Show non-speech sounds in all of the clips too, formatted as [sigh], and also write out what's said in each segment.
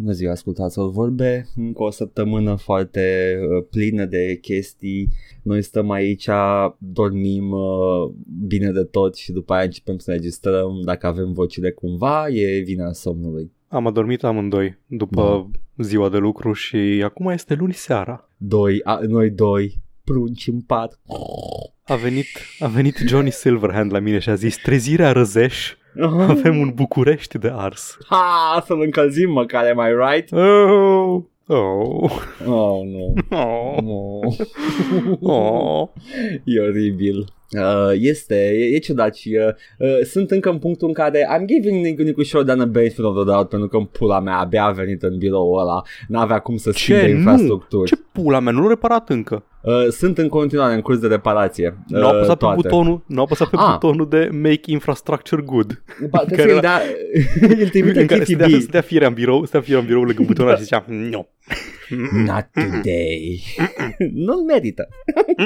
Bună ziua, ascultați-o vorbe, încă o săptămână foarte uh, plină de chestii. Noi stăm aici, dormim uh, bine de tot și după aia începem să ne registrăm. Dacă avem vocile cumva, e vina somnului. Am adormit amândoi după ziua de lucru și acum este luni seara. Doi, a, noi doi, prunci în pat. A venit, a venit Johnny Silverhand la mine și a zis trezirea răzeș, avem un București de ars. Ha, să-l încălzim măcar, am I right? Oh, oh, Oh, nu. oh, Oh. oh. e oribil. Uh, este, e, e ciudat și uh, uh, sunt încă în punctul în care I'm giving Nicu Nicu Showdown a benefit of the doubt pentru că în pula mea abia a venit în birou ăla, n-avea cum să schimbe Ce? Nu? infrastructuri. Ce pula mea, nu l-a reparat încă. Uh, sunt în continuare în curs de reparație. Nu a uh, apăsat pe toate. butonul, nu a apăsat pe Ah. butonul de make infrastructure good. Ba, trebuie să-i dea, îl trimite în care Cliffy stătea, B. stătea firea în birou, stătea firea în birou lângă [laughs] butonul și zicea, nu. [laughs] Not today. [laughs] Nu-l merită.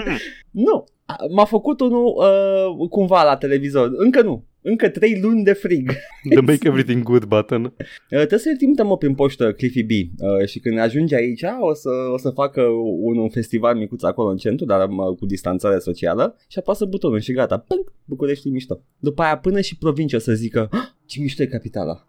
[laughs] nu. M-a făcut unul uh, cumva la televizor. Încă nu. Încă trei luni de frig. The make everything good button. Uh, trebuie să-l trimitem o prin poștă Cliffy B uh, și când ajunge aici o să, o să facă un, un festival micuț acolo în centru, dar uh, cu distanțare socială și apasă butonul și gata, pânc, București e mișto. După aia până și provincia o să zică, "Ah, ce mișto e capitala.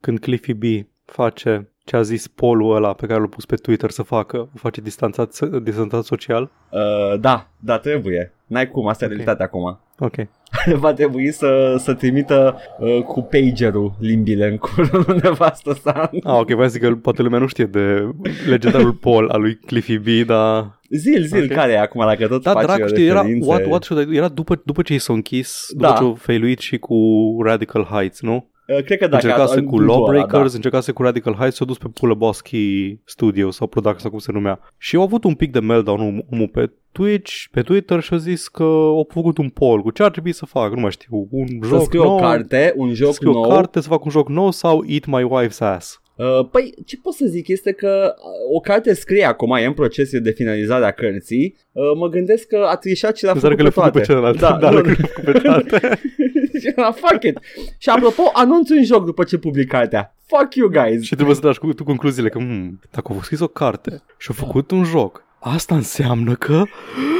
Când Cliffy B face ce a zis polul ăla pe care l-a pus pe Twitter să facă, o face distanțat, distanțat social. Uh, da, da, trebuie. N-ai cum, asta Ok. e realitatea acum. Ok. [laughs] Va trebui să, să trimită uh, cu pagerul limbile în curul lui [laughs] nevastă sa. Ah, ok, vreau să zic că poate lumea nu știe de legendarul Paul al lui Cliffy B, dar... Zil, zil, Ok. care e acum, dacă tot Da, faci dracu, știi, era, referințe. what, what should I do? era după, după ce i s-a închis, după Da. ce au failuit și cu Radical Heights, nu? Uh, cred că dacă încercase în cu punctul ăla, Lawbreakers, da. încercase cu Radical Heights, s-a dus pe Pulabosky Studio sau Production sau cum se numea. Și au avut un pic de meltdown om- omul pe Twitch, pe Twitter și a zis că au făcut un poll cu ce ar trebui să fac, nu mai știu, un Să joc scrie nou, o carte, un joc să scriu nou. o carte, să fac un joc nou sau Eat My Wife's Ass. Uh, păi, ce pot să zic este că uh, o carte scrie acum, e în proces de finalizare a cărții. Uh, mă gândesc că a trișat și le-a Înseamnă făcut că le-a pe făcut toate. pe celălalt. Da, [laughs] da, nu, le-a făcut pe toate. [laughs] și la fuck it. Și apropo, anunț un joc după ce public cartea. Fuck you guys. și trebuie să tragi cu tu concluziile că hmm, dacă au scris o carte și au făcut un joc, asta înseamnă că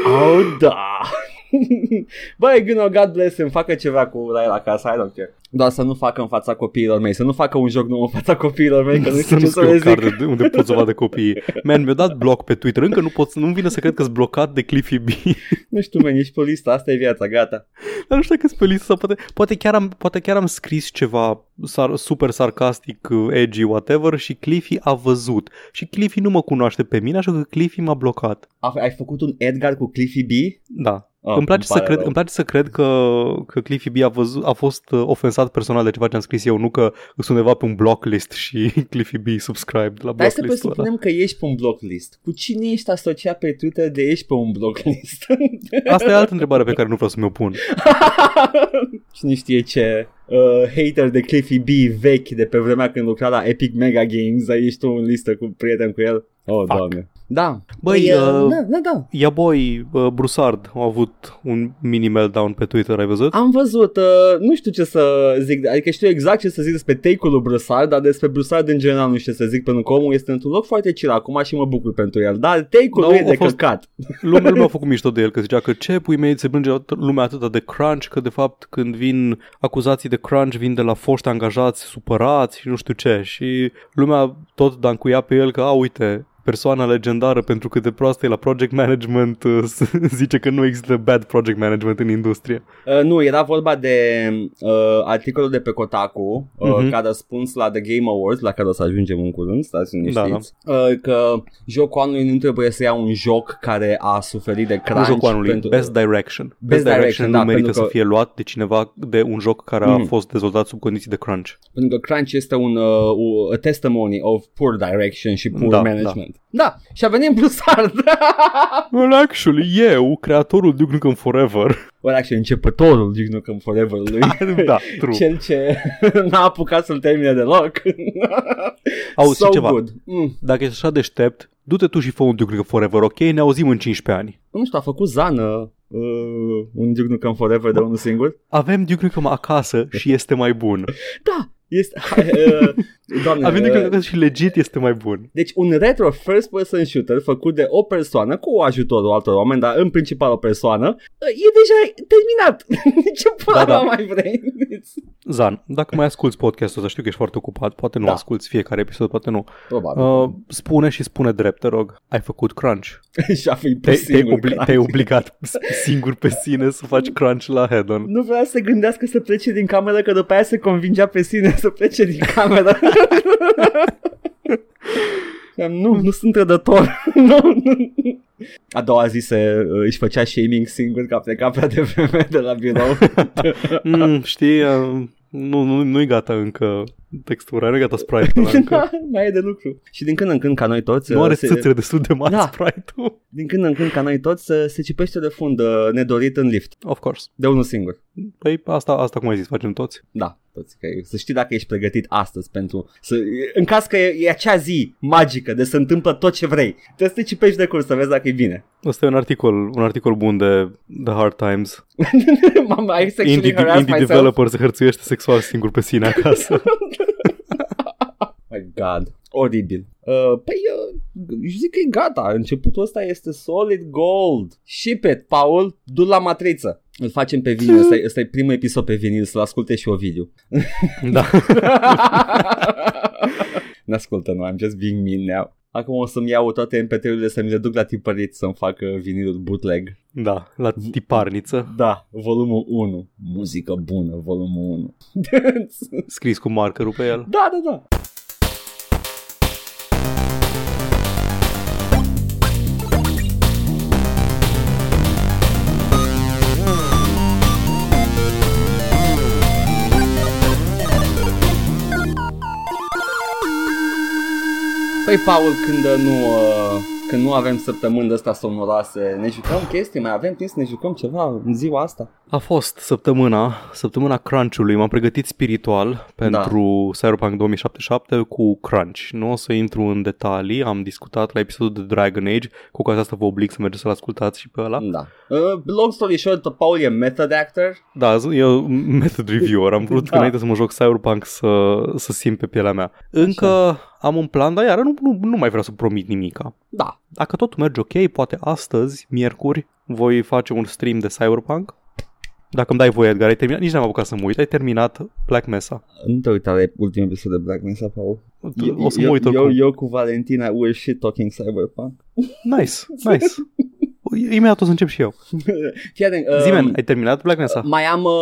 Oh, da. [laughs] Băi, you know, God bless him, facă ceva cu la el acasă, I don't care. Doar să nu facă în fața copiilor mei, să nu facă un joc nou în fața copiilor mei, că nu să știu nu ce să scriu le o zic. carte de unde pot să vadă copiii. Man, mi-a dat bloc pe Twitter, încă nu pot să, nu vine să cred că sunt blocat de Cliffy B. Nu știu, man, ești pe lista, asta e viața, gata. Dar nu știu dacă sunt pe listă sau poate, poate, chiar am, poate chiar am scris ceva sar, super sarcastic, uh, edgy, whatever și Cliffy a văzut. Și Cliffy nu mă cunoaște pe mine, așa că Cliffy m-a blocat. A, ai făcut un Edgar cu Cliffy B? Da. Oh, îmi, place să pare cred, rău. îmi place să cred că, că Cliffy B a, văzut, a fost uh, ofensat personal de ceva ce am scris eu, nu că sunt undeva pe un blocklist și [laughs] Cliffy B subscribed la Hai să blocklistul ăla. presupunem că ești pe un blocklist. Cu cine ești asociat pe Twitter de ești pe un blocklist? [laughs] Asta e altă întrebare pe care nu vreau să mi-o pun. [laughs] Cine știe ce uh, hater de Cliffy B vechi de pe vremea când lucra la Epic Mega Games, ai ești tu în listă cu prieten cu el? Oh, Fuck. doamne. Da. Băi, Păi, uh, da, da, da. Ia boy, uh, Broussard a avut un mini meltdown pe Twitter, ai văzut? Am văzut, uh, nu știu ce să zic, adică știu exact ce să zic despre take-ul lui Broussard, dar despre Broussard în general nu știu ce să zic, pentru că omul este într-un loc foarte chill acum și mă bucur pentru el, dar take-ul Da, lui e a de fost- căcat. Lumea, lumea a făcut mișto de el, că zicea că ce pui mei se plânge lumea atâta de crunch, că de fapt când vin acuzații de crunch vin de la foști angajați supărați și nu știu ce și lumea tot dancuia pe el că a uite persoana legendară pentru cât de proastă e la project management [laughs] uh, zice că nu există bad project management în industrie. Uh, nu, era vorba de uh, articolul de pe Kotaku uh, Mhm. ca răspuns la The Game Awards, la care o să ajungem în curând, stați liniștiți, Da, uh, că jocul anului nu trebuie să ia un joc care a suferit de crunch. Nu jocul anului, pentru... Best Direction. Best, Best Direction, Direction, nu da, merită pentru să că- fie luat de cineva de un joc care a Mhm. fost dezvoltat sub condiții de crunch. Pentru că crunch este un uh, a testimony of poor direction și poor Da, management. Da, și a venit în Broussard. [laughs] Well, actually, eu, creatorul Duke Nukem Forever. well, actually, începătorul Duke Nukem Forever lui. [laughs] da, true. Cel ce [laughs] n-a apucat să-l termine deloc. Auzi, so ceva. good. Mm. Dacă ești așa deștept, du-te tu și fă un Duke Nukem Forever, ok? Ne auzim în 15 ani. Nu știu, a făcut Zană uh, un Duke Nukem Forever de unul singur. Avem Duke Nukem acasă și este mai bun. Da, Este, [laughs] [laughs] uh, doamne, Având uh, în că și legit este mai bun. deci un retro first person shooter făcut de o persoană cu ajutorul altor oameni, dar în principal o persoană, uh, e deja terminat. [laughs] Ce pula Da, da. da, mai vreți? Zan, dacă mai asculti podcastul ăsta, știu că ești foarte ocupat, poate nu Da. asculti fiecare episod, poate nu. Probabil. Uh, spune și spune drept, te rog, ai făcut crunch. și a fi Te, te-ai, singur. obli- te-ai obligat singur pe sine să faci crunch la head-on. Nu vrea să se gândească să plece din cameră, că după aia se convingea pe sine să plece din cameră. nu, nu sunt trădător. [laughs] nu, nu. A doua zi se, uh, își făcea shaming singur că a plecat prea devreme de la birou. [laughs] Mm, știi, uh, nu, nu, nu-i gata încă textura, nu-i gata sprite-ul ăla încă. [laughs] Mai e de lucru. Și din când în când, ca noi toți, Nu uh, are se, țâțele destul de mari Da. sprite-ul. din când în când, ca noi toți, se, se cipește de fund uh, nedorit în lift. Of course. De unul singur. Păi asta, asta cum ai zis, facem toți. Da, toți. Că, să știi dacă ești pregătit astăzi pentru... Să, în caz că e, e acea zi magică de să întâmplă tot ce vrei. Trebuie să te cipești de curs să vezi dacă e bine. Asta e un articol, un articol bun de The Hard Times. [laughs] Mama, I sexually Indie, harassed indie myself. developer se hărțuiește sexual singur pe sine acasă. [laughs] [laughs] My God. Oribil. Uh, păi, uh, eu zic că e gata. Începutul ăsta este solid gold. Ship it, Paul. Du la matriță. Îl facem pe vinil. Ăsta e, ăsta e primul episod pe vinil. Să-l asculte și Ovidiu. da. [laughs] Ne ascultă, nu, I'm just being mean now. Acum o să-mi iau toate MP3-urile să mi le duc la tipărit să-mi facă vinilul bootleg. Da, la tiparniță, Da, volumul 1. Muzică bună, volumul 1. [laughs] scris cu markerul pe el. da, da, da. Păi, Paul, când uh, nu, uh, când nu avem săptămâni de astea somnoroase, ne jucăm chestii, mai avem timp să ne jucăm ceva în ziua asta? A fost săptămâna, săptămâna crunch-ului, m-am pregătit spiritual pentru Cyberpunk 2077 cu crunch. Nu o să intru în detalii, am discutat la episodul de Dragon Age, cu ocazia asta vă oblig să mergeți să-l ascultați și pe ăla. Da. Uh, long story short, Paul e method actor. Da, z- eu method reviewer, am vrut Da. [laughs] da. înainte să mă joc Cyberpunk să, să simt pe pielea mea. Încă am un plan, dar iară nu, nu, nu mai vreau să promit nimica. Da. Dacă totul merge ok, poate astăzi, miercuri, voi face un stream de Cyberpunk. Dacă îmi dai voie, Edgar, ai terminat, nici n-am apucat să mă uit, ai terminat Black Mesa. Nu te uita la ultimul episod de Black Mesa, Paul. O să mă eu, uit eu, oricum. eu cu Valentina, we're shit talking cyberpunk. Nice, nice. [laughs] Imediat o să încep și eu. [laughs] Fii atent, Um, um, Zimen, ai terminat Black Mesa? Mai am, uh,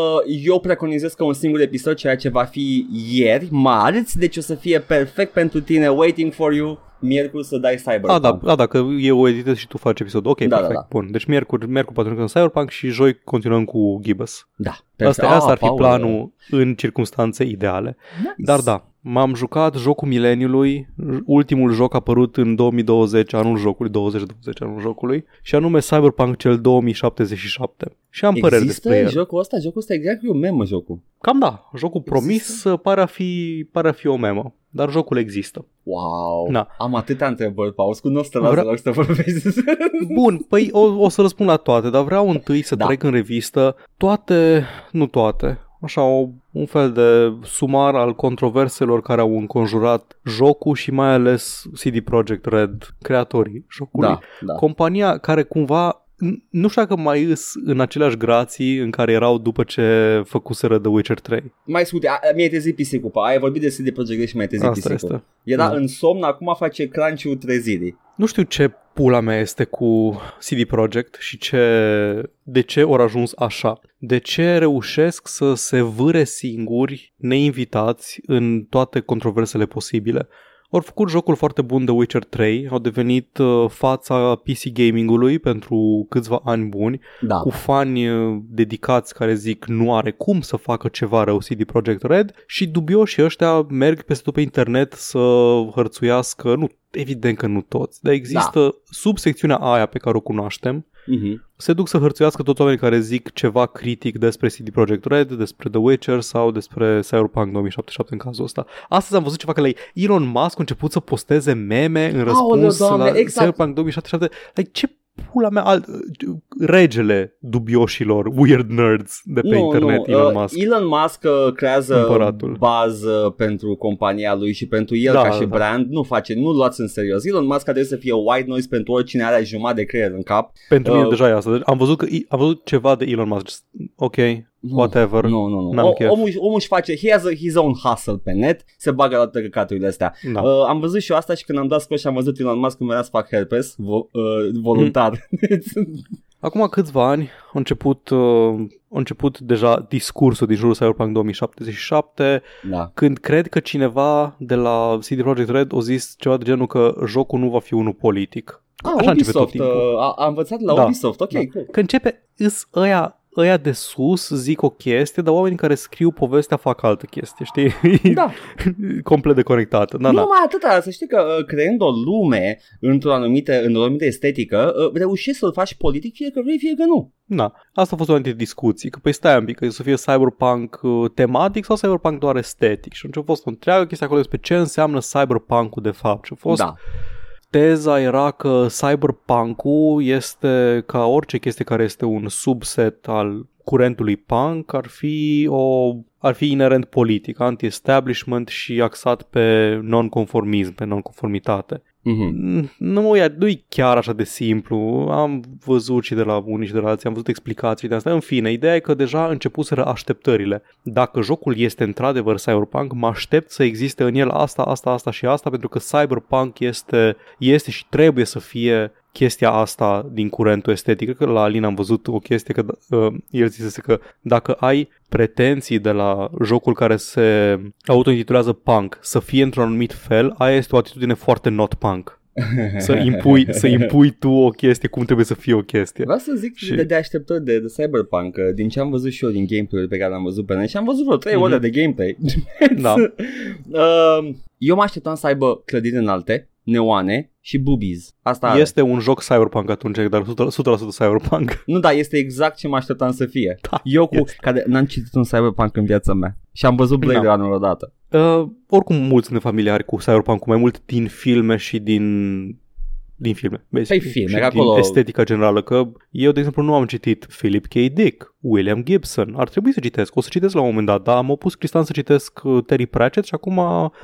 eu preconizez că un singur episod, ceea ce va fi ieri, marți, deci o să fie perfect pentru tine, waiting for you, miercuri să dai Cyberpunk. A, da, a, dacă eu o editez și tu faci episodul. Ok, Da, da, perfect. da. Bun. Deci miercuri, miercuri poate în Cyberpunk și joi continuăm cu Gibbous. da. Asta, Ah, asta ar fi Paul, planul în circunstanțe ideale. Nice. Dar da, m-am jucat jocul mileniului, ultimul joc apărut în 2020, anul jocului, 2020 anul jocului, și anume Cyberpunk cel 2077. Și am păreri Există despre el. jocul ăsta? Jocul ăsta e exact e un memă jocul. Cam da, jocul promis Există? pare a, fi, pare a fi o memă, dar jocul există. Wow. Da. Am atâtea întrebări, Paul. Cu nu o să te las Vrea- Vre... să vorbești. [laughs] Bun, păi o, o să răspund la toate, dar vreau întâi să Da. da. trec în revistă toate, nu toate, așa o, un fel de sumar al controverselor care au înconjurat jocul și mai ales CD Projekt Red, creatorii jocului. da, da. Compania care cumva n- nu știu dacă mai îs în aceleași grații în care erau după ce făcuseră The Witcher 3. Mai scute, a- mi-ai trezit pisicul, pa. Ai vorbit de CD Projekt Red și mi-ai trezit Asta pisicul. este. Era Da. în somn, acum face crunch-ul trezirii. Nu știu ce pula mea este cu CD Projekt și ce, de ce au ajuns așa. De ce reușesc să se vâre singuri, neinvitați, în toate controversele posibile. Au făcut jocul foarte bun de Witcher 3, au devenit uh, fața PC gamingului pentru câțiva ani buni, Da. cu fani uh, dedicați care zic nu are cum să facă ceva rău CD Projekt Red și dubioși ăștia merg peste tot pe internet să hărțuiască, nu, evident că nu toți, dar există da. subsecțiunea aia pe care o cunoaștem, Mhm. se duc să hărțuiască toți oamenii care zic ceva critic despre CD Projekt Red, despre The Witcher sau despre Cyberpunk 2077 în cazul ăsta. Astăzi am văzut ceva că like, Elon Musk a început să posteze meme în răspuns Doamne, la exact. Cyberpunk 2077. Like, ce pula mea, alt, regele dubioșilor, weird nerds de pe nu, internet, nu. Elon uh, Musk. Elon Musk uh, creează Împăratul. bază pentru compania lui și pentru el Da, ca și da. brand. Nu face, nu luați în serios. Elon Musk trebuie să fie white noise pentru oricine are jumătate de creier în cap. Pentru mine uh, deja e asta. Deci am văzut, că, am văzut ceva de Elon Musk. Just, ok, whatever. Nu, nu, nu. N-am O, chef. omul, omul își face, he has a, his own hustle pe net, se bagă la toate căcaturile astea. Da. Uh, am văzut și eu asta și când am dat scos și am văzut Elon Musk când venea să fac herpes vo- uh, voluntar. [laughs] Acum câțiva ani a început, uh, a început deja discursul din jurul Cyberpunk 2077 da. când cred că cineva de la CD Projekt Red a zis ceva de genul că jocul nu va fi unul politic. Ah, Așa începe tot Ubisoft, timpul. uh, a, a învățat la Da, Ubisoft, ok, da. cool. Că începe, îs ăia, ăia de sus zic o chestie, dar oamenii care scriu povestea fac altă chestie, știi? [laughs] Da, Complet deconectată. Da, nu da. numai atâta, să știi că uh, creând o lume într-o anumită, într-o anumită estetică, uh, reușești să-l faci politic fie că vrei, fie că nu. Da, asta a fost una dintre discuții, că păi stai un pic, că să fie cyberpunk uh, tematic sau cyberpunk doar estetic. Și atunci a fost o întreagă chestie acolo despre ce înseamnă cyberpunk-ul de fapt. Și a fost Da. Teza era că cyberpunk-ul este ca orice chestie care este un subset al curentului punk, ar fi o ar fi inerent politic, anti-establishment și axat pe nonconformism, pe nonconformitate. Mhm. Mm, Nu e, nu-i chiar așa de simplu. Am văzut și de la unii și de la alții, am văzut explicații de asta. În fine, ideea e că deja începuseră așteptările. Dacă jocul este într-adevăr cyberpunk, mă aștept să existe în el asta, asta, asta și asta, pentru că cyberpunk este, este și trebuie să fie chestia asta din curentul estetic. Cred că la Alin am văzut o chestie că uh, el zisese că dacă ai pretenții de la jocul care se autointitulează punk să fie într-un anumit fel, aia este o atitudine foarte not punk. [laughs] Să impui, să impui tu o chestie cum trebuie să fie o chestie. Vreau să zic Și- și... de, de așteptări de, de Cyberpunk, că din ce am văzut și eu din gameplay-ul pe care l-am văzut pe net și am văzut vreo 3 Mhm. ore de gameplay. Da. [laughs] uh, eu mă așteptam să aibă clădiri înalte, neoane și boobies. Asta are. Este un joc cyberpunk atunci, dar 100%, 100% cyberpunk. Nu, da, este exact ce mă așteptam să fie. Da, eu cu este. care n-am citit un Cyberpunk în viața mea și am văzut Blade Da. Runner odată. Uh, oricum mulți sunt familiari cu cyberpunk mai mult din filme și din din filme, basically. Păi filme, și că din acolo- estetica generală, că eu, de exemplu, nu am citit Philip K. Dick, William Gibson, ar trebui să citesc, o să citesc la un moment dat, dar am opus Cristian să citesc uh, Terry Pratchett și acum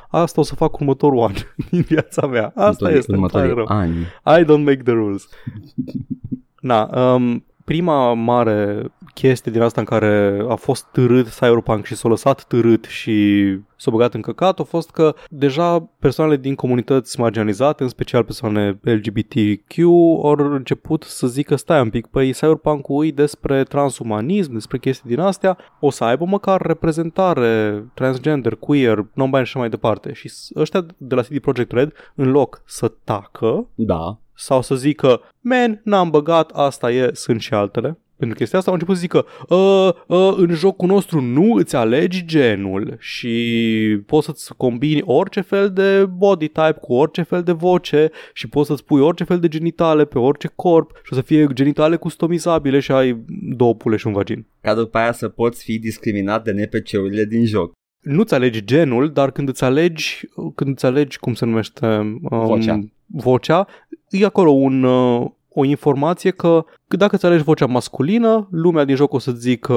asta o să fac următorul an [laughs] din viața mea. Asta Următorii- este, îmi pare următorii rău. ani. I don't make the rules. [laughs] Na, um, prima mare chestie din asta în care a fost târât Cyberpunk și s-a lăsat târât și s-a băgat în căcat a fost că deja persoanele din comunități marginalizate, în special persoane LGBTQ, au început să zică stai un pic, păi Cyberpunk-ul e despre transumanism, despre chestii din astea, o să aibă măcar reprezentare transgender, queer, non-binary și așa mai departe. Și s- ăștia de la CD Projekt Red, în loc să tacă, Da. Sau să zică, man, n-am băgat, asta e, sunt și altele. Pentru chestia asta au început să zică, uh, uh, în jocul nostru nu îți alegi genul și poți să-ți combini orice fel de body type cu orice fel de voce și poți să-ți pui orice fel de genitale pe orice corp și o să fie genitale customizabile și ai două pule și un vagin. Ca după aia să poți fi discriminat de NPC-urile din joc. nu-ți alegi genul, dar când îți alegi, când îți alegi cum se numește um, Vocea. vocea, e acolo un, uh, o informație că că dacă îți alegi vocea masculină, lumea din joc o să zică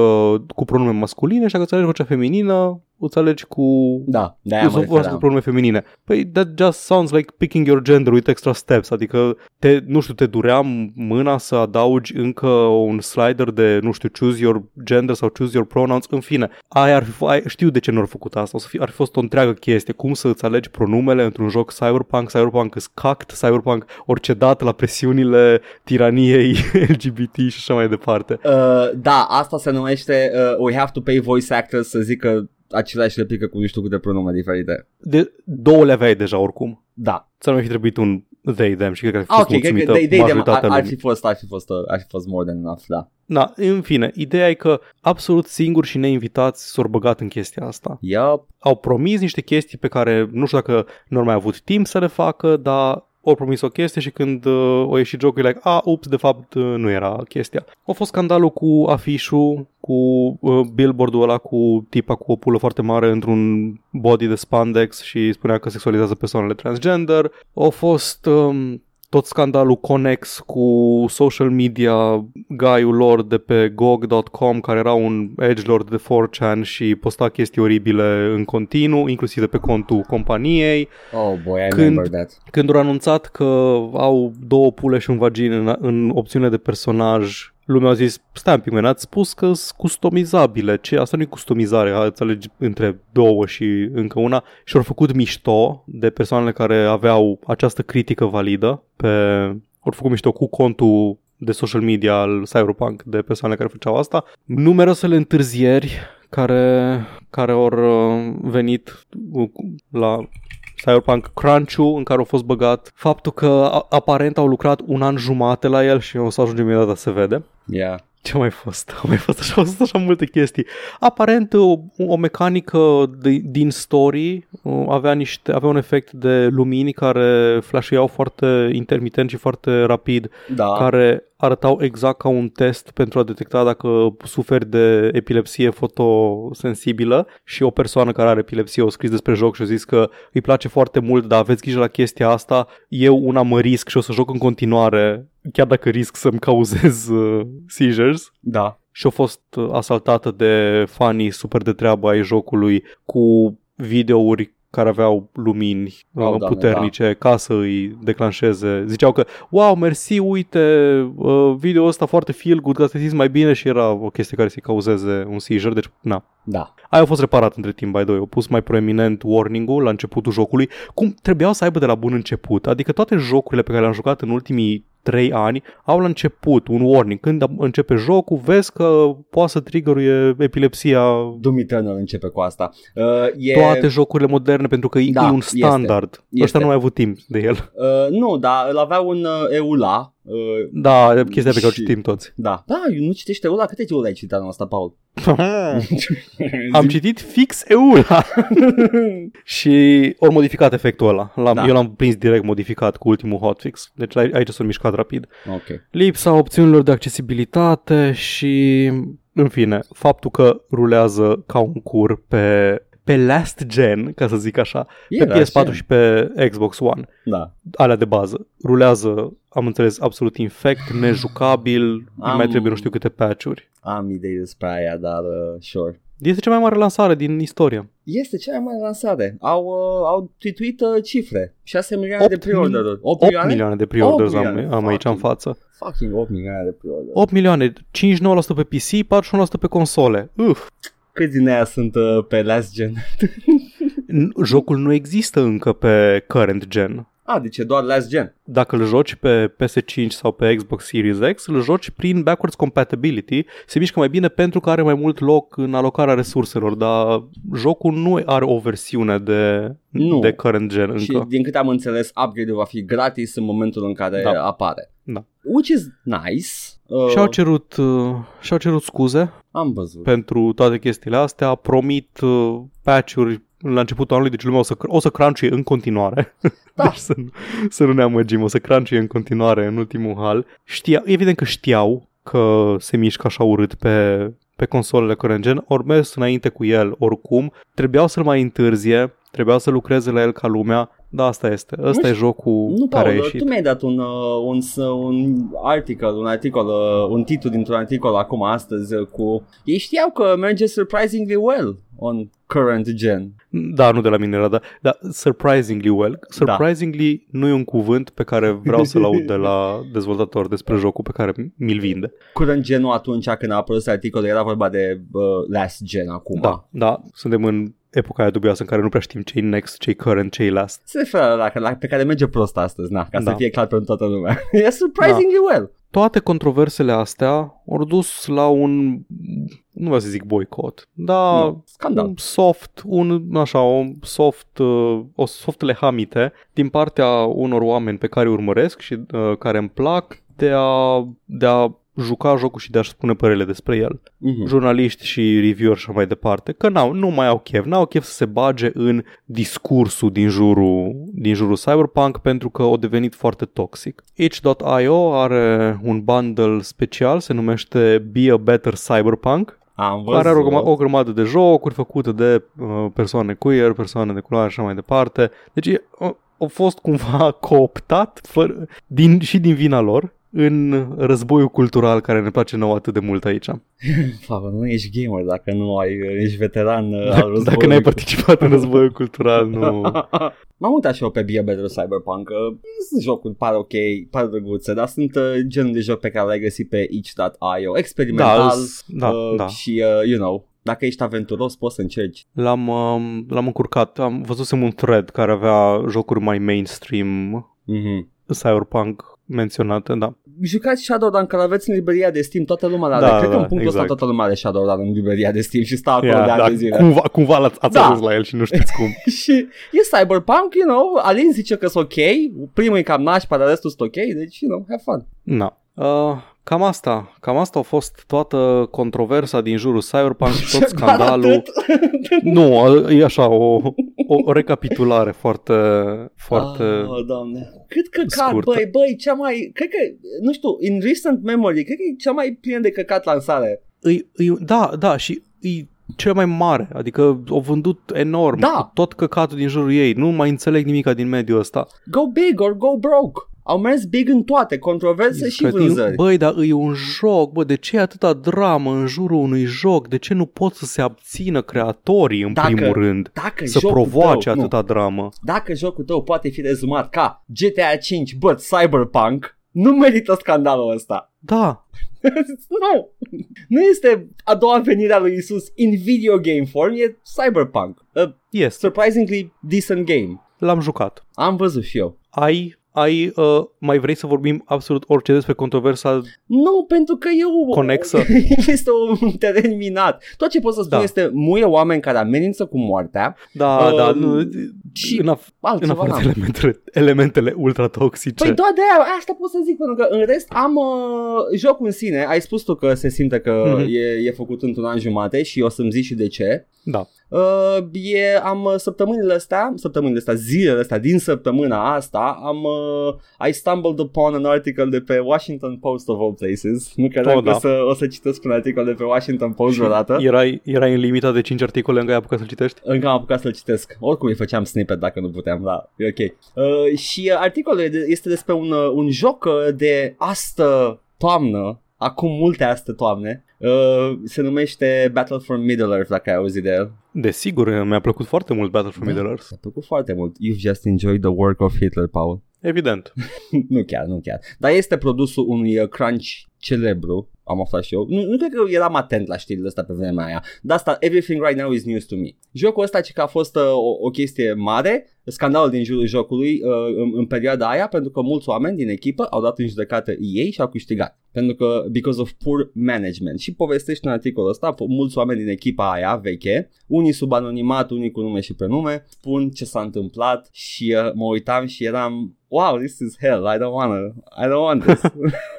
cu pronume masculine și dacă îți alegi vocea feminină, îți alegi cu Da, de-aia eu mă să folosesc referam. pronume feminine. Păi that just sounds like picking your gender with extra steps, adică te, nu știu, te durea mâna să adaugi încă un slider de, nu știu, choose your gender sau choose your pronouns, în fine. Aia ar fi, aia, știu de ce nu au făcut asta, o să fi, ar fi fost o întreagă chestie, cum să îți alegi pronumele într-un joc cyberpunk, cyberpunk is cact, cyberpunk orice dată la presiunile tiraniei [laughs] LGBT și așa mai departe. Uh, da, asta se numește uh, We have to pay voice actors să zică același replică cu nu știu câte pronume diferite. De două le aveai deja oricum. Da. Ți-ar mai fi trebuit un they, them și cred că ar fi Ah, fost ok, cred că mulțumită they, they, them, ar, majoritatea ar, lumii. fi fost, ar fi fost, uh, ar fi fost more than enough, da. Da, în fine, ideea e că absolut singuri și neinvitați s-au băgat în chestia asta. Yup. Au promis niște chestii pe care nu știu dacă nu au mai avut timp să le facă, dar au promis o chestie și când uh, o ieșit jocul, e like, a, ups, de fapt uh, nu era chestia. A fost scandalul cu afișul, cu uh, billboardul ăla cu tipa cu o pulă foarte mare într-un body de spandex și spunea că sexualizează persoanele transgender. Au fost um, tot scandalul Conex cu social media guy-ul lor de pe gog.com care era un edgelord de 4chan și posta chestii oribile în continuu, inclusiv de pe contul companiei. Oh boy, I Când- remember that. Când au anunțat că au două pule și un vagin în, în opțiunile de personaj, lumea a zis, stai un pic, man, ați spus că sunt customizabile. Ce? Asta nu e customizare, ați alegi între două și încă una. Și au făcut mișto de persoanele care aveau această critică validă pe... Au făcut mișto cu contul de social media al Cyberpunk de persoane care făceau asta. Numeroasele întârzieri care, care au uh, venit uh, la Cyberpunk Crunch-ul în care au fost băgat faptul că a- aparent au lucrat un an jumate la el și o să ajungem imediat să se vede. Yeah. Ce a mai fost? Au mai fost așa, au fost așa multe chestii. Aparent o, o mecanică de, din story uh, avea, niște, avea un efect de lumini care flasheau foarte intermitent și foarte rapid Da. care arătau exact ca un test pentru a detecta dacă suferi de epilepsie fotosensibilă și o persoană care are epilepsie a scris despre joc și a zis că îi place foarte mult, dar aveți grijă la chestia asta, eu una mă risc și o să joc în continuare, chiar dacă risc să-mi cauzez uh, seizures. Da. Și a fost uh, asaltată de fanii super de treabă ai jocului cu videouri care aveau lumini Oh, oh, Doamne, puternice ca să îi declanșeze. Ziceau că, wow, mersi, uite, uh, video ăsta foarte feel good, ca să te simți mai bine și era o chestie care să-i cauzeze un seizure, deci, na. Da. Aia a fost reparat între timp, by the way. Au pus mai proeminent warning-ul la începutul jocului, cum trebuiau să aibă de la bun început. Adică toate jocurile pe care le-am jucat în ultimii 3 ani au la început un warning. Când începe jocul, vezi că poate să triggeruie epilepsia Doom Eternal începe cu asta. Uh, e... toate jocurile moderne pentru că e- Da, e un este. standard. Este. Ăștia nu au avut timp de el. Uh, nu, dar îl avea un uh, EULA. Uh, Da, chestia pe care o Și- citim toți. da. Da, eu nu citește EULA. Câte EULA ai citit anul ăsta, Paul? [laughs] Am citit fix EULA [laughs] și ori modificat efectul ăla. L-am, Da. Eu l-am prins direct modificat cu ultimul hotfix. Deci ai- aici s-a mișcat rapid. Ok. Lipsa opțiunilor de accesibilitate și, în fine, faptul că rulează ca un cur pe, pe last gen, ca să zic așa, pe Era PS4 așa. și pe Xbox One. Da. Alea de bază. Rulează, am înțeles, absolut infect, nejucabil, Am- mai trebuie nu știu câte patch-uri. Am idei despre aia, dar uh, sure. Este cea mai mare lansare din istorie. Este cea mai mare lansare. Au, uh, au tweetuit uh, cifre. 6 milioane de Opt pre-order-uri. 8 8 milioane? milioane de pre-orders 8 am, milioane, am aici în fucking. față. Fucking 8 milioane de pre-order. 8 milioane, 59% pe PC, 41% pe console. Uf, Câți din aia sunt uh, pe last gen? N- jocul nu există încă pe current gen. A, deci e doar last gen. Dacă îl joci pe PS5 sau pe Xbox Series X, îl joci prin backwards compatibility, se mișcă mai bine pentru că are mai mult loc în alocarea resurselor, dar jocul nu are o versiune de, Nu. de current gen Și încă. din câte am înțeles, upgrade-ul va fi gratis în momentul în care Da. apare. Da. Which is nice. Uh, Și-au cerut, uh, și-au cerut scuze Am văzut. pentru toate chestiile astea, promit uh, patch-uri la începutul anului, deci lumea o să, o să crunch în continuare. [laughs] Da. deci să, nu- să nu ne amăgim, o să crunch în continuare în ultimul hal. Știa, evident că știau că se mișcă așa urât pe, pe consolele current gen, ori mers înainte cu el oricum, trebuiau să-l mai întârzie, trebuiau să lucreze la el ca lumea, dar asta este, ăsta e jocul Nu, care a Paul, ieșit. tu mi-ai dat un, uh, un, s- un articol, un articol, uh, un titlu dintr-un articol acum astăzi uh, cu... Ei știau că merge surprisingly well on current gen. Da, nu de la mine era, dar, dar surprisingly well. Surprisingly nu e un cuvânt pe care vreau să-l aud de la [laughs] dezvoltator despre jocul pe care mi-l vinde. Current genul atunci când a apărut articolul era vorba de uh, last gen acum. Da, da, suntem în epoca aia dubioasă în care nu prea știm ce next, ce current, ce last. Se referă la, la pe care merge prost astăzi, na, ca Da. să fie clar pentru toată lumea. [laughs] e surprisingly well. Toate controversele astea au dus la un, nu vreau să zic boicot, dar Nu, scandal. un soft, un, așa, un soft, uh, o softele hamite din partea unor oameni pe care îi urmăresc și uh, care îmi plac de a, de a juca jocul și de a-și spune părerile despre el. Mhm. Jurnaliști și reviewer și așa mai departe, că n-au, nu mai au chef, n-au chef să se bage în discursul din jurul, din jurul Cyberpunk pentru că au devenit foarte toxic. Itch.io are un bundle special, se numește Be a Better Cyberpunk, Am văzut. care are o, grăma- o grămadă de jocuri făcute de uh, persoane queer, persoane de culoare și așa mai departe. Deci e, uh, au fost cumva [laughs] cooptat fără, din, și din vina lor în războiul cultural care ne place nouă atât de mult aici. [laughs] Fapă, nu ești gamer dacă nu ai, ești veteran uh, al Dacă, războiului. dacă n-ai participat în războiul [laughs] cultural, nu... M-am uitat și eu pe Bia Better Cyberpunk că Sunt jocuri, par ok, par drăguțe Dar sunt uh, genul de joc pe care l-ai găsit pe itch.io Experimental Da, îs- da, uh, da. Și, uh, you know Dacă ești aventuros poți să încerci L-am, um, l-am încurcat. Am văzusem un thread care avea jocuri mai mainstream mm-hmm. Cyberpunk menționate, da. Jucați Shadowrun că l-aveți în librăria de Steam Toată lumea l-are Da, Cred că da, în punctul ăsta exact. toată lumea are Shadowrun în librăria de Steam Și stă acolo Yeah, de ani da, de zile cumva, cumva l-ați, ați Da. ajuns la el și nu știți cum. [laughs] Și e Cyberpunk, you know Alin zice că sunt ok Primul e cam nașpa, dar restul sunt ok Deci, you know, have fun Na. Uh, cam asta. Cam asta a fost toată controversa din jurul Cyberpunk și tot [laughs] Doar scandalul. atât? Nu, e așa o, [laughs] o, o recapitulare foarte, foarte... Oh, doamne. Cât căcat, scurtă. băi, băi, cea mai, cred că, nu știu, in recent memory, cred că e cea mai plină de căcat lansare. Îi, îi, da, da, și e cel mai mare, adică au vândut enorm Da. cu tot căcatul din jurul ei, nu mai înțeleg nimica din mediul ăsta. Go big or go broke. Au mers big în toate, controverse și Că e- vânzări. Băi, dar e un joc, bă, de ce e atâta dramă în jurul unui joc? De ce nu pot să se abțină creatorii în Dacă- primul rând? Dacă Să jocul provoace tău, atâta dramă. Nu, dacă jocul tău poate fi rezumat ca GTA 5, but Cyberpunk, nu merită scandalul ăsta. [laughs] Da, nu! Nu este a doua venire a lui Isus in video game form, e Cyberpunk. A este. surprisingly decent game. L-am jucat. Am văzut și eu. Ai, ai, uh, mai vrei să vorbim absolut orice despre controversa? Nu, pentru că eu... Conexă. [laughs] este un teren minat. Tot ce pot să spun Da. este muie oameni care amenință cu moartea Da, Um, da, nu, și în, af- în altceva afară de n-am. elementele, elementele ultra toxice. Păi doar de aia, asta pot să zic, pentru că în rest am uh, jocul în sine, ai spus tu că se simte că Mhm. e, e făcut într-un an jumate și o să-mi zici și de ce. Da. Uh, e, am uh, săptămânile astea, săptămânile astea, zilele astea, din săptămâna asta, am, uh, I stumbled upon an article de pe Washington Post of all places. Nu credeam Oh, că da. o, să, o să citesc un articol de pe Washington Post vreodată. Erai, erai în limita de 5 articole în care ai apucat să citești? Încă am apucat să-l citesc. Oricum îi făceam snippet dacă nu puteam, da, e ok. Uh, și uh, articolul e de- este despre un, uh, un joc uh, de astă toamnă, acum multe astă toamne, uh, se numește Battle for Middle-earth, dacă ai auzit de el. Desigur, mi-a plăcut foarte mult Battle for Da. Middle-earth. Mi-a plăcut foarte mult. You've just enjoyed the work of Hitler, Paul. Evident. [laughs] nu chiar, nu chiar. Dar este produsul unui uh, crunch celebru, am aflat și eu. Nu, nu cred că eram atent la știrile astea pe vremea aia. Dar asta, everything right now is news to me. Jocul ăsta ce că a fost uh, o, o chestie mare, scandalul din jurul jocului uh, în, în perioada aia, pentru că mulți oameni din echipă au dat în judecată ei și au câștigat. Pentru că, because of poor management. Și povestește în articolul ăsta, po- mulți oameni din echipa aia veche, unii sub anonimat, unii cu nume și prenume, spun ce s-a întâmplat și uh, mă uitam și eram, wow, this is hell, I don't wanna, I don't want this.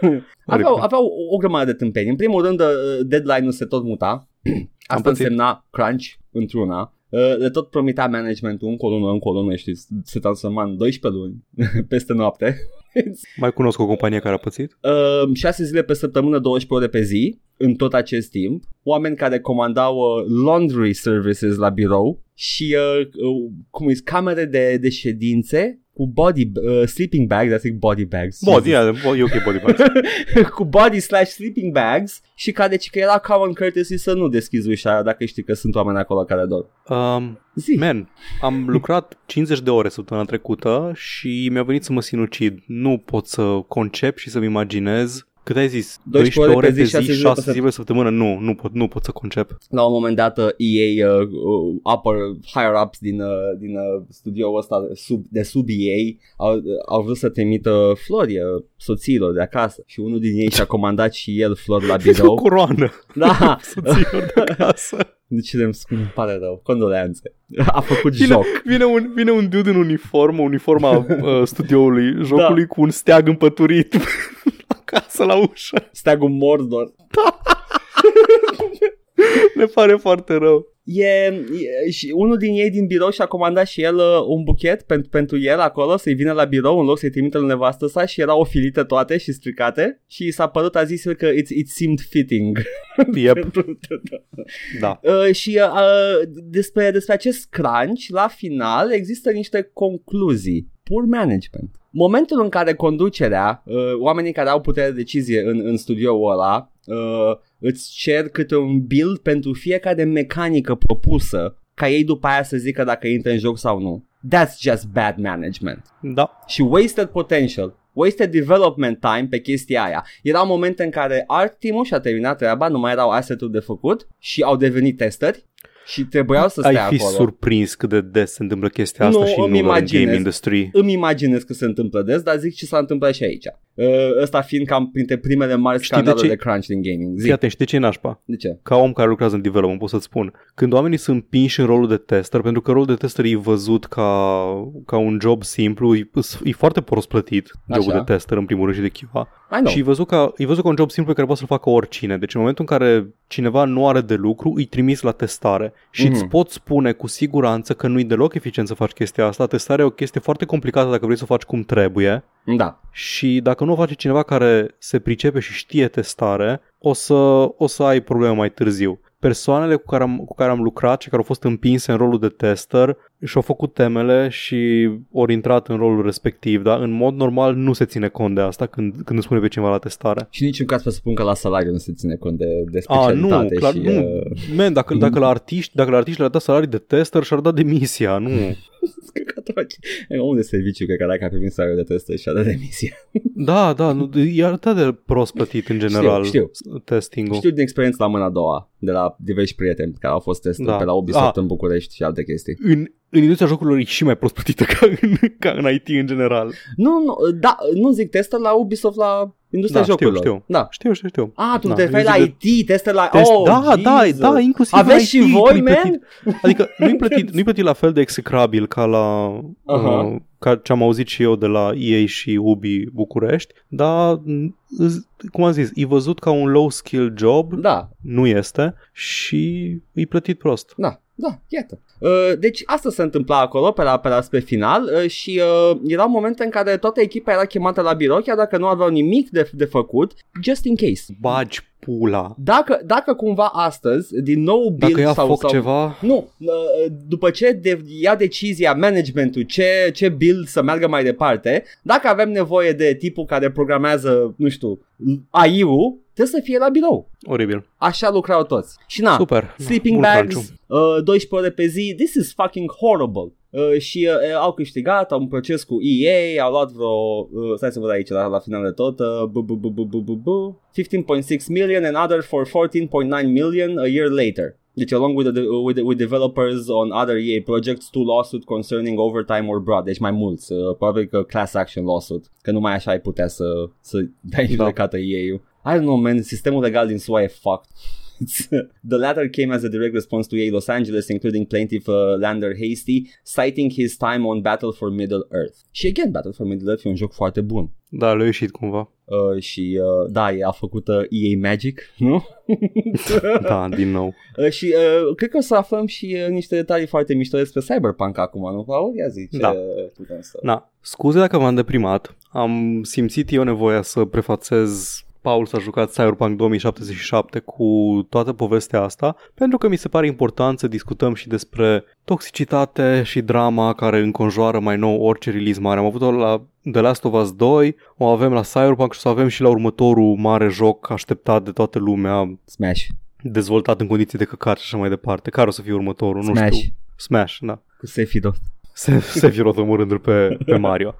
[laughs] aveau, aveau o, o grămadă de tâmpeni. În primul rând, uh, deadline-ul se tot muta. [clears throat] Asta pățit. însemna crunch într-una. Uh, Le tot promitea managementul încă o lună, încă o lună, știi, se transforma în 12 luni [laughs] peste noapte. [laughs] Mai cunosc o companie care a pățit? Uh, 6 zile pe săptămână, 12 ore pe zi, în tot acest timp. Oameni care comandau uh, laundry services la birou și, uh, uh, cum e, camere de, de ședințe cu body, uh, sleeping bags, I think body bags. Body, yeah, e ok body bags. [laughs] cu body slash sleeping bags și care deci că era common courtesy să nu deschizi ușa dacă știi că sunt oameni acolo care dor. Um, Zi. man, am lucrat 50 de ore săptămâna trecută și mi-a venit să mă sinucid. Nu pot să concep și să-mi imaginez cât ai zis? 12 12 ore pe zi, 6 zile 6 pe zile pe săptămână? Nu, nu pot, nu pot să concep. La un moment dat uh, EA, uh, uh, upper, higher ups din, uh, din uh, studioul ăsta sub, de sub EA au, uh, au vrut să trimită flori uh, soțiilor de acasă și unul din ei și-a comandat și el flori la [laughs] O birou. coroană da, [laughs] soților de acasă. deci îmi îmi pare rău, condoleanțe. A făcut Vine, joc. vine, un, vine un dude în uniformă, uniforma uh, studioului jocului cu un steag împăturit acasă la ușă. Steagul Mordor. [laughs] Ne pare foarte rău. E, e, și unul din ei din birou și-a comandat și el uh, un buchet pentru, pentru el acolo să-i vină la birou în loc să-i trimită la nevastă sa și erau ofilite toate și stricate și i s-a părut, a zis el că it, it seemed fitting. [laughs] Yep, [laughs] da. uh, și uh, uh, despre, despre acest crunch, la final există niște concluzii. Pur management. Momentul în care conducerea, uh, oamenii care au putere de decizie în, în studioul ăla, uh, îți cer câte un build pentru fiecare mecanică propusă ca ei după aia să zică dacă intră în joc sau nu. That's just bad management. Da. Și wasted potential. Wasted development time pe chestia aia. Erau momente în care art team și-a terminat treaba, nu mai erau asset-uri de făcut și au devenit testări și trebuiau să stea Ai fi acolo. surprins cât de des se întâmplă chestia asta Nu, și îmi nu doar în imaginez. game industry. Îmi imaginez că se întâmplă des, dar zic ce s-a întâmplat și aici. Uh, Ăsta fiind cam printre primele mari Știi de scandaluri de, ce? crunch din gaming. Zic, Fii atent, știi ce e nașpa? de ce? Ca om care lucrează în development pot să-ți spun Când oamenii sunt împinși în rolul de tester Pentru că rolul de tester e văzut ca, ca un job simplu E, e foarte prost plătit Jobul Așa. de tester în primul rând și de QA I know. Și e văzut, ca, e văzut ca un job simplu pe care poate să-l facă oricine Deci în momentul în care cineva nu are de lucru Îi trimis la testare Și Mhm. îți pot spune cu siguranță Că nu-i deloc eficient să faci chestia asta Testarea e o chestie foarte complicată Dacă vrei să o faci cum trebuie Da. și dacă nu o face cineva care se pricepe și știe testare, o să, o să ai probleme mai târziu. Persoanele cu care, am, cu care am lucrat și care au fost împinse în rolul de tester și-au făcut temele și au intrat în rolul respectiv, dar în mod normal nu se ține cont de asta când, când îți spune pe cineva la testare. Și niciun caz presupun că la salariu nu se ține cont de, de A, nu, specialitate clar, și... nu. Uh, Man, dacă, [laughs] dacă la artiști, dacă la artiști le-ar da salarii de tester și-ar da demisia, nu. [laughs] căcatoci. E un de serviciu cred că dacă a primit salariu de testă și a dat demisia. [laughs] Da, da, nu, e atât de prost plătit în general Știu, testing-ul. Știu din experiență la mâna a doua, de la diversi prieteni care au fost testări Da. pe la Ubisoft Ah. în București și alte chestii. în, în industria jocurilor e și mai prost plătită [laughs] ca în, ca în IT în general. Nu, nu, da, nu zic testă la Ubisoft la industria Da, știu, jocurilor. știu. Da. Știu, știu, știu. Ah, tu Da, te referi eu la zic IT, teste la... Test, oh, da, da, Jesus. da, inclusiv Aveți în și IT, voi, nu-i man? plătit- Adică nu-i [laughs] plătit, nu-i plătit la fel de execrabil ca la Aha. uh, ca ce am auzit și eu de la EA și Ubi București, dar m, îs- cum am zis, e văzut ca un low skill job, Da, nu este și e plătit prost. da, da, iată. Uh, deci asta se întâmpla acolo pe la, pe la spre final uh, și uh, erau momente în care toată echipa era chemată la birou chiar dacă nu aveau nimic de, de făcut, just in case. Bagi pula. Dacă, dacă cumva astăzi, din nou build Dacă ia sau, foc sau ceva, Nu, uh, după ce de- ia decizia managementul ce, ce build să meargă mai departe, dacă avem nevoie de tipul care programează, nu știu, AI-ul, trebuie să fie la birou. oribil. Așa lucrau toți. Și na, Super. sleeping Mult bags, crunch-ul. uh, 12 ore pe zi, this is fucking horrible. Uh, și uh, au câștigat, au un proces cu EA, au luat vreo, uh, stai să văd aici la, la final de tot, uh, bu, bu, bu, bu, bu, bu, bu, 15.6 million and other for 14.9 million a year later. Deci along with, the, with, the, with developers on other EA projects, two lawsuits concerning overtime or broad. Deci mai mulți, uh, probabil că class action lawsuit, că numai așa ai putea să, să dai Da. judecată EA-ul. I don't know, man, sistemul legal din SUA e fucked. [laughs] the latter came as a direct response to EA Los Angeles, including plaintiff uh, Lander Hasty, citing his time on Battle for Middle Earth. Și again, Battle for Middle Earth e un joc foarte bun. Da, le-a ieșit cumva. Uh, și uh, da, e a făcut uh, EA Magic, [laughs] nu? [laughs] Da, din nou. uh, și uh, cred că o să aflăm și uh, niște detalii foarte mișto despre Cyberpunk acum, nu, Paul? Ia zi, ce Da. putem să... Na, scuze dacă v-am deprimat. Am simțit eu nevoia să prefațez Paul s-a jucat Cyberpunk 2077 cu toată povestea asta, pentru că mi se pare important să discutăm și despre toxicitate și drama care înconjoară mai nou orice release mare. Am avut-o la The Last of Us 2, o avem la Cyberpunk și o să avem și la următorul mare joc așteptat de toată lumea, Smash. dezvoltat în condiții de căcat și așa mai departe. Care o să fie următorul? Nu Smash. știu. Smash, da. Cu Sephiroth. Se, Sephiroth omorându-l pe, pe Mario.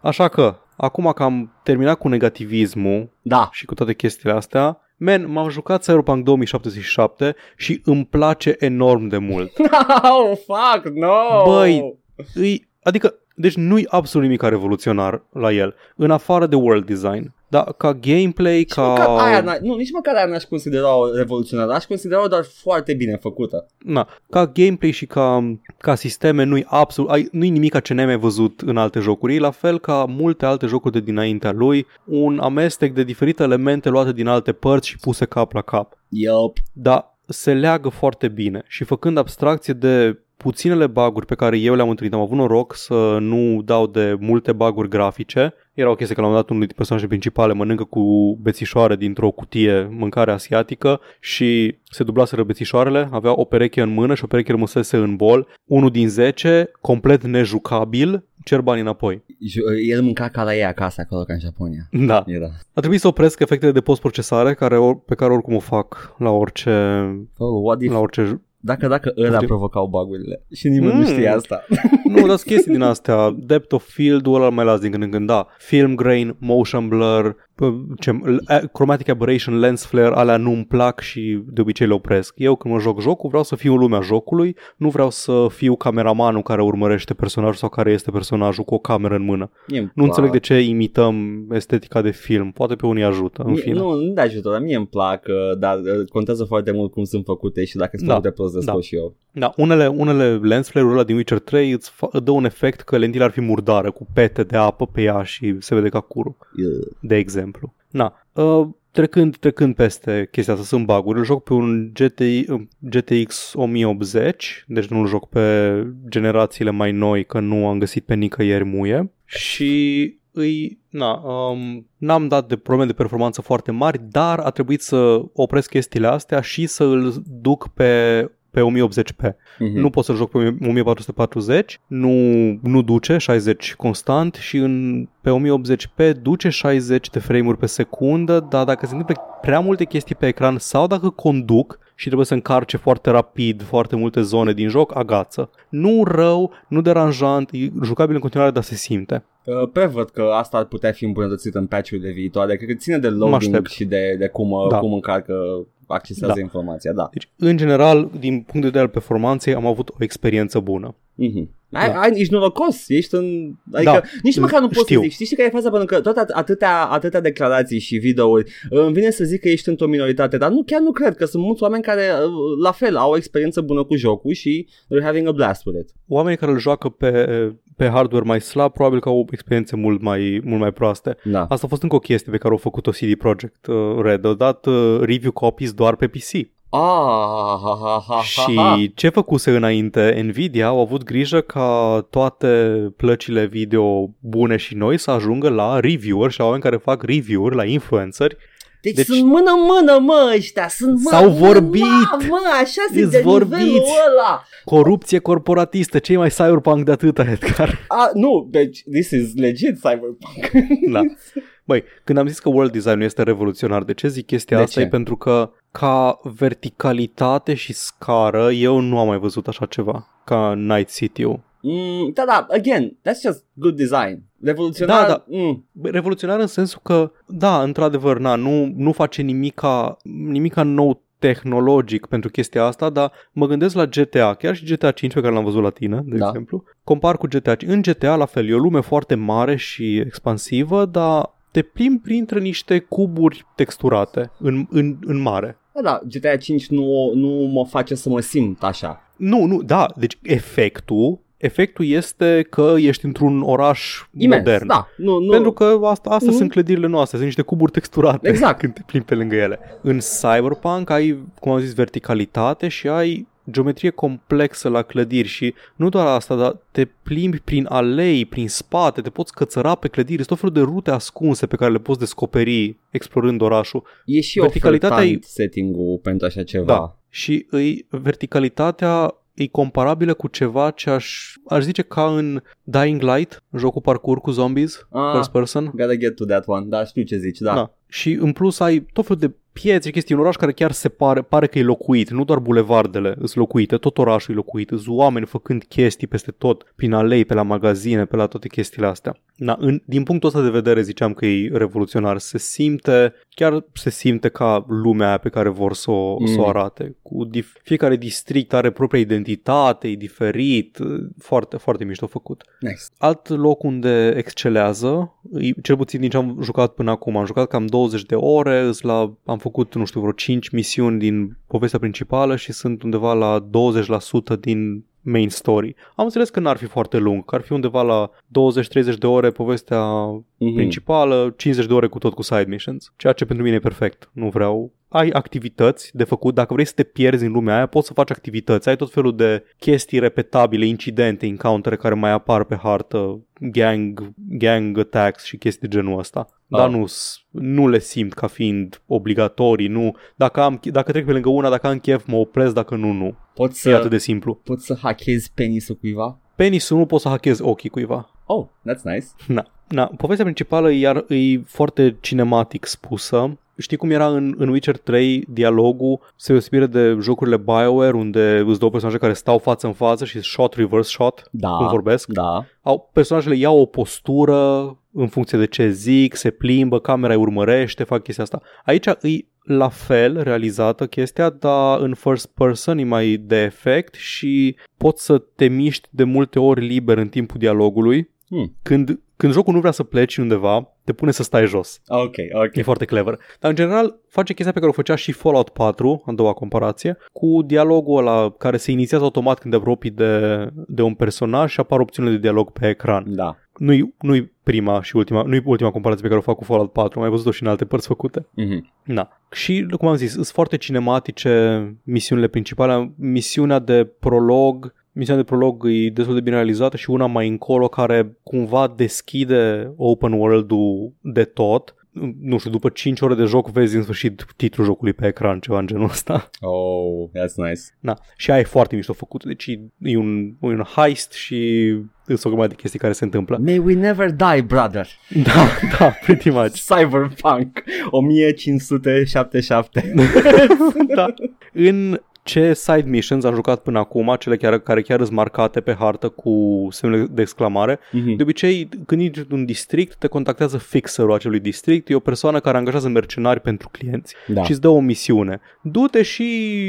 Așa că, acum că am terminat cu negativismul Da. și cu toate chestiile astea, man, m-am jucat Cyberpunk 2077 și îmi place enorm de mult. [laughs] oh, fuck, no! Băi, Îi, adică, deci nu-i absolut nimic revoluționar la el, în afară de world design. Dar ca gameplay, Nici ca... măcar aia, n- nu, nici măcar aia n-aș considera-o revoluționară, aș considera-o doar foarte bine făcută. Na, ca gameplay și ca, ca sisteme nu-i absolut, ai, nu-i nimic ce n-ai mai văzut în alte jocuri, e la fel ca multe alte jocuri de dinaintea lui, un amestec de diferite elemente luate din alte părți și puse cap la cap. Yup. Dar se leagă foarte bine și făcând abstracție de puținele baguri pe care eu le-am întâlnit, am avut noroc să nu dau de multe baguri grafice. Era o chestie că la un moment dat unul dintre personaje principale mănâncă cu bețișoare dintr-o cutie mâncare asiatică și se dublaseră bețișoarele, avea o pereche în mână și o pereche rămăsese în bol. Unul din 10, complet nejucabil, cer banii înapoi. Ju- El mânca ca la ei acasă acolo ca în Japonia. Da. Era. A trebuit să opresc efectele de post-procesare care, or- pe care oricum o fac la orice, Oh, what if, la orice dacă, dacă ăla Poftim? provocau bugurile și nimeni nu Mm. știa asta. [laughs] Nu, dar sunt chestii din astea. Depth of field-ul ăla mai las din când în când, da. Film grain, motion blur, pă, ce, a- chromatic aberration, lens flare, alea nu-mi plac și de obicei le opresc. Eu când mă joc jocul vreau să fiu în lumea jocului, nu vreau să fiu cameramanul care urmărește personajul sau care este personajul cu o cameră în mână. Mie-mi Nu înțeleg de plac. ce imităm estetica de film. Poate pe unii ajută, în Mie, fine. nu, nu de ajută, dar mie îmi plac, uh, dar uh, contează foarte mult cum sunt făcute și dacă sunt Da, făcute prost de da. scos și eu. Da, unele, unele lens flare-uri ăla din Witcher 3 îți fa- îți dă un efect că lentila ar fi murdară, cu pete de apă pe ea și se vede ca curul. Uh, de exemplu. Na, uh, trecând, trecând peste chestia asta, sunt baguri. Îl joc pe un GTI, uh, GTX 1080, deci nu-l joc pe generațiile mai noi, că nu am găsit pe nicăieri muie. Și îi, na, um, n-am dat de probleme de performanță foarte mari, dar a trebuit să opresc chestiile astea și să îl duc pe pe 1080p. mhm. Nu pot să-l joc pe 1440, nu, nu duce 60 constant și în, pe 1080p duce 60 de frame-uri pe secundă, dar dacă se întâmplă prea multe chestii pe ecran sau dacă conduc și trebuie să încarce foarte rapid foarte multe zone din joc, agață. Nu rău, nu deranjant, e jucabil în continuare, dar se simte. Uh, prevăd că asta ar putea fi îmbunătățit în patch-urile viitoare. Cred că ține de loading aștept. și de, de cum, uh, Da. cum încarcă, accesează Da. informația. Da. Deci, în general, din punct de vedere al performanței, am avut o experiență bună. Mm-hmm. Ai, Da. ai, ești norocos, ești în... Adică Da. nici măcar nu poți Știu. să zici. Știi, știi care e faza? Pentru că toate at- atâtea, atâtea declarații și videouri îmi vine să zic că ești într-o minoritate, dar nu, chiar nu cred că sunt mulți oameni care uh, la fel au o experiență bună cu jocul și they're having a blast with it. Oamenii care îl joacă pe, pe hardware mai slab probabil că au experiențe mult mai, mult mai proaste. Da. Asta a fost încă o chestie pe care au făcut-o CD Projekt uh, Red. Au dat uh, review copies doar pe PC. Ah, ha, ha, ha, ha, ha. Și ce făcuse înainte Nvidia au avut grijă ca toate plăcile video bune și noi să ajungă la reviewer și la oameni care fac review-uri, la influenceri. Deci, Deci- sunt mână-mână, mă, ăștia, sunt mă, S-au mă, vorbit. Mă, mă, așa sunt Îți de vorbiți. nivelul ăla. Corupție corporatistă, cei mai cyberpunk de atâta, Edgar. A, nu, deci, this is legit cyberpunk. Da. [laughs] Băi, când am zis că world design nu este revoluționar, de ce zic chestia De asta? ce? E pentru că ca verticalitate și scară, eu nu am mai văzut așa ceva ca Night City-ul. Mm, da, da, again, that's just good design. Revoluționar, Da, da. Mm, Bă, Revoluționar în sensul că, da, într-adevăr, na, nu, nu face nimica, nimica nou tehnologic pentru chestia asta, dar mă gândesc la GTA, chiar și GTA 5 pe care l-am văzut la tine, de Da. exemplu. Compar cu GTA 5. În GTA, la fel, e o lume foarte mare și expansivă, dar te plimbi printre niște cuburi texturate în, în, în mare. da, da, GTA 5 nu, nu mă face să mă simt așa. Nu, nu, da, deci efectul, efectul este că ești într-un oraș Imens, modern. da. Nu, nu. Pentru că asta, astea Nu. sunt clădirile noastre, sunt niște cuburi texturate Exact. [laughs] când te plimbi pe lângă ele. În Cyberpunk ai, cum am zis, verticalitate și ai geometrie complexă la clădiri și nu doar asta, dar te plimbi prin alei, prin spate, te poți cățăra pe clădiri, sunt tot felul de rute ascunse pe care le poți descoperi explorând orașul. E și verticalitatea ofertant e- setting-ul pentru așa ceva. Da. Și îi, verticalitatea e comparabilă cu ceva ce aș, aș zice ca în Dying Light, jocul parcur cu zombies, Ah. first person. Gotta get to that one, da, știu ce zici, da. Da. Și în plus ai tot felul de piețe, chestii, un oraș care chiar se pare, pare că e locuit, nu doar bulevardele sunt locuite, tot orașul e locuit, sunt oameni făcând chestii peste tot, prin alei, pe la magazine, pe la toate chestiile astea. Na, în, din punctul ăsta de vedere ziceam că e revoluționar, se simte, chiar se simte ca lumea aia pe care vor să o, Mm. să o arate. Cu dif- fiecare district are propria identitate, e diferit, foarte, foarte mișto făcut. Nice. Alt loc unde excelează, e- cel puțin din ce am jucat până acum, am jucat cam 20 de ore, îs la, am făcut, nu știu, vreo 5 misiuni din povestea principală și sunt undeva la 20% din main story. Am înțeles că n-ar fi foarte lung, că ar fi undeva la 20-30 de ore povestea Mhm. principală, 50 de ore cu tot cu side missions, ceea ce pentru mine e perfect. Nu vreau ai activități de făcut, dacă vrei să te pierzi în lumea aia, poți să faci activități, ai tot felul de chestii repetabile, incidente, encountere care mai apar pe hartă, gang, gang attacks și chestii de genul ăsta. Da. Dar nu, nu le simt ca fiind obligatorii, nu. Dacă, am, dacă trec pe lângă una, dacă am chef, mă opresc, dacă nu, nu. Poți E atât să, de simplu. poți să hackezi penisul cuiva? Penisul nu poți să hackezi ochii cuiva. Oh, that's nice. Na, na, povestea principală e, iar, e foarte cinematic spusă. Știi cum era în, în Witcher 3 dialogul se deosebire de jocurile BioWare unde îți două personaje care stau față în față și shot, reverse shot, Da. cum vorbesc? Da. Au, personajele iau o postură în funcție de ce zic, se plimbă, camera îi urmărește, fac chestia asta. Aici îi la fel realizată chestia, dar în first person e mai de efect și poți să te miști de multe ori liber în timpul dialogului. Hmm. Când, când jocul nu vrea să pleci undeva, te pune să stai jos. Ok, ok. E foarte clever. Dar în general face chestia pe care o făcea și Fallout 4, a doua comparație, cu dialogul ăla care se inițiază automat când te apropii de, de un personaj și apar opțiunile de dialog pe ecran. Da. Nu-i, nu-i prima și ultima, nu-i ultima comparație pe care o fac cu Fallout 4, am mai văzut-o și în alte părți făcute. Mhm. Da. Și, cum am zis, sunt foarte cinematice misiunile principale. Misiunea de prolog Misiunea de prolog e destul de bine realizată și una mai încolo care cumva deschide open world-ul de tot. Nu știu, după 5 ore de joc vezi în sfârșit titlul jocului pe ecran, ceva în genul ăsta. Oh, that's nice. Da. Și aia e foarte mișto făcut. Deci e un, e un heist și sunt o grămadă de chestii care se întâmplă. May we never die, brother. [laughs] Da, da, pretty much. Cyberpunk [laughs] 1577. da. În ce side missions am jucat până acum, cele chiar, care chiar sunt marcate pe hartă cu semnele de exclamare. Mhm. De obicei, când intri într-un district, te contactează fixerul acelui district. E o persoană care angajează mercenari pentru clienți Da. și îți dă o misiune. Du-te și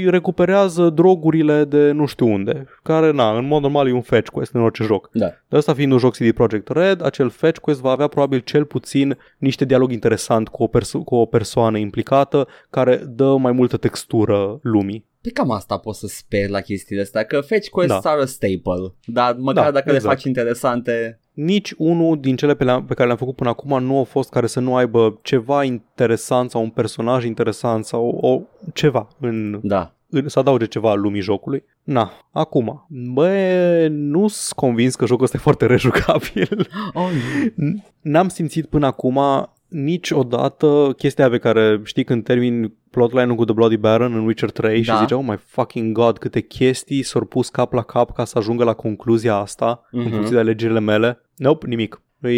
recuperează drogurile de nu știu unde, care, na, în mod normal e un fetch quest în orice joc. Da. De asta fiind un joc CD Projekt Red, acel fetch quest va avea probabil cel puțin niște dialog interesant cu o, perso- cu o persoană implicată care dă mai multă textură lumii. Pe cam asta poți să speri la chestiile astea, că fetch quests Da. are a staple, dar măcar Da, dacă le exact. faci interesante, Nici unul din cele pe, le- pe care le-am făcut până acum nu au fost care să nu aibă ceva interesant sau un personaj interesant sau o, ceva în, da. în, să adauge ceva lumii jocului. Na, acum, bă, nu sunt convins că jocul ăsta e foarte rejucabil. Oh, N- N-am simțit până acum niciodată chestia pe care știi când termin plotline-ul cu The Bloody Baron în Witcher 3 și Da. zice, oh my fucking god, câte chestii s-au pus cap la cap ca să ajungă la concluzia asta în Mhm. funcție de alegerile mele. Nope, nimic. E,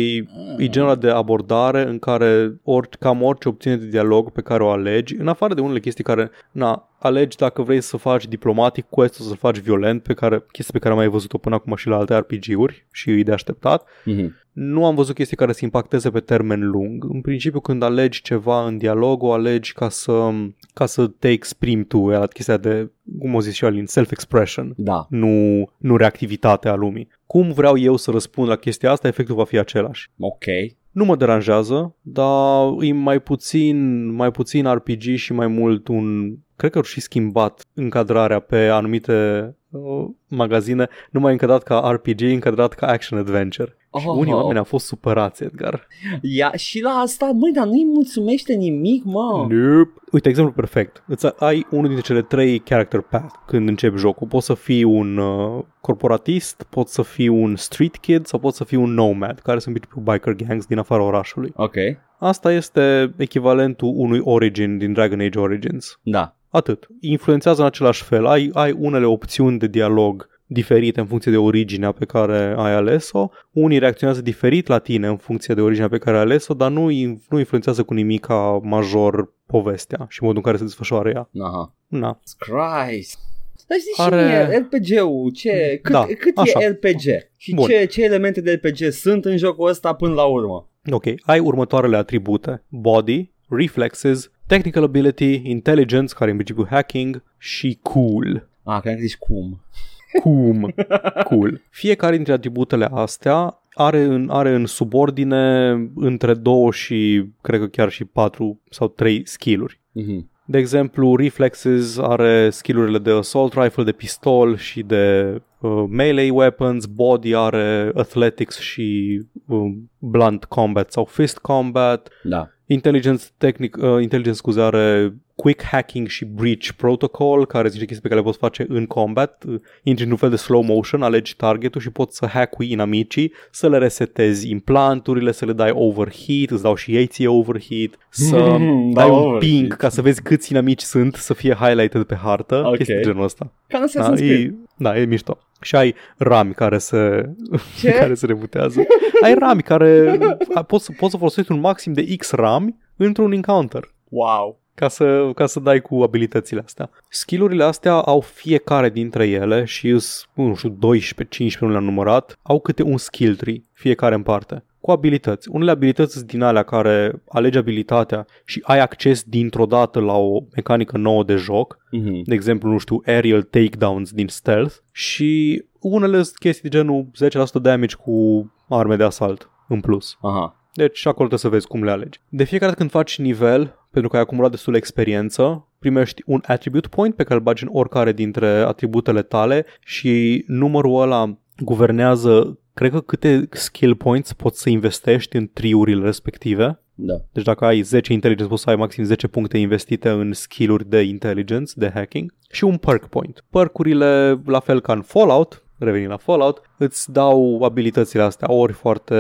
e genul ăla de abordare în care ori, cam orice opțiune de dialog pe care o alegi, în afară de unele chestii care, na, alegi dacă vrei să faci diplomatic quest sau să faci violent, pe care, chestii pe care am mai văzut-o până acum și la alte RPG-uri și e de așteptat Mhm. Nu am văzut chestii care să impacteze pe termen lung. În principiu, când alegi ceva în dialog, o alegi ca să, ca să te exprimi tu, la chestia de, cum o zis și Alin, self-expression, Da. nu, nu reactivitatea lumii. Cum vreau eu să răspund la chestia asta, efectul va fi același. Ok. Nu mă deranjează, dar e mai puțin, mai puțin RPG și mai mult un... Cred că au și schimbat încadrarea pe anumite uh, magazine, nu mai încadrat ca RPG, încadrat ca action adventure. Și Oh. unii oameni au fost supărați, Edgar. Ia, și la asta, măi, dar nu-i mulțumește nimic, mă. Nope. Uite, exemplu perfect. Îți ai unul dintre cele trei character path când începi jocul. Poți să fii un uh, corporatist, poți să fii un street kid sau poți să fii un nomad, care sunt principiul biker gangs din afara orașului. Ok. Asta este echivalentul unui origin din Dragon Age Origins. Da. Atât. Influențează în același fel. Ai, ai unele opțiuni de dialog diferite în funcție de originea pe care ai ales-o. Unii reacționează diferit la tine în funcție de originea pe care ai ales-o, dar nu, in- nu influențează cu nimic ca major povestea și modul în care se desfășoară ea. Aha. Na. Christ. Dar știi Are- și mie, RPG-ul, ce, cât, Da, cât așa. e RPG? Și Bun. ce, ce elemente de RPG sunt în jocul ăsta până la urmă? Ok, ai următoarele atribute. Body, reflexes, technical ability, intelligence, care e în principiu hacking, și cool. Ah, cred că zici cum. Cum? [laughs] Cool. Fiecare dintre atributele astea are în, are în subordine între două și cred că chiar și patru sau trei skill-uri. Mhm. De exemplu, Reflexes are skillurile de assault rifle, de pistol și de uh, melee weapons, Body are athletics și uh, blunt combat sau fist combat, Da. Intelligence, technic, uh, intelligence scuze, are quick hacking și breach protocol, care sunt niște chestii pe care le poți face în combat. Uh, Intri într-un fel de slow motion, alegi targetul și poți să hackui inamicii, să le resetezi implanturile, să le dai overheat, îți dau și ei ție overheat, să [laughs] Da, dai un overheat. ping ca să vezi câți inamici sunt, să fie highlighted pe hartă, Ok. chestii de genul ăsta. Ca în Da, Assassin's Creed. e, da, e mișto. Și ai rami care se, Ce? [laughs] care se rebutează. Ai rami care poți, să- poți să folosești un maxim de X rami într-un encounter Wow. ca să, ca să dai cu abilitățile astea. Skillurile astea au fiecare dintre ele și îs, nu știu, 12-15 nu le-am numărat, au câte un skill tree, fiecare în parte cu abilități. Unele abilități sunt din alea care alegi abilitatea și ai acces dintr-o dată la o mecanică nouă de joc, Mhm. de exemplu, nu știu, aerial takedowns din stealth și unele sunt chestii de genul 10% damage cu arme de asalt în plus. Aha. Deci și acolo trebuie să vezi cum le alegi. De fiecare dată când faci nivel, pentru că ai acumulat destul de experiență, primești un attribute point pe care îl bagi în oricare dintre atributele tale și numărul ăla guvernează, cred că câte skill points poți să investești în triurile respective. Da. Deci dacă ai 10 intelligence, poți să ai maxim 10 puncte investite în skill-uri de intelligence, de hacking și un perk point. Percurile, la fel ca în Fallout, revenind la Fallout, îți dau abilitățile astea ori foarte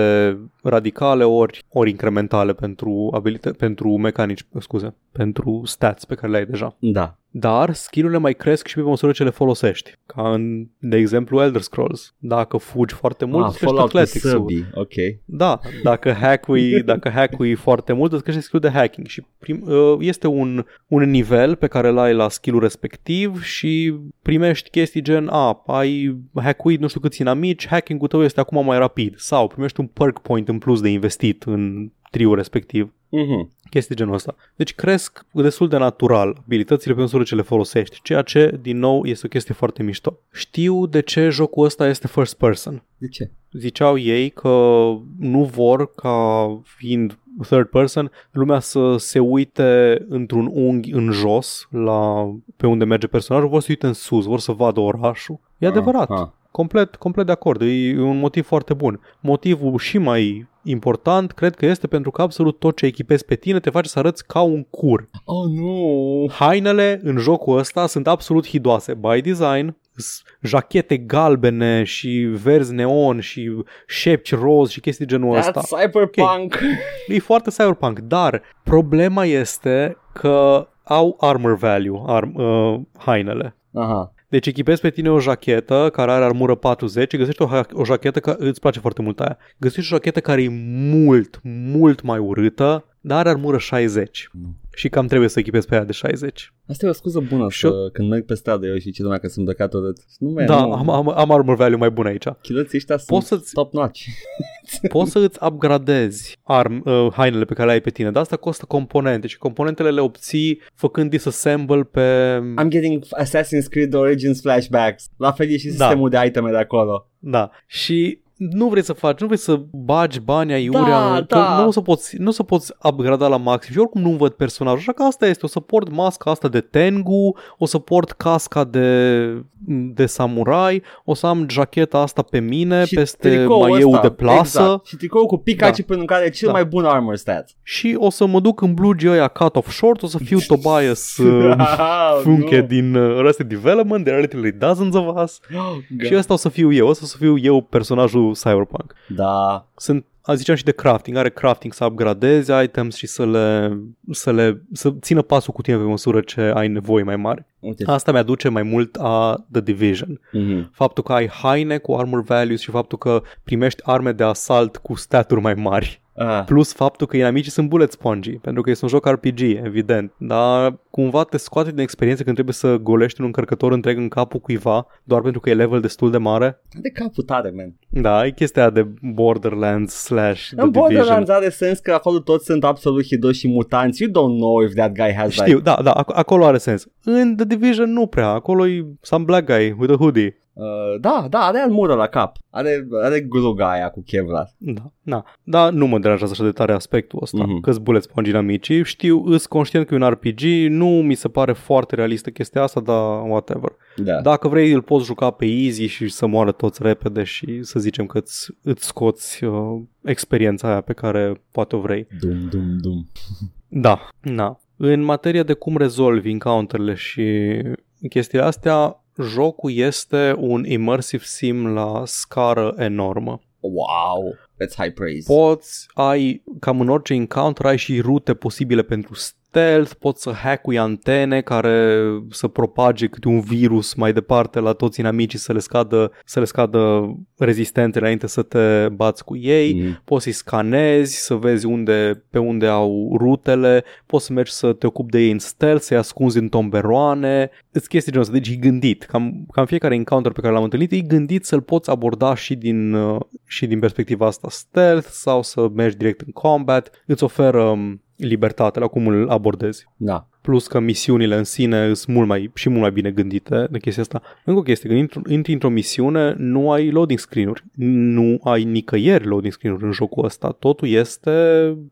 radicale, ori, ori incrementale pentru, abilită- pentru mecanici, scuze, pentru stats pe care le ai deja. Da. Dar skill-urile mai cresc și pe măsură ce le folosești. Ca în, de exemplu, Elder Scrolls. Dacă fugi foarte mult, ah, îți crește Fallout cu athletics-ul. săbii. Ok. Da, dacă hackui, dacă hackui foarte mult, îți crește skill de hacking și prim, uh, este un, un nivel pe care îl ai la skill respectiv și primești chestii gen, a, ai hackuit nu știu câți inamici, hacking-ul tău este acum mai rapid sau primești un perk point în plus de investit în triul respectiv. Mhm. Chestii genul ăsta. Deci cresc destul de natural abilitățile pe măsură ce le folosești, ceea ce, din nou, este o chestie foarte mișto. Știu de ce jocul ăsta este first person De ce? ziceau ei că nu vor ca fiind third person lumea să se uite într-un unghi în jos la pe unde merge personajul, vor să se uite în sus, vor să vadă orașul. E adevărat. Ah, ah. Complet, complet de acord. E un motiv foarte bun. Motivul și mai important, cred că este pentru că absolut tot ce echipezi pe tine te face să arăți ca un cur. Oh, nu! Hainele în jocul ăsta sunt absolut hidoase. By design, s- jachete galbene și verzi neon și șepci roz și chestii genul ăsta. That's cyberpunk! E foarte cyberpunk, dar problema este că au armor value, arm, uh, hainele. Aha. Deci echipezi pe tine o jachetă care are armură 40, găsești o, ha- o jachetă care îți place foarte mult aia. Găsești o jachetă care e mult, mult mai urâtă, dar are armură 60. Mm. Și cam trebuie să echipezi pe aia de 60. Asta e o scuză bună Și să, când merg pe stradă eu și ce lumea că sunt îmbrăcat urât. Nu mai Da, nu. am, am, am armor value mai bun aici. Chiloții ăștia sunt Poți să-ți- top notch. [laughs] Poți să îți upgradezi arm, uh, hainele pe care le ai pe tine, dar asta costă componente și componentele le obții făcând disassemble pe... I'm getting Assassin's Creed Origins flashbacks. La fel e și Da. sistemul de iteme de acolo. Da. Și nu vrei să faci, nu vrei să bagi bani aiurea, Da, că da. nu o să poți, nu o să poți upgrada la maxim și oricum nu văd personajul, așa că asta este, o să port masca asta de Tengu, o să port casca de, de samurai, o să am jacheta asta pe mine, și peste tricoul maieu ăsta, de plasă Exact. Și tricou cu Pikachu Da. pentru care e cel Da. mai bun armor stat. și o să mă duc în blugii ăia cut off short, o să fiu Tobias [laughs] uh, Funke Nu. din uh, Arrested Development, there are literally dozens of us [gasps] Oh, și ăsta o să fiu eu, ăsta o să fiu eu personajul Cyberpunk. Da. sunt a ziceam și de crafting, are crafting să upgradezi items și să le, să le să țină pasul cu tine pe măsură ce ai nevoie mai mare. Uite. Asta mi-aduce mai mult a The Division. Mhm. Faptul că ai haine cu armor values și faptul că primești arme de asalt cu staturi mai mari. Ah. Plus faptul că inamicii sunt bullet spongy, pentru că este un joc RPG, evident. Dar cumva te scoate din experiență când trebuie să golești un încărcător întreg în capul cuiva, doar pentru că e level destul de mare. De capul tare, man. Da, e chestia aia de Borderlands slash The În Division. Borderlands are sens că acolo toți sunt absolut hidoși și mutanți. You don't know if that guy has Știu, like... da, da, ac- acolo are sens. În The Division nu prea, acolo e some black guy with a hoodie. Uh, da, da, are armură la cap. Are, are gluga aia cu chevra. Da, da. Dar nu mă deranjează așa de tare aspectul ăsta, Mhm. mm-hmm. că-ți bullet sponge amicii. Știu, îs conștient că e un RPG, nu mi se pare foarte realistă chestia asta, dar whatever. Da. Dacă vrei, îl poți juca pe easy și să moară toți repede și să zicem că îți, îți scoți uh, experiența aia pe care poate o vrei. Dum, dum, dum. [laughs] Da, da. În materie de cum rezolvi encounterele și chestiile astea, jocul este un immersive sim la scară enormă. Wow. That's high praise. Poți, ai, cam în orice encounter, ai și rute posibile pentru stealth stealth, poți să hackui antene care să propage câte un virus mai departe la toți inamicii să le scadă, să le scadă rezistențe înainte să te bați cu ei, Mm. poți să-i scanezi, să vezi unde, pe unde au rutele, poți să mergi să te ocupi de ei în stealth, să-i ascunzi în tomberoane, îți chestii genul ăsta, deci e gândit. Cam, cam fiecare encounter pe care l-am întâlnit e gândit să-l poți aborda și din, uh, și din perspectiva asta stealth sau să mergi direct în combat, îți oferă um, libertate la cum îl abordezi. Da. Plus că misiunile în sine sunt mult mai, și mult mai bine gândite de chestia asta. Încă o chestie, când intri, intri într-o misiune, nu ai loading screen-uri. Nu ai nicăieri loading screen-uri în jocul ăsta. Totul este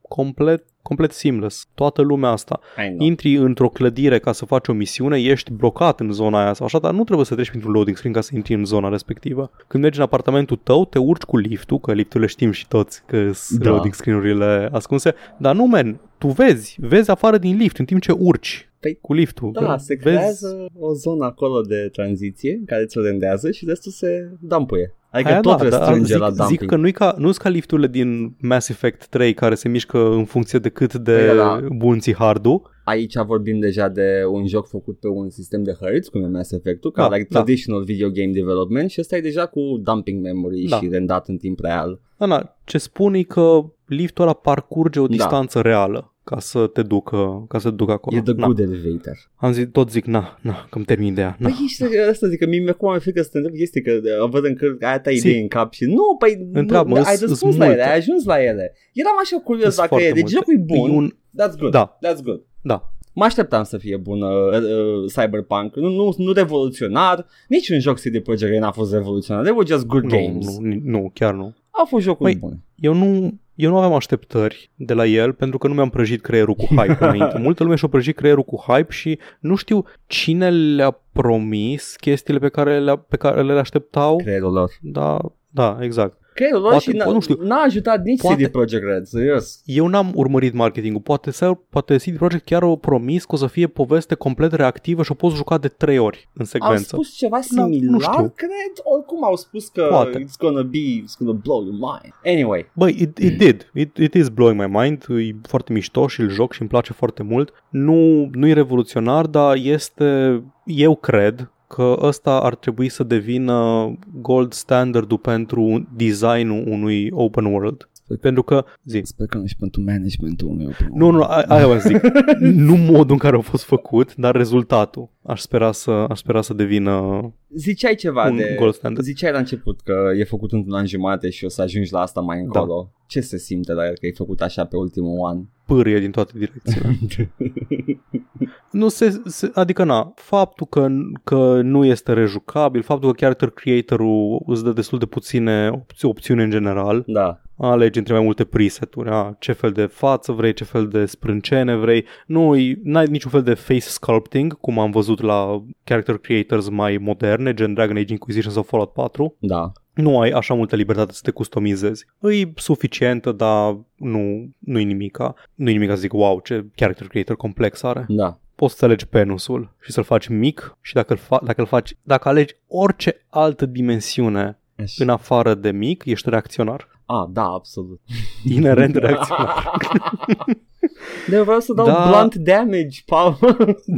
complet complet seamless. Toată lumea asta. I know. Intri într-o clădire ca să faci o misiune, ești blocat în zona aia sau așa, dar nu trebuie să treci printr-un loading screen ca să intri în zona respectivă. Când mergi în apartamentul tău, te urci cu liftul, că lifturile știm și toți că sunt Da. loading screen-urile ascunse, dar nu, man, tu vezi, vezi afară din lift în timp ce urci Păi, cu liftul. Da, se vezi, creează o zonă acolo de tranziție care ți-o rendează și restul se dampuie. Adică Aia tot da, dar restrânge zic, la dumping. zic că nu-i ca, nu-s ca lifturile din Mass Effect 3 care se mișcă în funcție de cât de Păi da. bun ți hardul. Aici vorbim deja de un joc făcut pe un sistem de hărți, cum e Mass Effect-ul, ca Da, like da. traditional video game development și ăsta e deja cu dumping memory Da. și rendat în timp real. Da, na, ce spun e că liftul ăla parcurge o Da. distanță reală ca să te ducă, ca să te ducă acolo. E the Na. good elevator. Am zis, tot zic, na, na, că îmi termin ideea. Na. Păi ești asta zic că mie acum mi-e frică să te întreb chestii că uh, văd încă aia ta Si. idei în cap și nu, păi Întreabă, nu, îs- ai îs răspuns la multe. ele, ai ajuns la ele. Eram așa curios Îs dacă foarte e, deci multe. jocul e bun, E un, that's good, Da. that's good. da, Mă așteptam să fie bun uh, uh, Cyberpunk, nu, nu, nu revoluționar, niciun joc CD Projekt Red n-a fost revoluționar, they were just good nu, games. nu, nu, chiar nu. Au fost jocuri Păi, bune. Eu nu, eu nu aveam așteptări de la el pentru că nu mi-am prăjit creierul cu hype [laughs] înainte. Multă lume și-a prăjit creierul cu hype și nu știu cine le-a promis chestiile pe care le, pe care le așteptau. Creierul lor. Da, da, exact. Creierul lor Poate- și n-a, nu știu. n-a ajutat nici Poate- CD Projekt Red, serios. Eu n-am urmărit marketingul. Poate, să, poate CD Projekt chiar au promis că o să fie poveste complet reactivă și o poți juca de trei ori în Au secvență. spus ceva Nu- nu similar, știu. cred? Oricum au spus că Poate. it's gonna be, it's gonna blow your mind. Anyway, Băi, it, it did. It, it is blowing my mind. E foarte mișto și îl joc și îmi place foarte mult. Nu, nu e revoluționar, dar este, eu cred, că ăsta ar trebui să devină gold standardul pentru designul unui open world. Pentru că, zi, sper că nu și pentru managementul meu. nu, nu, a- aia vă zic, [laughs] nu modul în care a fost făcut, dar rezultatul. Aș spera să, aș spera să devină Ziceai ceva un de... gold standard. Ziceai la început că e făcut într-un an jumate și o să ajungi la asta mai încolo. Ce se simte la el că e făcut așa pe ultimul an? Pârie din toate direcțiile. [laughs] Nu se, se adică na, faptul că, că nu este rejucabil, faptul că character creator-ul îți dă destul de puține opți- opțiuni în general, da. alegi între mai multe preset-uri, a, ce fel de față vrei, ce fel de sprâncene vrei, nu ai niciun fel de face sculpting, cum am văzut la character creators mai moderne, gen Dragon Age Inquisition sau Fallout 4, Da. Nu ai așa multă libertate să te customizezi. E suficientă, dar nu, nu-i nimica. Nu-i nimica să zic, wow, ce character creator complex are. Da. Poți să alegi penusul și să-l faci mic și dacă îl, fa- dacă îl faci, dacă alegi orice altă dimensiune Așa. în afară de mic, ești reacționar. Ah, da, absolut. Inerent [laughs] reacționar. [laughs] De vreau să dau Da. blunt damage, Paul.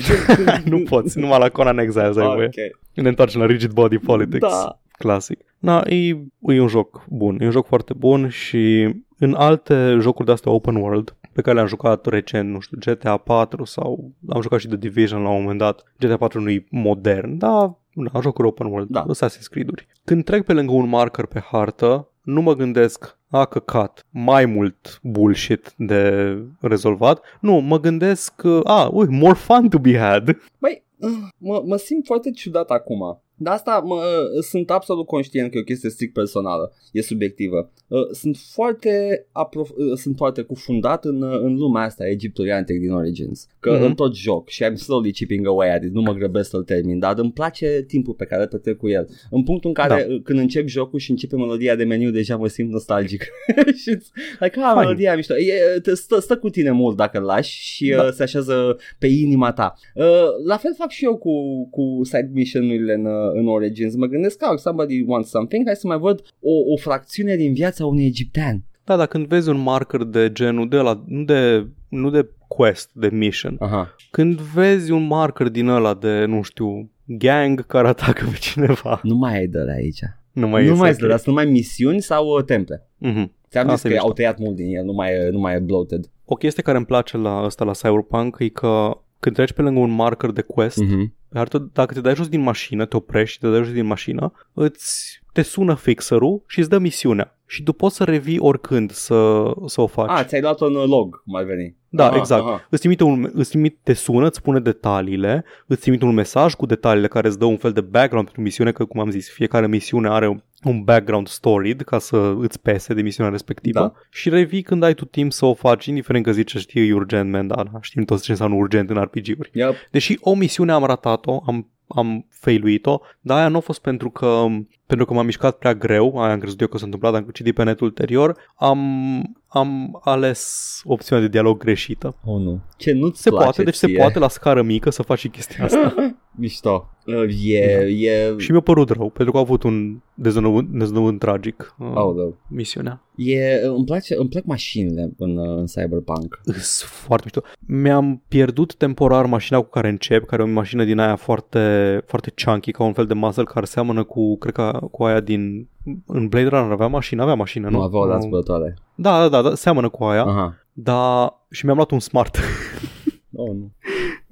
[laughs] nu poți, numai la Conan Exiles ai voie. ok. Ne întoarcem la rigid body politics. Da. Clasic. Na, e, e un joc bun, e un joc foarte bun și în alte jocuri de astea open world pe care le-am jucat recent, nu știu, GTA 4 sau am jucat și The Division la un moment dat. GTA 4 nu e modern, dar da, jocuri open world, Da. Assassin's Creed-uri. Când trec pe lângă un marker pe hartă, nu mă gândesc, a căcat, mai mult bullshit de rezolvat. Nu, mă gândesc, a, ui, more fun to be had. Băi, mă, mă simt foarte ciudat acum. Dar asta mă, sunt absolut conștient că e o chestie strict personală, e subiectivă. Uh, Sunt foarte, aprof- uh, sunt foarte cufundat în, uh, în lumea asta egipturiantic din Origins. Că Mhm. mm-hmm. îl tot joc și I'm slowly chipping away at it, nu mă grăbesc să-l termin, dar îmi place timpul pe care îl petrec cu el. În punctul în care Da. uh, când încep jocul și începe melodia de meniu, deja mă simt nostalgic. [laughs] și like, ah, Fine. melodia e mișto. E, te- stă, stă cu tine mult dacă îl lași și Da. uh, se așează pe inima ta. Uh, la fel fac și eu cu, cu side mission-urile în, uh, în Origins. Mă gândesc că somebody wants something, hai să mai văd o, o fracțiune din viața unui egiptean. Da, dar când vezi un marker de genul de la, nu de nu de quest, de mission. Aha. Când vezi un marker din ăla de, nu știu, gang care atacă pe cineva, Nu mai ai de la aici. nu mai nu iese mai ok. sunt, dar sunt numai misiuni sau uh, temple. Mhm. Ți-am zis Asta că e au mișto. tăiat mult din el, nu mai, e- nu mai e bloated. O chestie care îmi place la ăsta, la Cyberpunk, e că când treci pe lângă un marker de quest, Mhm. pe hartă, dacă te dai jos din mașină, te oprești și te dai jos din mașină, îți te sună fixerul și îți dă misiunea. Și tu poți să revii oricând să, să o faci. Ah, ți-ai luat un log, cum ar veni. Da, Aha, exact. aha. Îți trimite un, îți trimite, te sună, îți spune detaliile, îți trimite un mesaj cu detaliile care îți dă un fel de background pentru misiune, că cum am zis, fiecare misiune are un background storied ca să îți pese de misiunea respectivă Da. și revii când ai tu timp să o faci, indiferent că zici, știi, e urgent, man, da, da, știm toți ce înseamnă urgent în RPG-uri. Yep. Deși o misiune am ratat-o, am, am failuit-o, dar aia nu a fost pentru că, pentru că m-am mișcat prea greu, aia am crezut eu că s-a întâmplat, am citit pe net ulterior, am, am ales opțiunea de dialog greșită. Oh, nu. Ce nu-ți Se place poate, deci se ție? poate la scară mică să faci și chestia asta. [laughs] Mișto. Uh, E, e... și mi-a părut rău, pentru că a avut un dezvăluit dezvăluit tragic uh, Oh, da. misiunea. E, îmi, place, îmi plac mașinile în, uh, în Cyberpunk. Îs foarte mișto. Mi-am pierdut temporar mașina cu care încep, care e o mașină din aia foarte, foarte chunky, ca un fel de muscle care seamănă cu, cred că, cu aia din... În Blade Runner avea mașină? Avea mașină, nu? Nu avea o Nu. la zburătoare. Da, da, da, da, seamănă cu aia, Aha. dar și mi-am luat un smart. [laughs] Oh, nu.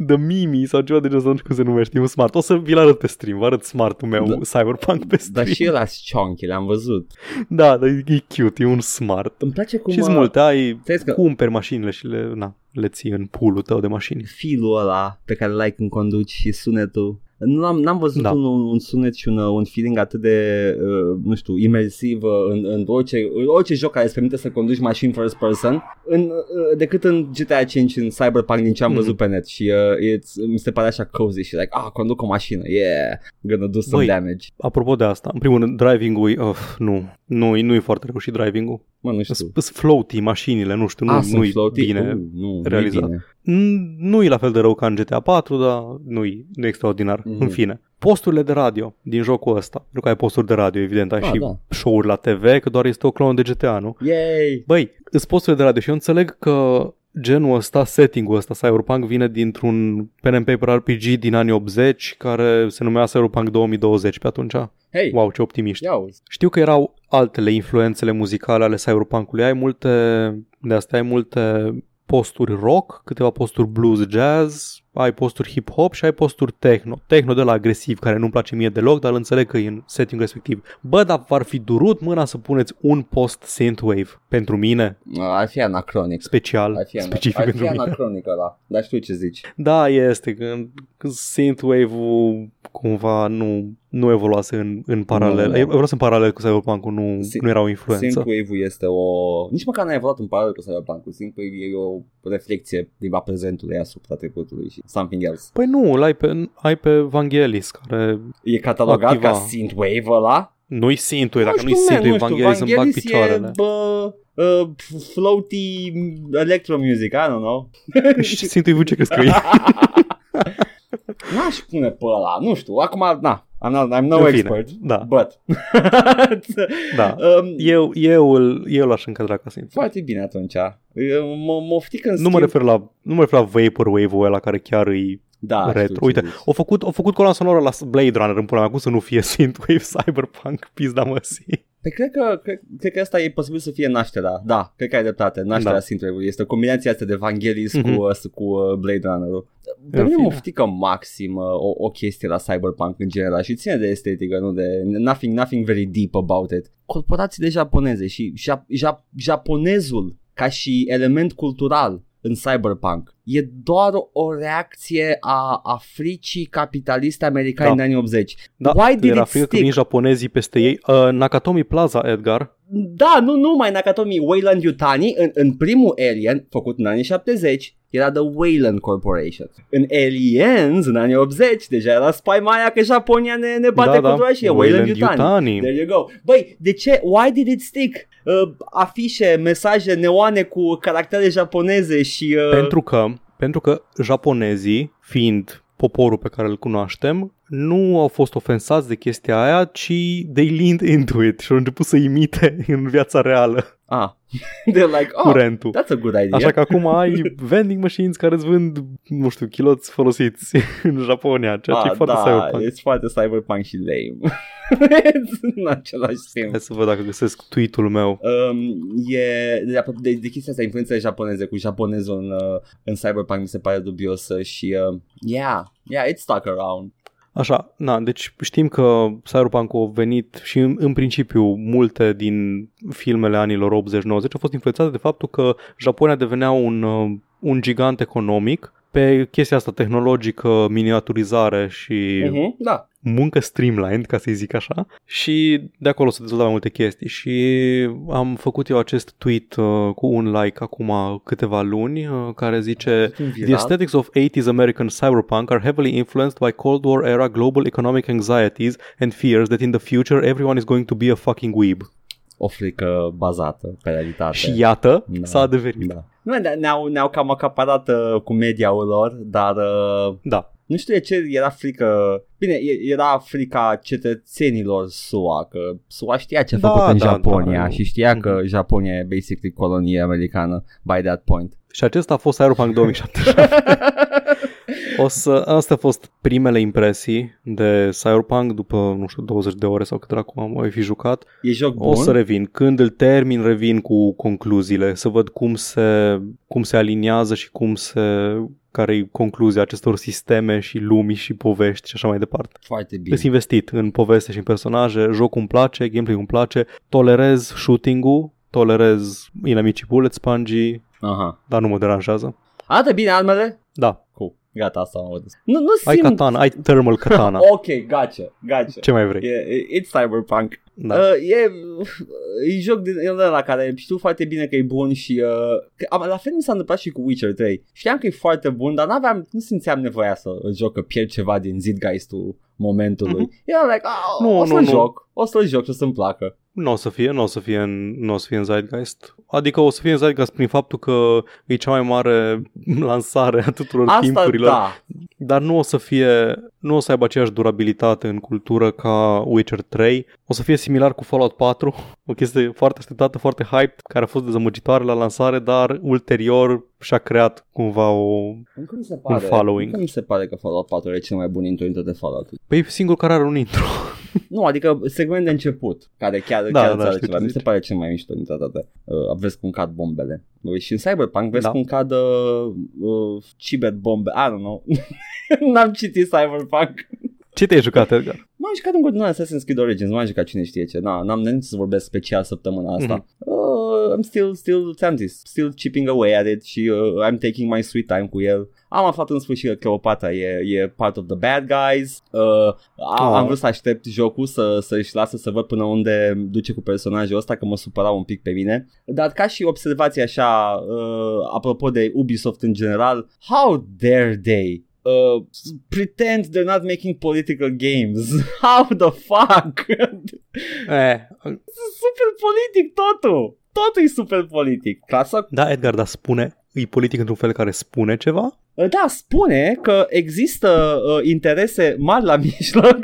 The Mimi sau ceva de genul ăsta, nu știu cum se numește, e un smart. O să vi-l arăt pe stream, vă arăt smartul meu, Da. Cyberpunk pe stream. Dar și ăla chunky, le-am văzut. Da, dar e e cute, e un smart. Îmi place cum... și uh, multe, ai, Ți-ai zis că cumperi mașinile și le, na, le ții în pulul tău de mașini. filul ăla pe care l-ai când conduci și sunetul. Nu am, n-am văzut Da. un, un sunet și un, un feeling atât de, uh, nu știu, imersiv uh, în, în, orice, în orice joc care îți permite să conduci mașini first person în, uh, decât în GTA 5 în Cyberpunk din ce am Mhm. văzut pe net și uh, it's, mi se pare așa cozy și like, ah, conduc o mașină, yeah, gonna do some Băi, damage. Apropo de asta, în primul rând, driving-ul, e- uh, nu, nu, nu e foarte reușit driving-ul. Mă, nu știu. Sunt floaty mașinile, nu știu, nu, ah, nu sunt e floaty? bine. Uh, nu, realizat. nu e bine. Mm, Nu e la fel de rău ca în GTA 4, dar nu e, nu e extraordinar. Mhm. În fine, posturile de radio din jocul ăsta. Pentru că ai posturi de radio, evident, ai Ah, și da. show-uri la TV, că doar este o clonă de GTA, nu? Yay! Băi, îți posturile de radio și eu înțeleg că genul ăsta, setting-ul ăsta, Cyberpunk, vine dintr-un pen and paper RPG din anii 80 care se numea Cyberpunk 2020 pe atunci. Hey, Wow, ce optimiști. ia uzi. Știu că erau altele influențele muzicale ale Cyberpunk-ului. Ai multe, de astea ai multe posturi rock, câteva posturi blues jazz, ai posturi hip-hop și ai posturi techno. Techno de la agresiv, care nu-mi place mie deloc, dar îl înțeleg că e în setting respectiv. Bă, dar v-ar fi durut mâna să puneți un post synthwave pentru mine, Ar fi anacronic. special, Ar fi, specific ar fi pentru mine. anacronic ăla, dar știu ce zici. Da, este că, că synthwave-ul cumva nu, nu evoluase în, în paralel. Nu, nu. Evoluase în paralel cu Cyberpunk-ul, nu, Si- nu era o influență. Synthwave-ul este o... Nici măcar n-a evoluat în paralel cu Cyberpunk-ul. Synthwave e o reflexie din prezentului asupra trecutului și something else. Păi nu, îl ai pe, ai pe Vangelis, care E catalogat Activa. ca Synthwave ăla? nu-i Synthwave, dacă nu-i știu, man, Synthwave, nu știu, Vangelis îmi bag Vangelis picioarele. E, bă, uh, floaty electro music, I don't know. Și Synthwave ce crezi că e? [laughs] N-aș pune pe ăla, nu știu, acum, na, I'm, not, I'm no În fine, expert, Da, but... [laughs] da. um, Eu, eu, îl, eu l-aș încadra ca Synthwave. Foarte bine atunci. Eu Mă, mă oftic în Nu mă schimb- refer la, nu mă refer la Vaporwave-ul ăla care chiar e da, știu retro. ce Uite, zici. au făcut, au făcut coloana sonoră la Blade Runner în pula mea, cum să nu fie [laughs] Synthwave Cyberpunk, pizda măsii. Păi cred că, cred, cred că asta e posibil să fie nașterea. Da, cred că ai dreptate. Nașterea Da. da. synthwave Este combinația asta de Vangelis Mhm. cu, uh, cu uh, Blade Runner-ul. Pe În mine mă fine. oftică maxim uh, o, o chestie la Cyberpunk în general și ține de estetică, nu de nothing, nothing very deep about it. Corporațiile japoneze și ja, ja, japonezul ca și element cultural în Cyberpunk e doar o reacție a, a fricii capitaliste americane Da. din anii 80. Da, Why did era it frică că stick? vin japonezii peste ei. Uh, Nakatomi Plaza, Edgar, Da, nu numai Nakatomi, Wayland Yutani în, în primul Alien, făcut în anii 70, era The Wayland Corporation. În Aliens, în anii 80, deja era Spy Maya că Japonia ne, ne bate da, cu da, doar și e Wayland, Yutani. Yutani. There you go. Băi, de ce? Why did it stick? Uh, afișe, mesaje neoane cu caractere japoneze și... Uh, Pentru că, pentru că japonezii, fiind poporul pe care îl cunoaștem nu au fost ofensați de chestia aia, ci they leaned into it și au început să imite [laughs] în viața reală Ah, [laughs] they're like, oh, curentul. that's a good idea. Așa că acum ai vending machines care îți vând, nu știu, chiloți folosiți [laughs] în Japonia, ceea ce ah, e foarte da, cyberpunk. e foarte cyberpunk și lame. în același timp. Hai să văd dacă găsesc tweet-ul meu. Um, e, de, de, de chestia asta, influențele japoneze cu japonezul în, uh, în Cyberpunk mi se pare dubiosă și uh, yeah, yeah, it's stuck around. Așa, na, deci știm că Cyberpunk a venit și în, în principiu multe din filmele anilor 80-90 au fost influențate de faptul că Japonia devenea un, uh, un gigant economic pe chestia asta tehnologică, miniaturizare și Uh-huh, da. muncă streamlined, ca să-i zic așa, și de acolo se dezvoltă mai multe chestii și am făcut eu acest tweet uh, cu un like acum câteva luni uh, care zice Un The viral. aesthetics of 80s American cyberpunk are heavily influenced by Cold War era global economic anxieties and fears that in the future everyone is going to be a fucking weeb. O frică bazată pe realitate. Și iată, Da. s-a adeverit. Da. Nu, ne- ne-au, ne-au cam acaparat uh, cu media-ul lor, dar uh, Da. nu știu de ce era frică... Bine, e- era frica cetățenilor SUA, că SUA știa ce a Da, făcut în da, Japonia da. și știa că Japonia e basically colonie americană by that point. Și acesta a fost Cyberpunk 2077. [laughs] O să, astea au fost primele impresii de Cyberpunk după, nu știu, 20 de ore sau cât dracu am mai fi jucat. E joc bun? O să revin. Când îl termin, revin cu concluziile, să văd cum se, cum se aliniază și cum se care e concluzia acestor sisteme și lumi și povești și așa mai departe. Foarte bine. Sunt investit în poveste și în personaje, jocul îmi place, gameplay îmi place, tolerez shooting-ul, tolerez inamicii bullet spongy, Aha. dar nu mă deranjează. Arată bine armele? Da, Cool. Gata, asta am auzit. Nu, nu ai simt... katana, ai thermal [laughs] katana. Ok, gotcha, gotcha. Ce mai vrei? E, e, it's cyberpunk. Da. Uh, e, e joc din el la care știu foarte bine că e bun și uh, că, am- la fel mi s-a întâmplat și cu Witcher 3. Știam că e foarte bun, dar n-aveam, nu simțeam nevoia să îl joc, că pierd ceva din Zeitgeist-ul momentului. Mhm. Era like, ah, Nu, o să nu, nu. joc, o să joc și o să-mi placă. Nu o să fie, nu o să fie în, nu o să fie în Zeitgeist. Adică o să fie în Zeitgeist prin faptul că e cea mai mare [laughs] lansare a tuturor Asta timpurilor. da. Dar nu o să fie, nu o să aibă aceeași durabilitate în cultură ca Witcher 3. O să fie similar cu Fallout 4, [laughs] o chestie foarte așteptată, foarte hyped, care a fost dezamăgitoare la lansare, dar ulterior și-a creat cumva o... Încă mi se pare, following. Încă mi se pare că Fallout 4 e cel mai bun intro intro de Fallout. Păi e singurul care are un intro. Nu, adică segment de început, care chiar, Da, chiar da, îți arată știu ceva. ce Mi se zici. pare cel mai mișto dintre toate. Uh, vezi cum cad bombele. Uh, Și în Cyberpunk vezi Da. cum cad uh, uh, cibet bombe. I don't know. [laughs] N-am citit Cyberpunk. Ce te-ai jucat, Edgar? M-am jucat în continuare Assassin's Creed Origins, m-am jucat cine știe ce. Na, n-am nenit să vorbesc special săptămâna asta. Mhm. Uh, I'm still, still, ți-am zis, still chipping away at it și uh, I'm taking my sweet time cu el. Am aflat în sfârșit că Cleopatra e, e part of the bad guys. Uh, am, Oh. am vrut să aștept jocul să, să-și lasă să văd până unde duce cu personajul ăsta, că mă supăra un pic pe mine. Dar ca și observație așa, uh, apropo de Ubisoft în general, how dare they uh, pretend they're not making political games. [laughs] How the fuck? Eh, super politic totul. Totul e super politic. Clasa da, Edgar, dar spune, e politic într-un fel care spune ceva? Da, spune că există uh, interese mari la [laughs] mijloc.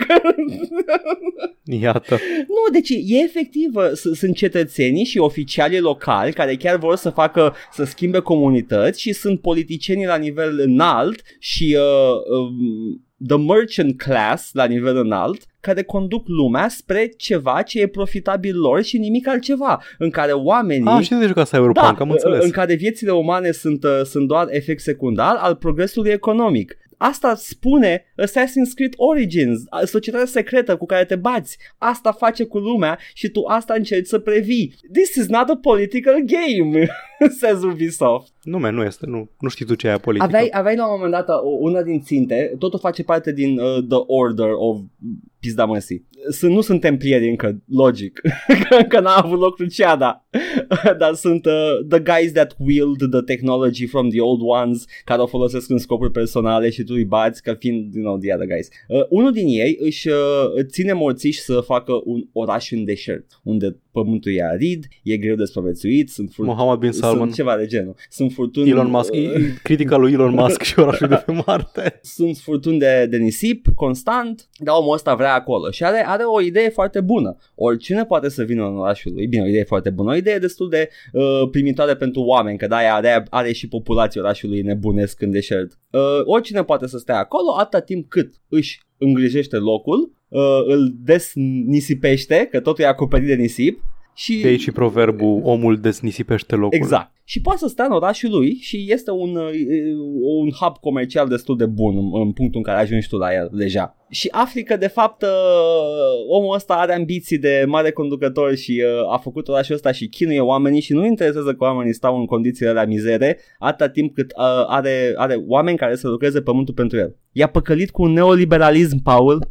Iată. nu, deci e efectiv, uh, s- sunt cetățenii și oficialii locali care chiar vor să facă, să schimbe comunități și sunt politicienii la nivel înalt și uh, um, the merchant class la nivel înalt care conduc lumea spre ceva ce e profitabil lor și nimic altceva, în care oamenii Ah, și de jucat Cyberpunk, am înțeles. în care viețile umane sunt, uh, sunt doar efect secundar al progresului economic. Asta spune Assassin's Creed Origins, a- societatea secretă cu care te bați. Asta face cu lumea și tu asta încerci să previi. This is not a political game, [laughs] says Ubisoft. Nu, man, nu este, nu, nu știi tu ce e aia politică. Aveai, aveai la un moment dat uh, una din ținte, totul face parte din uh, The Order of pizda măsii. Sunt, nu sunt templieri încă, logic, că [laughs] încă n-a avut loc Cruciada, [laughs] dar sunt uh, the guys that wield the technology from the old ones, care o folosesc în scopuri personale și tu îi bați ca fiind, you know, the other guys. Uh, unul din ei își uh, ține morțiși să facă un oraș în deșert, unde pământul e arid, e greu de supraviețuit, sunt furtuni, Mohammed bin Salman, sunt ceva de genul. Sunt furtuni, Elon Musk, uh, critica lui Elon Musk și orașul de pe Marte. [laughs] sunt furtuni de, de nisip constant, dar omul ăsta vrea acolo și are, are o idee foarte bună. Oricine poate să vină în orașul lui, bine, o idee foarte bună, o idee destul de uh, primitoare pentru oameni, că de-aia are, are și populația orașului nebunesc în deșert. Uh, oricine poate să stea acolo atâta timp cât își îngrijește locul, uh, îl desnisipește, că totul e acoperit de nisip, și De aici și proverbul omul desnisipește locul. Exact. Și poate să stea în orașul lui și este un, uh, un hub comercial destul de bun în, în punctul în care ajungi tu la el deja. Și afli că de fapt uh, omul ăsta are ambiții de mare conducător și uh, a făcut orașul ăsta și chinuie oamenii și nu interesează că oamenii stau în condițiile la mizere atâta timp cât uh, are, are oameni care să lucreze pământul pentru el. I-a păcălit cu un neoliberalism, Paul.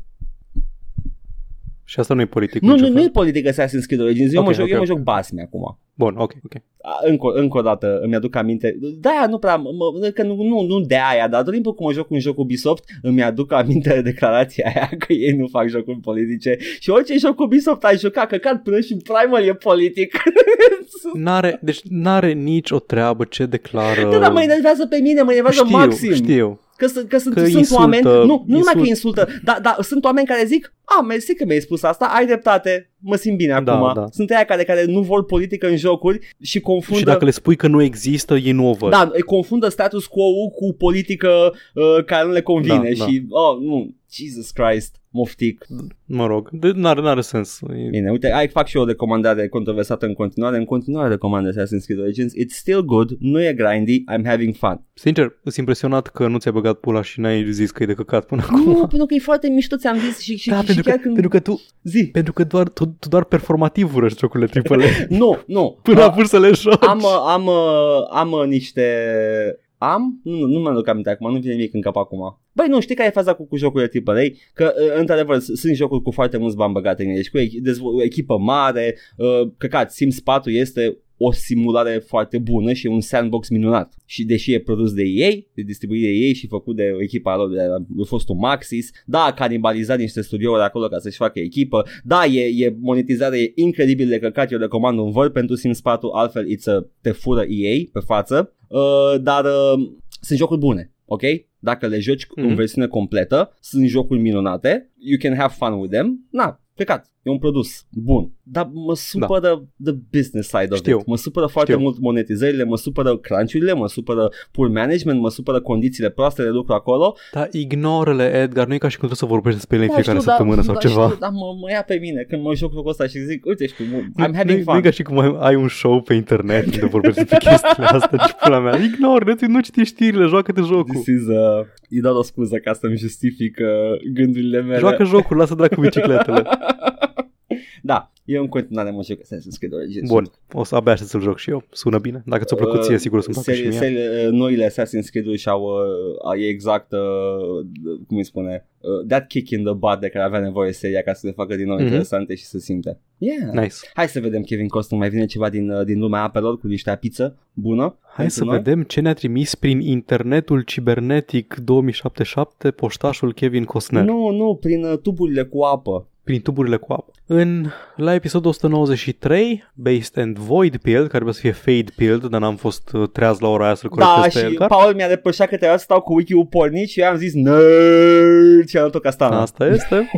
Și asta nu e politic. Nu, nicio nu, fel. nu e politică Assassin's Creed Origins, eu, Ok, mă joc, ok, eu mă ok. joc basme acum. Bun, ok, ok. A, Încă, încă o dată îmi aduc aminte De-aia nu prea mă, Că nu, nu, nu de aia Dar tot timpul cum mă joc un joc Ubisoft Îmi aduc aminte de declarația aia [laughs] Că ei nu fac jocuri politice Și orice joc Ubisoft ai jucat Căcat până și Primal e politic [laughs] N-are, deci n-are nici o treabă ce declară... Da, dar mă enervează pe mine Mă enervează știu, maxim știu. Că, sunt- că, sunt, Că sunt insultă, oameni Nu, nu numai insult- că insultă Dar da, sunt oameni care zic A, mersi că mi-ai spus asta Ai dreptate Mă simt bine Da, acum da. Sunt aia care, care nu vor politică în jocuri Și confundă Și dacă le spui că nu există, ei nu o văd. Da, îi confundă status quo cu politică uh, care nu le convine Da, și, oh, nu, Jesus Christ, moftic. Mă rog, de, n-are, n-are sens. E- Bine, uite, ai fac și eu o recomandare controversată în continuare. În continuare recomand Assassin's Creed Origins. It's still good, nu e grindy, I'm having fun. Sincer, sunt impresionat că nu ți-ai băgat pula și n-ai zis că e de căcat până Nu, acum. pentru că e foarte mișto, ți-am zis și, și, Da, și pentru că, chiar când... pentru că tu, Zi. pentru că doar, tu, tu doar performativ urăști jocurile AAA [laughs] Nu, nu. până Uh, apuci să le joci. am, uh, am, uh, am uh, niște... Am? Nu, nu mă aduc aminte acum, nu vine nimic în cap acum. Băi, nu, știi care e faza cu, cu jocurile AAA? Că, uh, într-adevăr, s- sunt jocuri cu foarte mulți bani băgate în ele și cu e- dezvo- o echipă mare, uh, căcat, Sims 4 este o simulare foarte bună și un sandbox minunat. Și deși e produs de ei, de distribuit de ei și făcut de echipa lor, de a fost un Maxis, da, a canibalizat niște studiouri acolo ca să-și facă echipă, da, e, e monetizare e incredibil de căcat, eu recomand un Word pentru Sims 4, altfel it's a, te fură EA pe față, uh, dar uh, sunt jocuri bune, ok? Dacă le joci mm-hmm. în Mhm. versiune completă, sunt jocuri minunate, you can have fun with them, na, plecat, e un produs bun, dar mă supără da. the business side of Știu. it, mă supără foarte Știu. mult monetizările, mă supără crunch-urile, mă supără poor management, mă supără condițiile proaste de lucru acolo. Dar ignorele, Edgar, nu e ca și cum trebuie să vorbești despre ele în Da, fiecare știu, săptămână da, sau da, ceva. Știu, dar mă, mă ia pe mine când mă joc jocul ăsta și zic, uite știu, I'm Nu- having nu, nu e fun. ca și cum ai, ai un show pe internet unde vorbești despre [laughs] chestiile astea și pula mea. Ignor, nu, nu citi știrile, joacă-te jocul. This is, uh, e doar o scuză ca să-mi justific uh, gândurile mele. Joacă jocul, lasă dracu bicicletele. [laughs] da, eu în continuare mă joc Assassin's Creed Origins. Bun, o să abia să-l joc și eu. Sună bine. Dacă ți-a plăcut ție, sigur o să-mi placă și serii, mie. serii, uh, noile Assassin's Creed-uri și-au uh, e exact, uh, cum îi spune, uh, that kick in the butt de care avea nevoie seria ca să le facă din nou Mhm. interesante și să simte. Yeah. Nice. Hai să vedem, Kevin Costner, mai vine ceva din, uh, din lumea apelor cu niște apiță bună? Hai pentru să noi? vedem ce ne-a trimis prin internetul cibernetic 2077 poștașul Kevin Costner. Nu, nu, prin uh, tuburile cu apă. Prin tuburile cu apă. În, la episodul 193, Based and Void Build, care trebuie să fie Fade Build, dar n-am fost uh, treaz la ora aia să-l Da, corectez pe și Edgar. Paul mi-a depășat că trebuia să stau cu wiki-ul pornit și eu am zis nerd și am dat-o castana. Asta este.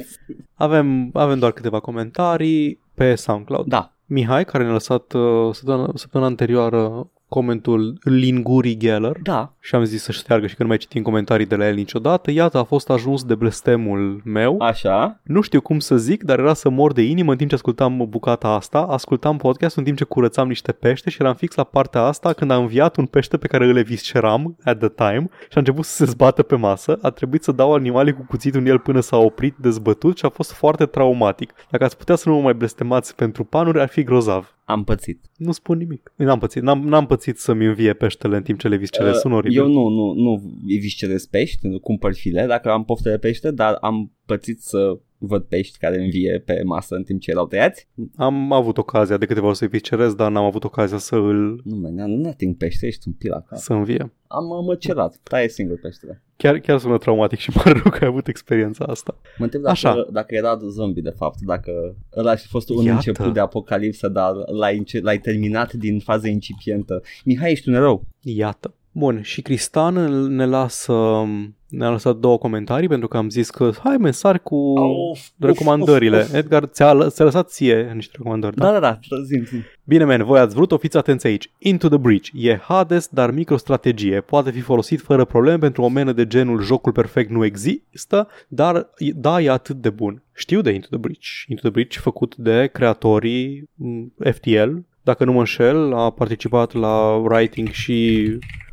[laughs] Avem, avem doar câteva comentarii pe SoundCloud. da, Mihai, care ne-a lăsat uh, săptămâna, săptămâna anterioară comentul Linguri Geller da. Și am zis să șteargă și că nu mai citim comentarii de la el niciodată. Iată, a fost ajuns de blestemul meu. Așa. Nu știu cum să zic, dar era să mor de inimă în timp ce ascultam bucata asta. Ascultam podcast în timp ce curățam niște pește și eram fix la partea asta când a înviat un pește pe care îl evisceram at the time și a început să se zbată pe masă. A trebuit să dau animalii cu cuțitul în el până s-a oprit dezbătut și a fost foarte traumatic. Dacă ați putea să nu mă mai blestemați pentru panuri, ar fi grozav. Am pățit. Nu spun nimic. N-am pățit, n-am, n-am pățit să-mi învie peștele în timp ce le viscerez. Sună oribil. Uh, Eu nu, nu, nu viscerez pești, nu cumpăr file dacă am poftă de pește, dar am pățit să văd pești care învie pe masă în timp ce erau tăiați. Am avut ocazia de câteva ori să-i viscerez, dar n-am avut ocazia să îl Nu, man, nu ating pește, ești un pila ca. să învie. Am uh, măcerat, taie singur peștele. Chiar, chiar sună traumatic și [laughs] pare rău că ai avut experiența asta. Mă întreb dacă, Așa. dacă era zombie de fapt, dacă ăla ar fi fost un Iată. început de apocalipsă, dar l-ai, înce- l-ai terminat din faza incipientă. Mihai, ești un erou. Iată. Bun, și Cristan ne lasă ne-a lăsat două comentarii pentru că am zis că hai mă, sari cu Of, recomandările. Uf, uf, uf. Edgar, ți-a, lă- ți-a lăsat ție niște recomandări, da? Da, da, da, zi, zi. Bine, men, voi ați vrut, o fiți atenți aici. Into the Breach e Hades, dar microstrategie. Poate fi folosit fără probleme pentru o menă de genul jocul perfect nu există, dar da, e atât de bun. Știu de Into the Breach. Into the Breach făcut de creatorii m, FTL. Dacă nu mă înșel, a participat la writing și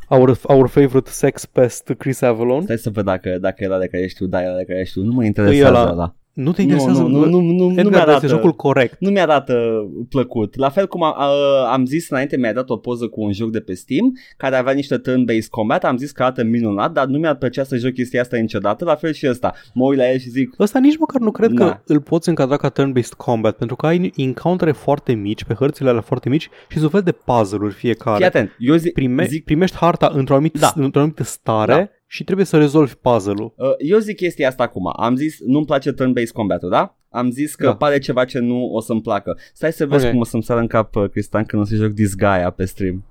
our, our favorite sex pest Chris Avalon. Stai să văd dacă, dacă era de care știu, da, era de care știu. Nu mă E interesează ăla. Ăla. Nu te Nu, interesează? nu, nu, nu, nu, nu Edgar, mi-arată. este jocul corect. nu mi-arată plăcut. La fel cum a, a, am zis înainte, mi-a dat o poză cu un joc de pe Steam care avea niște turn-based combat, am zis că arată minunat, dar nu mi-ar plăcea să joc chestia asta niciodată, la fel și ăsta. Mă uit la el și zic, Ăsta nici măcar nu cred Da. că îl poți încadra ca turn-based combat, pentru că ai encountere foarte mici, pe hărțile alea foarte mici și sunt un fel de puzzle-uri fiecare. fii atent, eu zic, Prime, zic primești harta într-o anumită, Da. într-o anumită stare Da. Și trebuie să rezolvi puzzle-ul. Uh, Eu zic chestia asta acum. Am zis nu-mi place turn-based combat-ul, da? Am zis că Da. pare ceva ce nu o să-mi placă. Stai să vezi Ok. cum o să-mi sară în cap, uh, Cristian, când o să joc Disgaea pe stream.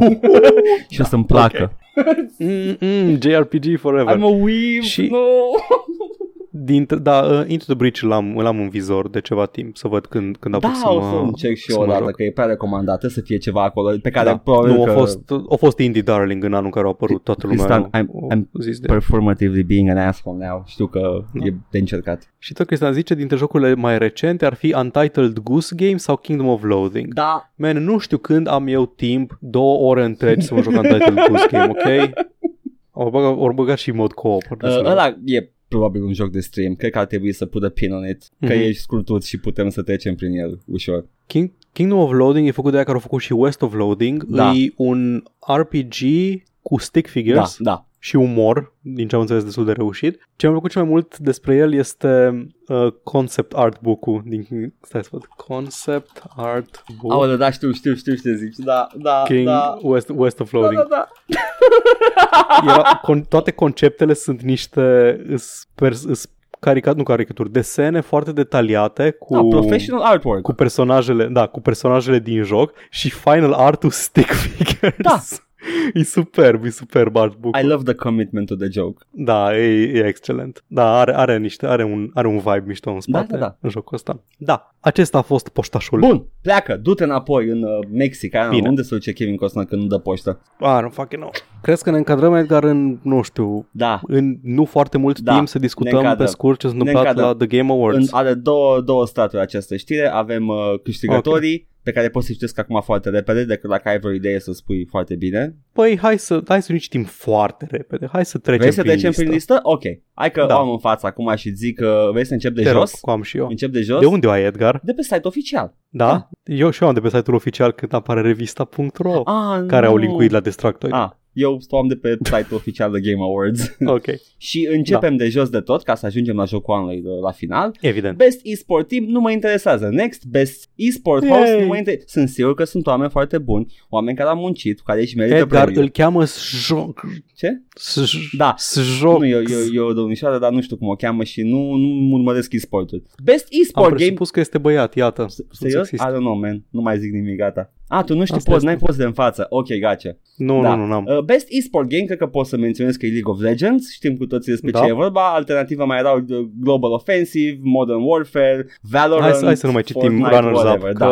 [laughs] și o să-mi placă. [laughs] Mm-mm, JRPG forever. I'm a weeb, Și- no! [laughs] Dintre, da, uh, Into the Breach l-am, l-am în vizor de ceva timp să văd când, când apuc Da, să o mă, să încerc și să eu o mă dată, joc. că e prea recomandată să fie ceva acolo pe care Da. probabil Nu, că a fost, a fost Indie Darling în anul în care au apărut toată lumea. Cristian, I'm- a I'm zis de performatively being an asshole now. Știu că Da. e de încercat. Și tot Cristian zice, dintre jocurile mai recente ar fi Untitled Goose Game sau Kingdom of Loathing. Da, Man, nu știu când am eu timp, două ore întregi să mă joc Untitled Goose Game, ok? [laughs] Ori băga, ori băga și mod co-op. Or uh, ăla e probabil un joc de stream. Cred că ar trebui să put a pin on it. Că Mhm. e scurtut și putem să trecem prin el ușor. King, Kingdom of Loading e făcut de aia care au făcut și West of Loading. Da. E un RPG cu stick Da, figures da. Și umor, din ce am înțeles destul de reușit. Ce mi-a plăcut cel mai mult despre el este uh, concept art book-ul. Din, stai să văd. Concept art book. Aoleu, da, știu, știu, știu ce zici. Da, da, King da. West, West of Da, Loading. da, da. [laughs] Era, con, toate conceptele sunt niște îs, pers, îs, caricat, nu caricaturi, desene foarte detaliate cu, Da, professional artwork. cu personajele, da, cu personajele din joc și final art-ul stick figures. Da. [laughs] [laughs] E superb, e superb artbook. I love the commitment to the joke. Da, e, e excelent. Da, are, are niște, are un, are un vibe mișto în spate Da, da, da. în jocul ăsta. Da, acesta a fost poștașul. Bun, pleacă, du-te înapoi în uh, Mexic. Aia, Bine. unde se duce Kevin Costner când nu dă poștă? Ah, nu fucking know. Crezi că ne încadrăm, Edgar, în, nu știu, Da, în nu foarte mult Da, timp să ne discutăm pe încadrăm. scurt ce s-a Ne întâmplat la încadrăm. The Game Awards. în, are două, două staturi această știre. Avem uh, câștigătorii pe care poți să citesc acum foarte repede, decât dacă ai vreo idee să spui foarte bine. Păi hai să, hai să nu citim foarte repede, hai să trecem Vrei să prin trecem listă. prin listă? Ok. Hai că Da. o am în față acum și zic că vrei să încep de Te rog, jos? cu am și eu. Încep de jos? De unde o ai, Edgar? De pe site oficial. Da? Eu și eu am de pe site-ul oficial când apare revista.ro Ah, care nu. au linkuit la Destructoid. Ah, eu stau am de pe site-ul oficial de Game Awards. [laughs] Ok, și începem de jos de tot ca să ajungem la jocul anului de, la final. evident. Best eSport Team nu mă interesează. Next, Best eSport Host Yay! nu mă interesează. Sunt sigur că sunt oameni foarte buni, oameni care au muncit, care își merită Edgar premiul. îl cheamă Sjoc. Ce? Sj- Da. Sjoc. Nu, eu, eu, eu o domnișoară, dar nu știu cum o cheamă și nu, nu urmăresc e-sportul. Best Am eSport Game... presupus că este băiat, iată. Sunt Serios? I sexist. don't know, man. Nu mai zic nimic, gata. A, tu nu știu Asta poți, este. n-ai poți de în față. Ok, gace. Nu, Da. nu, nu, n-am. Uh, Best eSport Game, cred că pot să menționez că e League of Legends, știm cu toții despre Da. ce e vorba, alternativa mai erau uh, Global Offensive, Modern Warfare, Valorant, Hai, să- hai să nu mai citim Fortnite, runners-up, whatever, că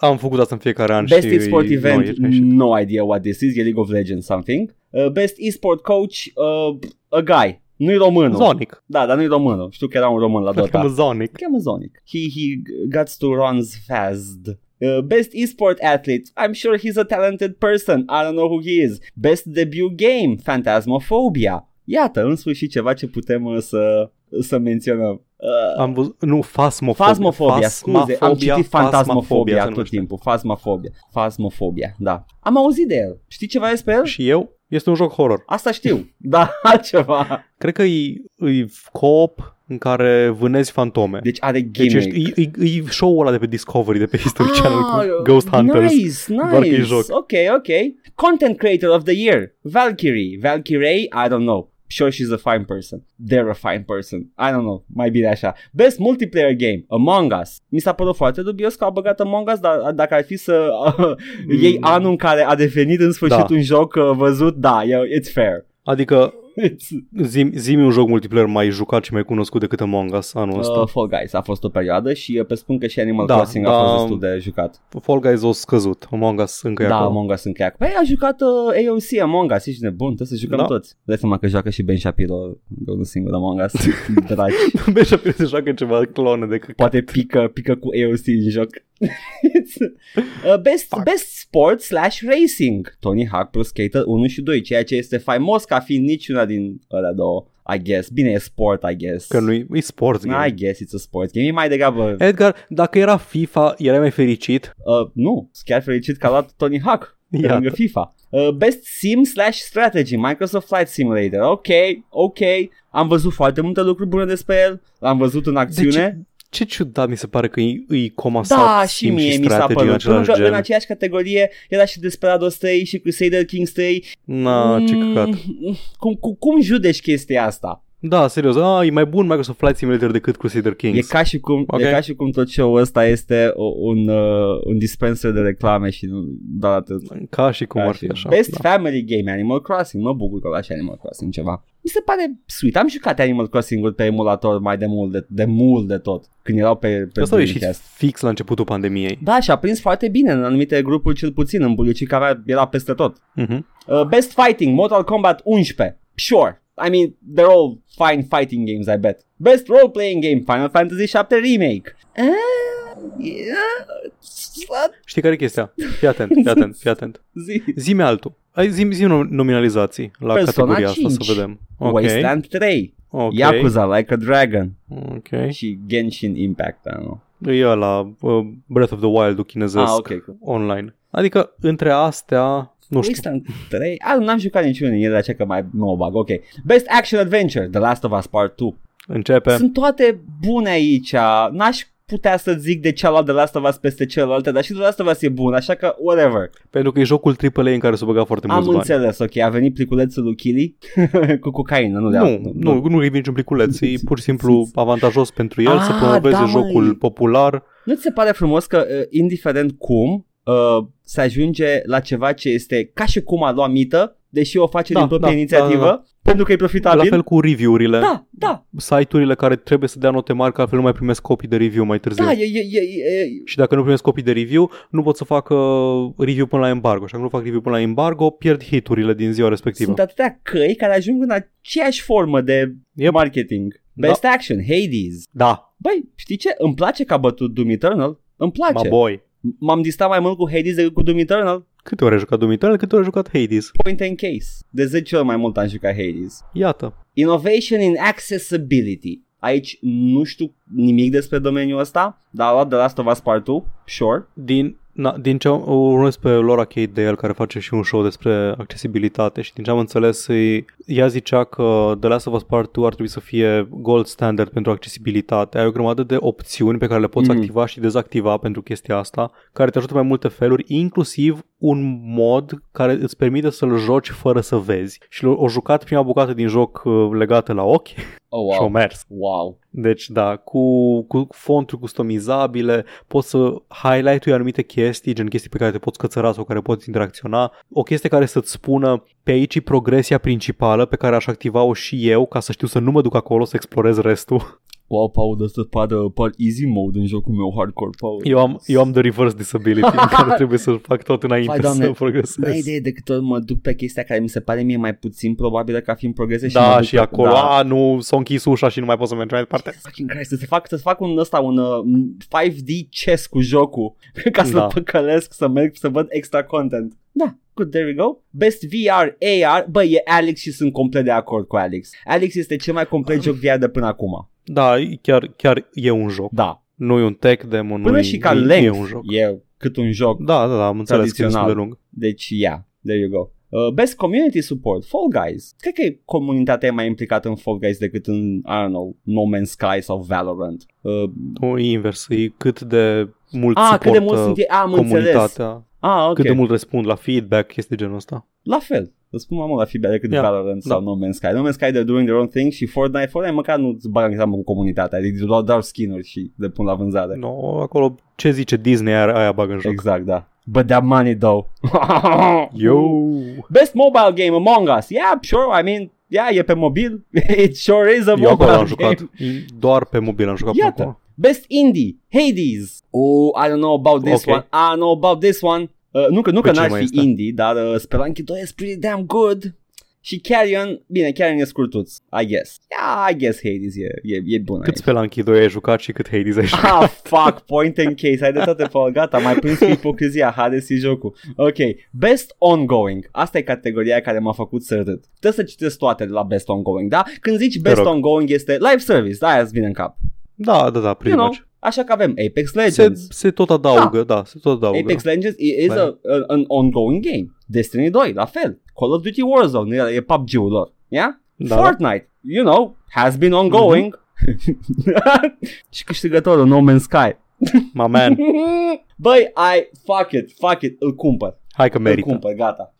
da. am făcut asta în fiecare an Best și eSport nu, Event, e greșit. no idea what this is, e League of Legends something. Uh, Best eSport Coach, uh, a guy, nu-i românul. Zonic. Da, dar nu-i românul, știu că era un român la Îl cheamă Dota. Zonic. cheamă Zonic. He, he gets to runs fast. Uh, best esport athlete. I'm sure he's a talented person. I don't know who he is. Best debut game. Phantasmophobia. Iată, în sfârșit ceva ce putem uh, să, să menționăm. Uh, Am văzut, nu, fasmofobia. Fasmofobia, scuze, am citit fantasmofobia se tot numește. timpul. Fasmofobia. Fasmofobia, da. Am auzit de el. Știi ceva despre el? Și eu? Este un joc horror. Asta știu. Da, [laughs] altceva. Cred că e, e co-op în care vânezi fantome. Deci are Deci gimmick. ești, e, e, e show-ul ăla de pe Discovery, de pe History Channel Ah, cu Ghost Hunters. Nice, doar că e nice. joc. Ok, ok. Content creator of the year. Valkyrie. Valkyrie, I don't know. Sure she's a fine person. They're a fine person. I don't know. Mai bine așa. Best multiplayer game. Among Us. Mi s-a părut foarte dubios că au băgat Among Us, dar dacă ar fi să uh, [laughs] iei Mm. anul în care a devenit în sfârșit Da. un joc uh, văzut, da, e- it's fair. Adică It's, zi, zi un joc multiplayer mai jucat și mai cunoscut decât Among Us anul ăsta. uh, Fall Guys a fost o perioadă și uh, pe spun că și Animal Da, Crossing a da. fost destul de jucat. Fall Guys o scăzut, Among Us încă e Da, acolo. Among Us încă e acolo. Păi a jucat uh, AOC Among Us, ești nebun, trebuie să jucăm Da. toți. Dai seama că joacă și Ben Shapiro de unul singur Among Us. [laughs] Dragi. Beșa Pire se joacă ceva clone de căcat. Poate pică, pică cu AOC în joc. [laughs] uh, best, best sport slash racing. Tony Hawk Pro Skater 1 și 2, ceea ce este faimos ca fiind niciuna din alea două. I guess. Bine, e sport, I guess. Că nu e sports game. I guess it's a sport game. E mai degrabă... Edgar, dacă era FIFA, era mai fericit. Uh, nu, sunt chiar fericit că a luat Tony Hawk pe Iată. lângă FIFA. Uh, best Sim slash Strategy, Microsoft Flight Simulator. Ok, ok. Am văzut foarte multe lucruri bune despre el. L-am văzut în acțiune. Ce ciudat mi se pare că e, e comasat da, și sim mie și mi s-a strategy în părut. Pentru același că în gen. aceeași categorie era și Desperados 3 și Crusader Kings 3. Na, ce Mm, căcat. Cum, cum, cum judeci chestia asta? Da, serios. Ah, e mai bun Microsoft Flight Simulator decât Crusader E Kings. ca, și cum, Ok. e ca și cum tot show-ul ăsta este o- un, uh, un dispenser de reclame și nu doar atât. Ca și cum Ca ar și- fi așa. Best da. Family Game Animal Crossing. Mă bucur că la și Animal Crossing ceva. Mi se pare sweet. Am jucat Animal Crossing-ul pe emulator mai de mult de, de mult de tot. Când erau pe, pe Asta a ieșit Dreamcast. fix la începutul pandemiei. Da, și a prins foarte bine în anumite grupuri cel puțin. În Buliucic avea, era peste tot. Mhm. Uh, best Fighting, Mortal Kombat 11. Sure. I mean, they're all fine fighting games, I bet. Best Role-Playing Game, Final Fantasy 7 Remake. Uh, yeah. Știi care e chestia? Fii atent, fii atent, fii atent. [laughs] Zi. Zi-mi altul. Hai, zi, zi nominalizații la Persona categoria asta 5. să vedem. Ok, Wasteland 3. ok, Yakuza Like a Dragon. ok. Și Genshin Impact, I don't know. E la uh, Breath of the Wild-ul chinezesc Ah, ok. cool. online. Adică între astea, nu știu, Wasteland 3? Ah, n-am jucat niciunul din ele, așa că mai nu o bag. Ok. Best Action Adventure, The Last of Us Part 2. începe. Sunt toate bune aici. N-aș putea să zic de ce a luat The Last of Us peste celelalte, dar și The Last of Us e bun, așa că whatever. Pentru că e jocul AAA în care s-a băgat foarte mulți Am bani. înțeles, ok, a venit pliculețul lui Kili [laughs] cu cocaină, nu de Nu, nu, nu e niciun pliculeț. E [laughs] pur și simplu avantajos pentru el să Ah, promoveze da, măi. jocul popular. Nu ți se pare frumos că, uh, indiferent cum, uh, se ajunge la ceva ce este ca și cum a luat mită, deși o face Da, din propria da, inițiativă, da, da. pentru că e profitabil? La fel cu review-urile. Da, da, Site-urile care trebuie să dea note mari, că altfel nu mai primesc copii de review mai târziu. da, e, e, e, e, Și dacă nu primesc copii de review, nu pot să facă review până la embargo. Și dacă nu fac review până la embargo, pierd hiturile din ziua respectivă. sunt atâtea căi care ajung în aceeași formă de Yep. marketing. Best Action, Hades. Da, Băi, știi ce? Îmi place că a bătut Doom Eternal. Îmi ma place. boy. M-am distrat mai mult cu Hades decât cu Doom Eternal. Câte ore ai jucat Doom Eternal, câte ore ai jucat Hades? Point and case. De 10 ori mai mult am jucat Hades. Iată. Innovation in Accessibility. Aici nu știu nimic despre domeniul ăsta, dar a luat The Last of Us Part 2, sure. Din, na, din ce am- o urmăresc pe Laura Kate Dale, care face și un show despre accesibilitate și din ce am înțeles, e- ea zicea că The Last of Us Part 2 ar trebui să fie gold standard pentru accesibilitate. Ai o grămadă de opțiuni pe care le poți Mhm. activa și dezactiva pentru chestia asta, care te ajută mai multe feluri, inclusiv un mod care îți permite să-l joci fără să vezi. Și l- o jucat prima bucată din joc uh, legată la ochi Oh, [laughs] și o wow. mers. Wow. Deci da, cu, cu fonturi customizabile, poți să highlight-ui anumite chestii, gen chestii pe care te poți cățăra sau care poți interacționa. O chestie care să-ți spună pe aici e progresia principală pe care aș activa-o și eu ca să știu să nu mă duc acolo să explorez restul. Wow, Paul, dă să par, par easy mode în jocul meu hardcore, Paul. Eu am, eu am the reverse disability în care trebuie să fac tot înainte Vai, Doamne, să progresez. N-ai idee de câte ori mă duc pe chestia care mi se pare mie mai puțin probabilă ca fiind progrese și Da, mă duc și pe- acolo, Da. a, nu, s-a închis ușa și nu mai pot să merg mai departe. Fucking Christ, să fac, să fac un ăsta, un uh, 5D chess cu jocul [laughs] ca să Da. păcălesc, să merg, să văd extra content. Da, good, there we go. Best VR, AR, bă, e Alex și sunt complet de acord cu Alex. Alex este cel mai complet joc VR de până acum. Da, chiar, chiar e un joc. Da. Nu e un tech demo, nu Până e, și ca e, length e un joc. e cât un joc. Da, da, da, am înțeles că e destul de lung. Deci, yeah, there you go. Uh, best community support, Fall Guys. Cred că e comunitatea e mai implicată în Fall Guys decât în, I don't know, No Man's Sky sau Valorant. Uh, Nu, e invers, e cât de mult ah, cât de suportă mult sunt ei, am înțeles. Comunitatea, Ah, ok. cât de mult răspund la feedback, chestii genul ăsta. La fel. Răspund mai mult la feedback decât Yeah, Valorant da. sau No Man's Sky. No Man's Sky they're doing their own thing și Fortnite, Fortnite măcar nu-ți bagă în seamă cu comunitatea. Adică doar dau skin-uri și le pun la vânzare. No, acolo ce zice Disney aia, aia bagă în joc. Exact, da. But that money though. [laughs] Yo! Best mobile game Among Us. Yeah, sure. I mean, yeah, e pe mobil. [laughs] It sure is a Eu acolo mobile am jucat. game. Doar pe mobil am jucat până Iată. Acolo. Best indie Hades. Oh, I don't know about this Ok. one. I don't know about this one. Uh, nu că, nu Pe că ce n-ar mai fi este? indie, dar uh, Spelunky 2 is pretty damn good. Și Carrion, bine, Carrion e scurtuț, I guess. Yeah, I guess Hades e, e, e bun Cât aici. Spelunky 2 ai jucat și cât Hades ai [laughs] jucat? Ah, fuck, point and case, ai dreptate, Paul, gata, mai prins cu ipocrizia, Hades și jocul. Ok, best ongoing, asta e categoria care m-a făcut să râd. Trebuie să citesc toate de la best ongoing, da? Când zici best rog. ongoing este live service, da, aia îți vine în cap. Da, da, da, pretty You know, much. așa că avem Apex Se, Legends. se tot adaugă, da, se tot adaugă. Apex Legends i- is Da. a, a, an ongoing game. Destiny 2, la fel. Call of Duty Warzone, e, e PUBG-ul lor. Yeah? Da. Fortnite, you know, has been ongoing. [laughs] și câștigătorul No Man's Sky. My man, [laughs] Băi, I fuck it, fuck it, îl cumpăr. hai că Îl merită. cumpăr, gata.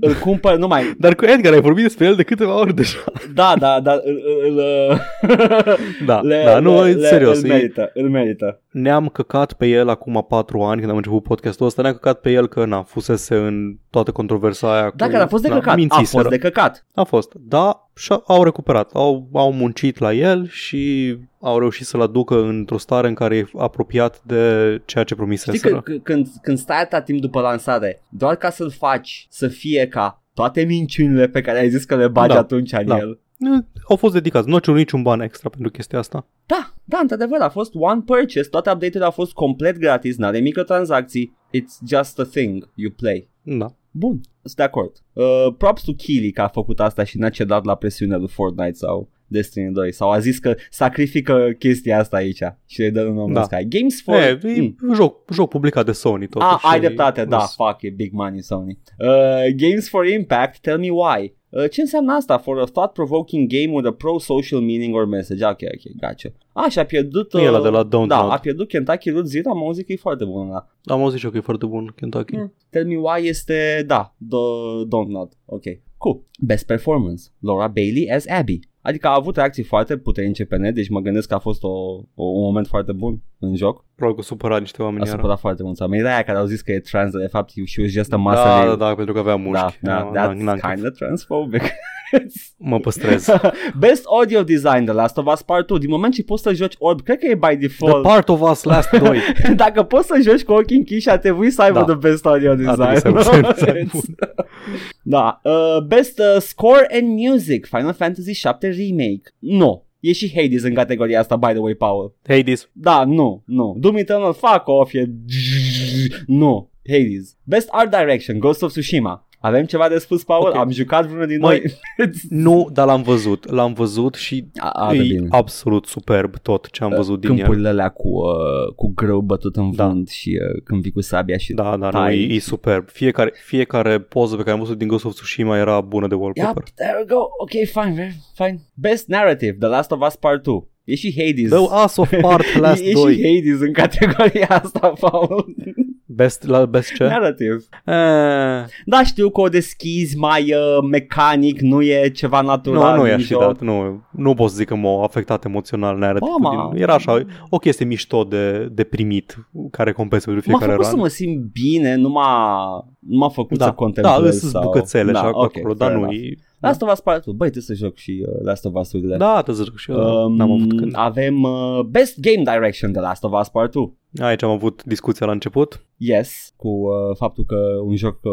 Îl cumpăr, nu mai... Dar cu Edgar ai vorbit despre el de câteva ori deja. Da, da, da, îl... îl, îl [laughs] Da, da, nu, e serios. Îl e- merită, îl merită. Ne-am căcat pe el acum patru ani când am început podcastul ăsta, ne-am căcat pe el că na, fusese în toată controversa aia cu... Da, care a fost de na, căcat. A mințiseră. fost de căcat. A fost, da, și au recuperat, au, au muncit la el și au reușit să-l aducă într-o stare în care e apropiat de ceea ce Știi promiseseră. că, că, când, când stai atâta timp după lansare, doar ca să-l faci să fie ca toate minciunile pe care ai zis că le bagi Da, atunci în da. el. Nu, Au fost dedicați, nu au cerut niciun ban extra pentru chestia asta. Da, da, într-adevăr, a fost one purchase, toate update-urile au fost complet gratis, n-are microtransacții, it's just a thing you play. Da. Bun, sunt de acord. Uh, props to Kili că a făcut asta și n-a cedat la presiunea lui Fortnite sau Destiny 2 sau a zis că sacrifică chestia asta aici și le dă un om Da. Sky. Games for... E, e Mm. joc, joc publicat de Sony totuși. Ah, ai și- dreptate, da, fuck, e big money Sony. Uh, games for Impact, tell me why. Uh, ce înseamnă asta? For a thought-provoking game with a pro-social meaning or message. Ok, ok, gotcha. Ah, și a pierdut... E ăla de la Don't Da, Nod. a pierdut Kentucky Route Zero, am auzit că e foarte bun ăla. Am auzit și eu că e foarte bun Kentucky. Mm. Tell me why este, da, the, Don't Nod. Ok, cool. Best performance, Laura Bailey as Abby. Adică a avut reacții foarte puternice pe net, deci mă gândesc că a fost o, o, un moment foarte bun în joc. Probabil că supărat niște oameni A iară. supărat foarte mult oameni. Era aia care au zis că e trans, dar de fapt she was just a muscle. Da, da, da, pentru că avea Da, mușchi. da, N-am- that's n-am- kind of transphobic. [laughs] [laughs] Mă păstrez. [laughs] Best audio design The Last of Us Part 2. Din moment ce poți să joci orb, cred că e by The default. Part of Us Last [laughs] 2. Dacă poți să joci cu ochii închiși, ar trebui să aibă Da. the best audio design. Ar trebui să aibă design bun. da. Uh, best uh, score and music Final Fantasy 7 Remake. Nu. E și Hades în categoria asta, by the way, Paul. Hades. Da, nu, nu. Doom Eternal, fuck off, e... Nu. Hades. Best Art Direction, Ghost of Tsushima. Avem ceva de spus, Paul? Ok. Am jucat vreunul din Măi, noi? Nu, dar l-am văzut. L-am văzut și A, a, de e bine. absolut superb tot ce am văzut din el. Câmpurile alea cu, uh, cu grâu bătut în Da. vânt și uh, când vii cu sabia și Da, da, nu, tai. e, e superb. Fiecare, fiecare poză pe care am văzut din Ghost of Tsushima era bună de wallpaper. Yep, there we go. Ok, fine, man. fine. Best Narrative, The Last of Us Part 2. E și Hades. The Ass of Part [laughs] Last e, e 2. și Hades în categoria asta, Paul. Best, la best ce? Narrative. Eh, Da, știu că o deschizi mai uh, mecanic, nu e ceva natural nu, nu din i-aș fi joc. dat. Nu, nu pot să zic că m-a afectat emoțional narrativul Ba, din... Era așa, o chestie mișto de, de primit care compensă pentru M-a fiecare făcut să run. mă simt bine, nu m-a, nu m-a făcut să Da, da, contemplez îs sau... bucățele da, și ok, acolo, dar fair nu enough. e... Last of Us Part 2. Băi, trebuie să joc și uh, Last of Us-urile. Da, te zic și eu Um, n-am avut când. Avem uh, Best Game Direction de Last of Us Part 2. Aici am avut discuția la început. Yes, cu uh, faptul că un joc uh,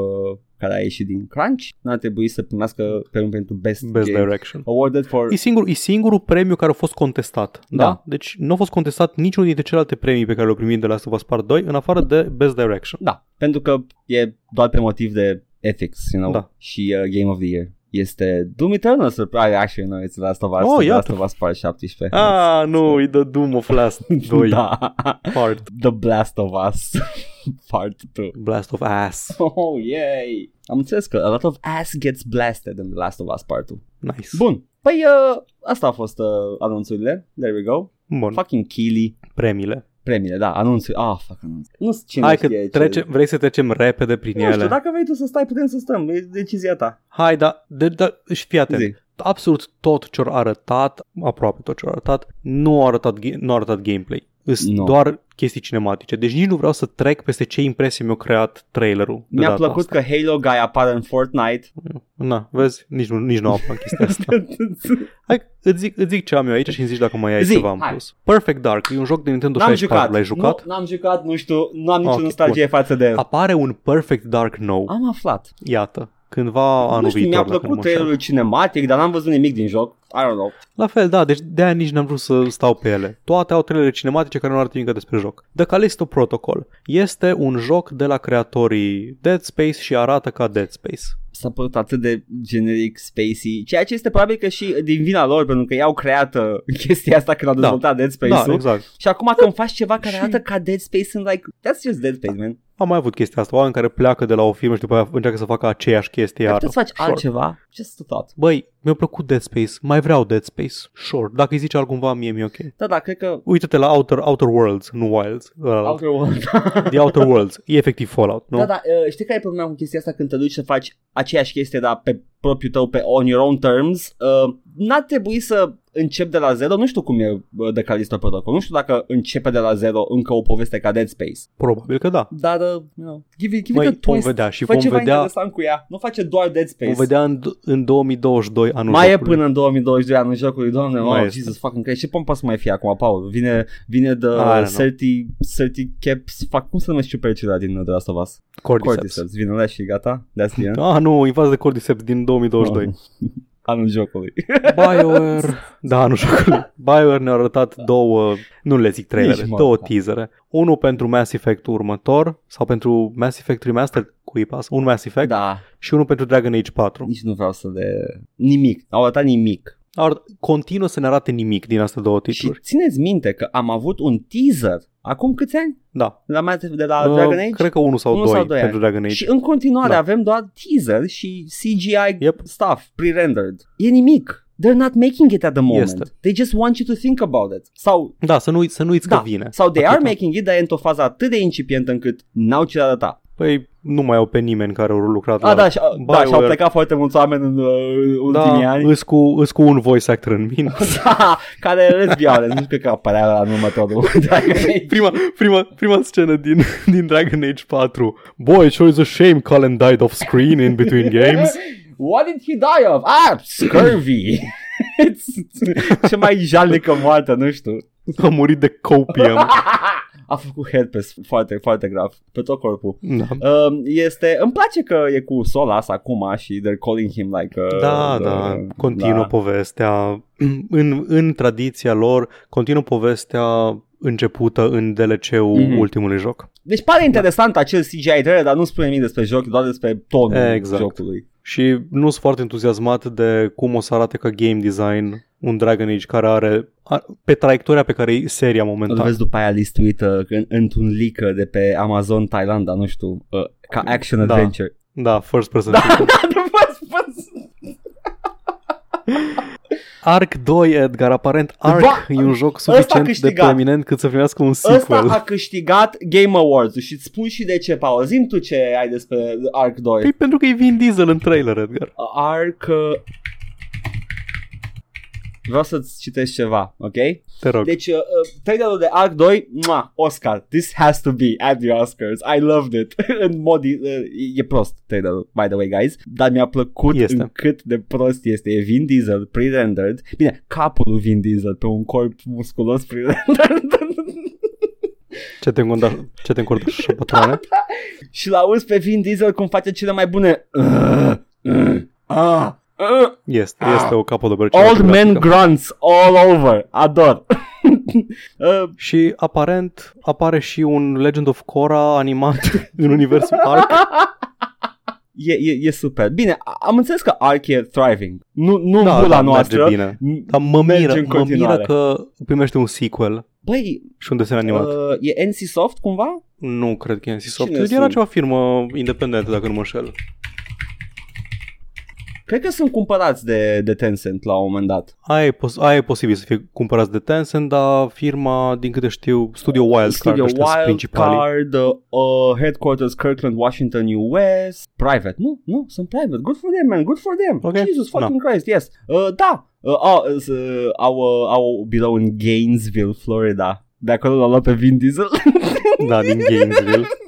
care a ieșit din Crunch n-ar trebui să primească premiul pentru Best, Best Game. Direction. Awarded for... E, singur, e singurul premiu care a fost contestat. Da? Da. Deci nu a fost contestat niciunul dintre celelalte premii pe care le-au primit de la Last of Us Part 2 în afară de Best Direction. Da, pentru că e doar pe motiv de ethics, you know, Da. și uh, Game of the Year. Este Doom Eternal Surprise, actually, no, it's The Last of Us, Oh, The iată. Last of Us Part 17. Ah, nu, e The Doom of Last [laughs] 2 da. part. The Blast of Us [laughs] Part 2. Blast of Ass. Oh, yay! Am înțeles că a lot of ass gets blasted in The Last of Us Part 2. Nice. Bun. Păi, uh, asta a fost uh, anunțurile. There we go. Bun. Fucking Keely. Premiile. Premiile, da, anunțuri. Ah, fuck anunț. Nu știu cine Hai că știe trece, ce... vrei să trecem repede prin Nu știu, ele. dacă vrei tu să stai, putem să stăm. E decizia ta. Hai, da, de, da, și fii atent. Zi. Absolut tot ce au arătat, aproape tot ce au arătat, nu a arătat, ga- nu a arătat gameplay. Îs Nu. doar chestii cinematice. Deci nici nu vreau să trec peste ce impresie mi-a creat trailerul. de Mi-a data plăcut asta. că Halo Guy apare în Fortnite. Na, vezi, nici nu, nici nu am aflat chestia asta. [laughs] Hai, îți zic, îți zic ce am eu aici și îmi zici dacă mai ai Zi, ceva în hai. plus. Perfect Dark e un joc de Nintendo N-am 64, jucat. l-ai jucat? Nu, n-am jucat, nu știu, nu am nicio Ok, nostalgie față de el. Apare un Perfect Dark nou. Am aflat. Iată, cândva anul nu știu, viitor. mi-a dacă nu plăcut mă înșel. trailerul cinematic, dar n-am văzut nimic din joc. I don't know. La fel, da, deci de-aia nici n-am vrut să stau pe ele. Toate au trailere cinematice care nu arată nimic despre joc. The Callisto Protocol este un joc de la creatorii Dead Space și arată ca Dead Space. s-a părut atât de generic spacey, ceea ce este probabil că și din vina lor, pentru că i-au creat uh, [laughs] chestia asta când au Da. dezvoltat Dead Space-ul. Da, exact. Și acum când faci ceva care Și- arată ca Dead Space, sunt like, that's just Dead Space, man. Am mai avut chestia asta, oameni care pleacă de la o firmă și după aia încearcă să facă aceeași chestie Dar iară. puteți să faci Sure. altceva, just a thought. Băi, mi-a plăcut Dead Space, mai vreau Dead Space. Sure, dacă îi zice altcumva, mie mi-e ok. Da, da, cred că Uite-te la Outer, Outer Worlds, nu Wilds. Uh, Outer World. [laughs] The Outer Worlds. E efectiv Fallout, nu? Da, da, uh, știi care e problema cu chestia asta când te duci să faci aceeași chestie, dar pe propriul tău, pe on your own terms, uh, n-ar trebui să încep de la zero, nu știu cum e uh, de Callisto Protocol, nu știu dacă începe de la zero încă o poveste ca Dead Space, Probabil că da. dar, uh, you know, give it, give Băi, it a vom twist, vedea și fă vom ceva vedea, interesant cu ea, nu face doar Dead Space. vom vedea în, în 2022 anul mai jocului. e până în 2022 anul jocului, doamne, Mai oh, este. Jesus fucking Christ, ce pompă să mai fie acum, Paul? Vine, vine de I don't know. 30, 30 caps, fac, cum se numește ciupercile din The Last of Us? Cordyceps. Cordyceps, vine ăla și gata, that's the end. Ah, nu, invaz de Cordyceps din 2022. Oh. Anul jocului. [laughs] BioWare, da, anul jocului. BioWare ne-a arătat două, nu le zic trailere, Nici două măcar. teasere. Unul pentru Mass Effect următor, sau pentru Mass Effect Remastered, cu pas, un Mass Effect, Da, și unul pentru Dragon Age 4. nici nu vreau să le... Nimic, au arătat nimic. Ar, continuă să ne arate nimic din astea două Și titluri. țineți minte că am avut un teaser acum câți ani? Da. De la, Mass Effect- de la Uh, Dragon Age? Cred că unul sau Unul doi sau doi pentru ani. Dragon Age. Și în continuare Da. avem doar teaser și CGI Yep. stuff, pre-rendered. E nimic. They're not making it at the moment. Este. They just want you to think about it. Sau, Da, să nu, uit- să nu uiți da, că vine. sau they are Atâta. making it, dar e într-o fază atât de incipientă încât n-au ce arăta. Păi nu mai au pe nimeni care au lucrat A, la da, și, da, BioWare. și au plecat foarte mulți oameni în uh, ultimii da, ani. îs cu, îs cu un voice actor în mine. [laughs] Da, care râs violent. Nu știu că apărea la în următorul [laughs] Dragon Age. prima, prima, prima scenă din, din Dragon Age 4. Boy, it sure is a shame Colin died off screen in between games. [laughs] What did he die of? Ah, scurvy. It's ce mai jalnică moartă, nu știu. A murit de copium. A făcut herpes foarte, foarte grav pe tot corpul. Da. Um, este, îmi place că e cu Solas acum și they're calling him like uh, Da, the- da, continuă da. povestea [clears throat] în, în tradiția lor, continuă povestea începută în DLC-ul Mhm. ultimului joc. Deci pare interesant acel CGI trailer, dar nu spune nimic despre joc, doar despre tonul Exact. jocului. Și nu sunt foarte entuziasmat de cum o să arate ca game design un Dragon Age care are a- pe traiectoria pe care e seria Îl momentan. vezi după aia listuit uh, în, într-un leak uh, de pe Amazon Thailanda, nu știu, uh, ca action Da. adventure. Da, first person Da, shooter. [laughs] da, the first person. Ark 2, Edgar, aparent Ark Ba, e un joc ăsta a suficient de câștigat. preeminent cât să primească un Ăsta sequel. a câștigat Game Awards și îți spun și de ce, Paul. Zim tu ce ai despre Ark 2. Păi pentru că e Vin Diesel în trailer, Edgar. Ark... uh, Vreau să-ți citesc ceva, ok? Te rog. Deci, uh, uh, trailerul de Ark 2, mua, Oscar. This has to be at the Oscars. I loved it. [laughs] în mod, uh, e prost trailerul, by the way, guys. Dar mi-a plăcut Este. în cât de prost este. E Vin Diesel, pre-rendered. Bine, capul lui Vin Diesel pe un corp musculos pre-rendered. [laughs] Ce te înconda, ce te încordă [laughs] și patroane? și l-auzi pe Vin Diesel cum face cele mai bune uh, uh, uh, uh, Este, Ah. este o capodă Old man grunts all over. Ador. [laughs] uh, Și aparent apare și un Legend of Korra animat [laughs] în universul Ark. [laughs] E, e, e super. Bine, a- am înțeles că Ark e thriving. Nu, nu Da, da, bula da, noastră. merge bine. M- Dar mă merge miră, în mă miră continuare. că primește un sequel Băi, și un desen animat. uh, e NC Soft cumva? Nu cred că e NCSoft. Cine Era sunt? ceva firmă independentă, dacă nu mă înșel. Cred că sunt cumpărați de, de Tencent la un moment dat. Aia e, pos- aia e posibil să fie cumpărați de Tencent, dar firma, din câte știu, Studio Wildcard, Studio ăștia sunt principalii. Wildcard, uh, uh, Headquarters Kirkland, Washington, US. Private. Nu, nu, sunt private. Good for them, man. Good for them. Ok. Jesus fucking Christ, yes. Uh, da. Uh, au, uh, au, uh, au birou în Gainesville, Florida. De acolo l-au luat pe Vin Diesel. Da, din Gainesville. [laughs]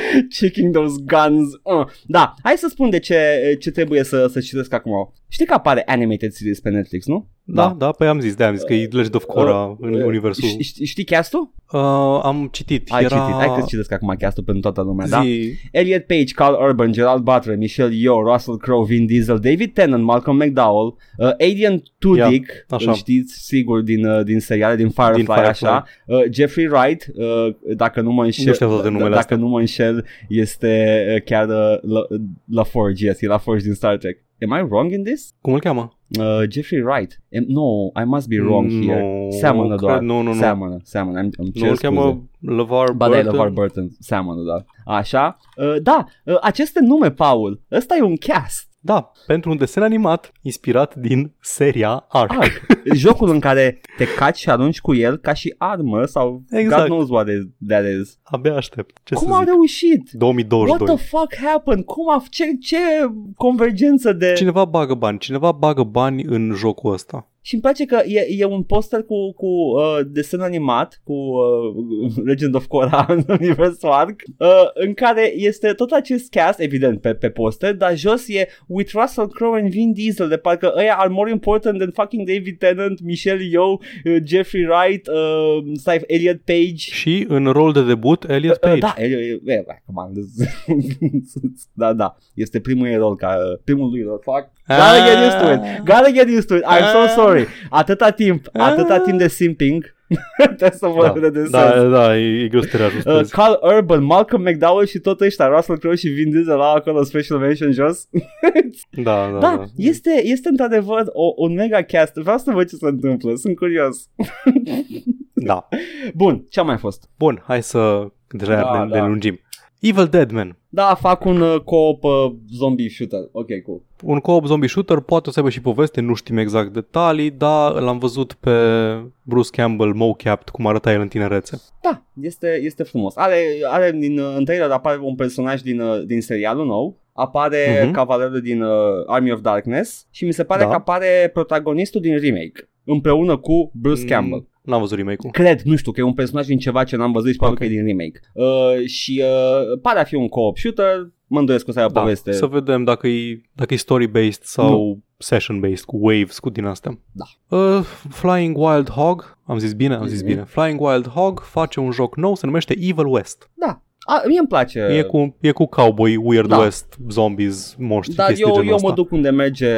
[laughs] Checking those guns. Uh. Da, hai să spun de ce, ce trebuie să, să citesc acum. Știi că apare animated series pe Netflix, nu? Da, da, păi am zis, de am zis că e Legend of Korra Uh, în uh, universul. ș- ș- Știi castul? Uh, am citit. Ai era... citit. Hai că citesc acum castul pentru toată lumea, da? Zi, Elliot Page, Carl Urban, Gerald Butler, Michelle Yeoh, Russell Crowe, Vin Diesel, David Tennant, Malcolm McDowell, uh, Adrian Tudyk, așa. îl știți sigur din, uh, din seriale, din Firefly, Din Firefly. așa, uh, Jeffrey Wright, uh, dacă nu mă înșel, Nu știu toate numele dacă astea. nu mă înșel, este uh, chiar uh, La, La Forge, yes, e La Forge din Star Trek. Am I wrong in this? cum îl cheamă? Uh, Jeffrey Wright. Am, no, I must be wrong No, here. Seamănă cred- doar. nu, nu, nu. Seamănă, seamănă. Îmi, îmi Nu cer îl scuze. cheamă LeVar Ba da, e Burton? LeVar Burton, seamănă, da. Așa. Uh, da, uh, aceste nume, Paul, ăsta e un cast. Da, pentru un desen animat inspirat din seria Ark. Ark. Jocul în care te caci și arunci cu el ca și armă sau Exact. God knows what is, that is. Abia aștept. Ce Cum să au zic? reușit? 2022. What the fuck happened? Cum a, ce, ce convergență de... Cineva bagă bani, cineva bagă bani în jocul ăsta. Și îmi place că e, e un poster cu, cu uh, desen animat, cu uh, [laughs] Legend of Korra în [laughs] universul Ark, uh, în care este tot acest cast, evident, pe, pe poster, dar jos e with Russell Crowe and Vin Diesel, de parcă ăia are more important than fucking David Tennant, Michelle Yeoh, uh, Jeffrey Wright, uh, stai, Elliot Page. Și în rol de debut, Elliot Uh, Page. da, e, e, e, come on, [laughs] this- da, da, este primul ei rol, ca, primul lui rol, fuck, gotta get used to it, gotta get used to it, I'm so Ah. Sorry, atâta timp, atâta timp de simping, [laughs] trebuie să vă da, redesez. da, da, e, e greu să te Uh, reajustezi. Carl Urban, Malcolm McDowell și tot ăștia, Russell Crowe și Vin Diesel au acolo special mention jos. [laughs] da, da, da, da. este, este într-adevăr o, un mega cast. Vreau să văd ce se întâmplă, sunt curios. [laughs] da. Bun, ce a mai fost? Bun, hai să deja Da, ne, da. ne lungim. Evil Dead Man. Da, fac un uh, co-op uh, zombie shooter. Ok, cool. Un co-op zombie shooter poate să aibă și poveste, nu știm exact detalii, dar l-am văzut pe Bruce Campbell mocapped cum arăta el în tinerețe. Da, este, este frumos. Are, are din, uh, în trailer apare un personaj din, uh, din serialul nou, apare Mhm. uh-huh. cavalerul din uh, Army of Darkness și mi se pare Da. că apare protagonistul din remake împreună cu Bruce Campbell. Mm, N-am văzut remake-ul. Cred, nu știu, că e un personaj din ceva ce n-am văzut și probabil Ok. că e din remake. Uh, și uh, pare a fi un co-op shooter, mă îndoiesc că o să aibă Da, poveste. să vedem dacă e, dacă e story-based sau session-based, cu waves, cu din astea. Da. Uh, Flying Wild Hog, am zis bine, am zis Mhm. bine. Flying Wild Hog face un joc nou, se numește Evil West. Da, a, mie îmi place. E cu, e cu cowboy, Weird Da. West, zombies, monștri, Dar chestii eu, de genul eu ăsta. mă duc unde merge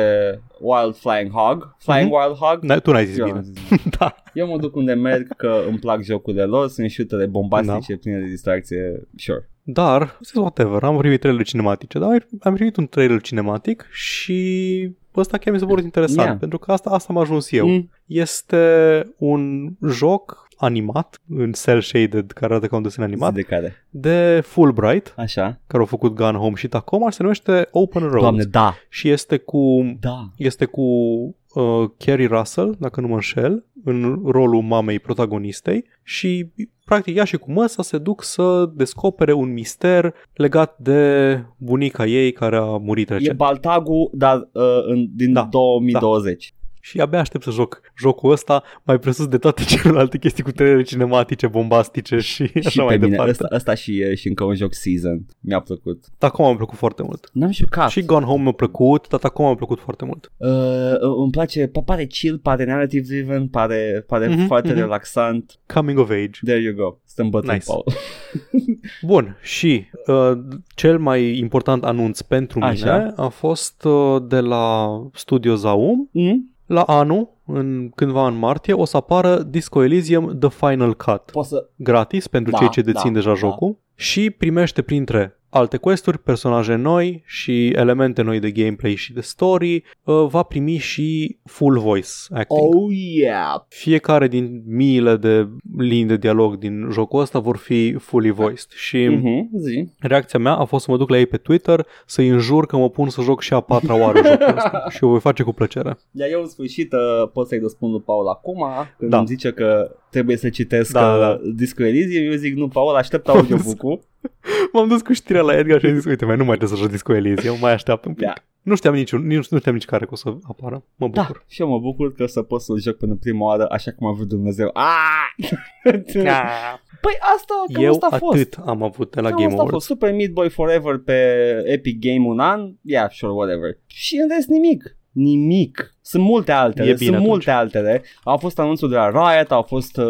Wild Flying Hog. Flying Mhm. Wild Hog. Da, tu n-ai zis Eu bine. am zis. [laughs] da. Eu mă duc unde merg că îmi plac jocurile lor, sunt shootere bombastice, Da. pline de distracție, sure. Dar, zis whatever, am primit trailer cinematice, dar am primit un trailer cinematic și ăsta chiar mi s-a părut interesant, Yeah. pentru că asta, asta am ajuns eu. Mm. Este un joc animat, în cel-shaded, care arată ca un desen animat, De care? de Fulbright, Așa. care au făcut Gun Home și Tacoma, se numește Open Road. Doamne, da. Și este cu, Da. este cu uh, Carrie Russell, dacă nu mă înșel, în rolul mamei protagonistei și practic ea și cu măsa se duc să descopere un mister legat de bunica ei care a murit E recent. Baltagu, dar uh, în, din Da, 2020. Și abia aștept să joc jocul ăsta mai presus de toate [laughs] celelalte chestii cu trailere cinematice, bombastice și, Și așa pe mai mine, departe. ăsta, ăsta și, e și încă un joc season. Mi-a plăcut. Tacoma mi-a plăcut foarte mult. N-am jucat. Și Gone Home mi-a plăcut, dar Tacoma mi-a plăcut foarte mult. Uh, îmi place, pa- pare chill, pare narrative driven, pare, pare Mhm, foarte mhm. relaxant. Coming of age. There you go. Suntem bătrâni, Nice. Paul. [laughs] Bun, și uh, cel mai important anunț pentru mine Așa. a fost uh, de la Studio Zaum. Mm? La anul, în, cândva în martie, o să apară Disco Elysium The Final Cut. Poți să... Gratis pentru Da, cei ce dețin da, deja da. jocul. Și primește printre alte questuri, personaje noi și elemente noi de gameplay și de story, uh, va primi și full voice acting. Oh, yeah! Fiecare din miile de linii de dialog din jocul ăsta vor fi fully voiced și Mm-hmm, zi. reacția mea a fost să mă duc la ei pe Twitter să-i înjur că mă pun să joc și a patra oară jocul ăsta [laughs] și o voi face cu plăcere. Iar eu în sfârșit uh, pot să-i răspund lui Paul acum când Da. îmi zice că trebuie să citesc Da, da, da. da. Disco Elysium, eu zic nu, Paul, aștept audiobook-ul. [laughs] M-am dus cu știrea la Edgar și am zis, uite, mai nu mai trebuie să joc Disco Elysium, mai așteaptă un pic. Da. Nu știam niciun, nici, nu știam nici care o să apară. Mă Da, bucur. și eu mă bucur că o să pot să-l joc până prima oară așa cum a vrut Dumnezeu. Ah! [laughs] păi asta, cam Eu asta a fost. atât am avut de la Cam Game asta a Awards. fost. Super Meat Boy Forever pe Epic Game un an. Yeah, sure, whatever. Și în rest nimic. Nimic. Sunt multe altele. E bine Sunt atunci. multe altele. Au fost anunțuri de la Riot, au fost uh,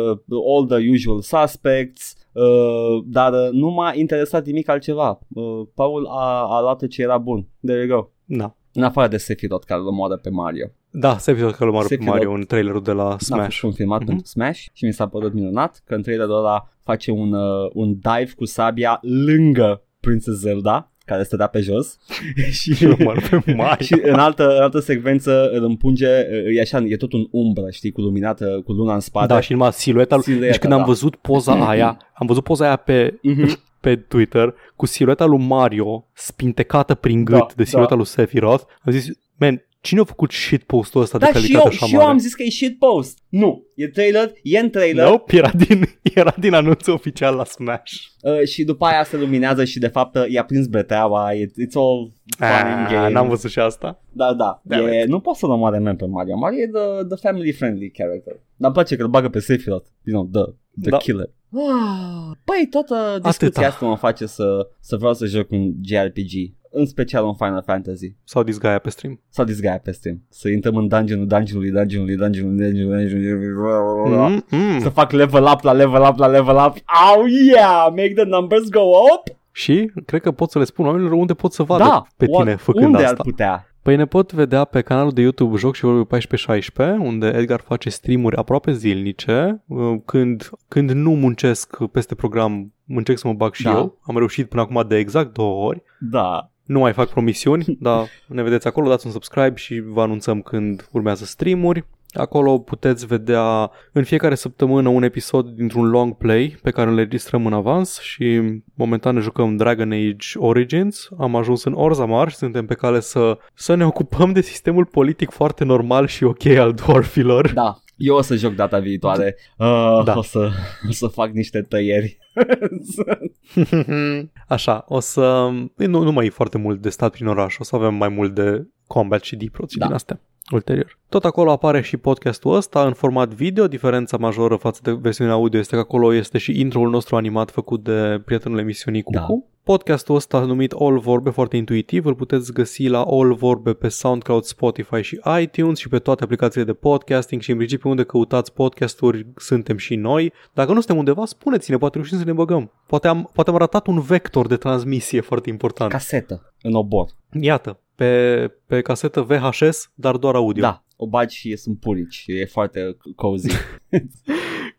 all the usual suspects. Uh, dar uh, nu m-a interesat nimic altceva. Uh, Paul a, a luat ce era bun. There you go. Da. În afară de Sephiroth care îl omoară pe Mario. Da, Sephiroth că pe Sephiroth. Mario în trailerul de la N-a fost Smash. confirmat Mhm. pentru Smash și mi s-a părut minunat că în trailerul ăla face un, uh, un dive cu sabia lângă Princess Zelda care stătea pe jos [laughs] și, Și număr pe [laughs] Mario. și în altă, în altă secvență îl împunge, e așa, e tot un umbră, știi, cu luminată, cu luna în spate. Da, și numai silueta lui. Silueta, Deci când am da. văzut poza [clears throat] aia, am văzut poza aia pe, Mhm. pe Twitter cu silueta lui Mario spintecată prin gât Da, de silueta da. lui Sephiroth. Am zis, man, cine a făcut shitpost-ul ăsta Da, de și calitate eu, așa și eu mare? am zis că e shitpost. Nu, e trailer, e în trailer Nope, era din, [laughs] era din anunțul oficial la Smash. uh, și după aia se luminează și de fapt uh, i-a prins beteaua, it, it's all fun in Ah, game. n-am văzut și asta. Da, da. Damn E, nu pot să-l omoare man pe Mario. Mario e the, the family friendly character. Dar îmi place că îl bagă pe Sephiroth. You know, the, the Da. killer. Ah, Păi, toată discuția Atâta. asta mă face să, să vreau să joc un JRPG. În special un Final Fantasy. Sau disgaia pe stream. Sau Disgaea pe Steam. Să intrăm în dungeonul, dungeonului, dungeonului, dungeonului, dungeonului, dungeonului. Mm, mm. Să fac level up la level up la level up. Oh yeah! Make the numbers go up! Și cred că pot să le spun oamenilor unde pot să vadă Da! pe tine What- făcând unde asta. ar putea? Păi ne pot vedea pe canalul de YouTube Joc și Vorbe 1416, unde Edgar face streamuri aproape zilnice. Uh, Când, când nu muncesc peste program, muncesc să mă bag și Da. eu. Am reușit până acum de exact două ori. Da. Nu mai fac promisiuni, [laughs] dar ne vedeți acolo, dați un subscribe și vă anunțăm când urmează streamuri. Acolo puteți vedea în fiecare săptămână un episod dintr-un long play pe care îl registrăm în avans și momentan ne jucăm Dragon Age Origins. Am ajuns în Orzammar și suntem pe cale să, să ne ocupăm de sistemul politic foarte normal și ok al dwarfilor. Da, eu o să joc data viitoare. Uh, Da. o, să, o să fac niște tăieri. [laughs] Așa, o să... Nu, nu mai e foarte mult de stat prin oraș, o să avem mai mult de combat și deep și Da. din astea ulterior. Tot acolo apare și podcastul ăsta în format video. Diferența majoră față de versiunea audio este că acolo este și intro-ul nostru animat făcut de prietenul emisiunii Cucu. Da. Podcastul ăsta numit All Vorbe, foarte intuitiv, îl puteți găsi la All Vorbe pe SoundCloud, Spotify și iTunes și pe toate aplicațiile de podcasting și în principiu unde căutați podcasturi suntem și noi. Dacă nu suntem undeva, spuneți-ne, poate reușim să ne băgăm. Poate am, poate am ratat un vector de transmisie foarte important. Casetă în obor. Iată, pe, pe casetă VHS, dar doar audio. Da, o bagi și sunt purici. E foarte cozy. [laughs] [laughs]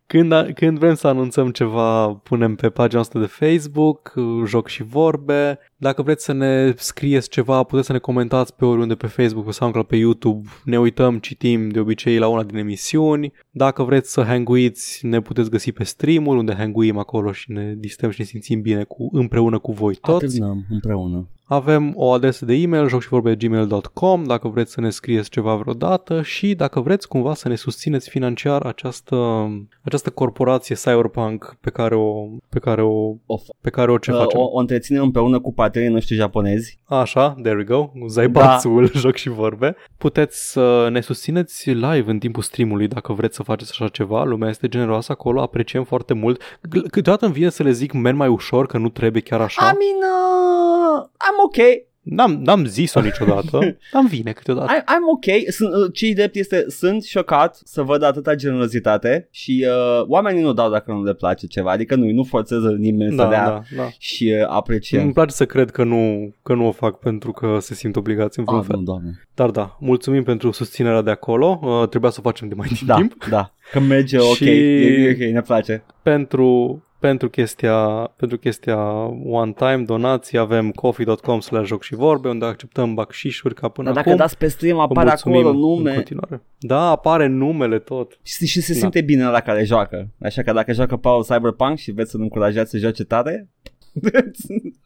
Când, a- când vrem să anunțăm ceva, punem pe pagina noastră de Facebook, uh, joc și vorbe. Dacă vreți să ne scrieți ceva, puteți să ne comentați pe oriunde pe Facebook, pe SoundCloud, pe YouTube. Ne uităm, citim de obicei la una din emisiuni. Dacă vreți să hanguiți, ne puteți găsi pe stream-uri, unde hanguim acolo și ne distrăm și ne simțim bine cu, împreună cu voi toți. Atârnăm împreună. Avem o adresă de e-mail, jocșivorbe.gmail.com dacă vreți să ne scrieți ceva vreodată și dacă vreți cumva să ne susțineți financiar această, această corporație cyberpunk pe care o, pe care o, O, pe care o ce uh, facem. o, o întreținem împreună cu partenerii noștri japonezi. Așa, there we go, Zaibatsul, da. [laughs] joc și vorbe. Puteți să ne susțineți live în timpul streamului dacă vreți să faceți așa ceva. Lumea este generoasă acolo, apreciem foarte mult. G- Câteodată îmi vine să le zic merg mai ușor, că nu trebuie chiar așa. I mean, uh, I'm okay. N-am, n-am zis-o niciodată, [laughs] dar îmi vine câteodată. I, I'm ok. Sunt, uh, ce drept este, sunt șocat să văd atâta generozitate și uh, oamenii nu dau dacă nu le place ceva. Adică nu, nu forțează nimeni Da, să dea da, da. și uh, apreciem. Îmi place să cred că nu, că nu o fac pentru că se simt obligați în vreun Ah, fel. nu, doamne. Dar da, mulțumim pentru susținerea de acolo. Uh, trebuia să o facem de mai din Da, timp. da. Că merge [laughs] ok, Și- e, e ok, ne place. Pentru, pentru chestia, pentru chestia one time donații avem coffee.com slash joc și vorbe unde acceptăm bacșișuri ca până Dar dacă acum. dați pe stream Vă apare mulțumim acolo în nume continuare. Da, apare numele tot. și, și se Da. simte bine la care joacă. Așa că dacă joacă Paul Cyberpunk și veți să-l încurajați să joace tare,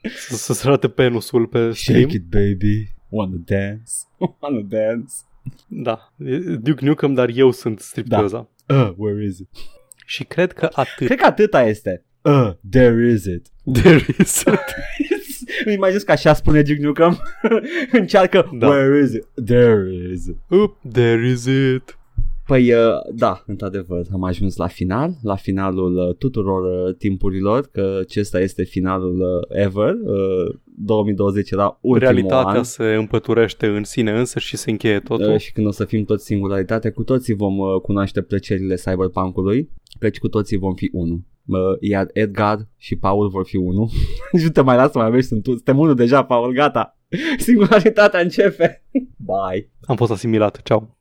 Să, să-ți arate penusul pe stream. shake it baby, wanna dance, [laughs] wanna dance. Da, e Duke Nukem, dar eu sunt stripteoza. Uh, where is it? Și cred că atât. Cred că atâta este. Uh, there is it. There is. [laughs] Îmi imaginez că așa spune Duke Nukem. [laughs] Încearcă, Da. where is it? There is it. Up, there is it. Păi, uh, da, într-adevăr, am ajuns la final, la finalul uh, tuturor uh, timpurilor, că acesta este finalul uh, ever. Uh, 2020 era ultimul Realitatea an. se împăturește în sine însă și se încheie totul. Uh, și când o să fim toți singuralitate, cu toții vom uh, cunoaște plăcerile cyberpunk-ului, căci cu toții vom fi unul. Uh, iar Edgar și Paul vor fi unul. Nici [laughs] nu te mai las să mai aveți, sunt tu. Suntem unul deja, Paul, gata. [laughs] Singularitatea începe. Bye. Am fost asimilat. Ceau.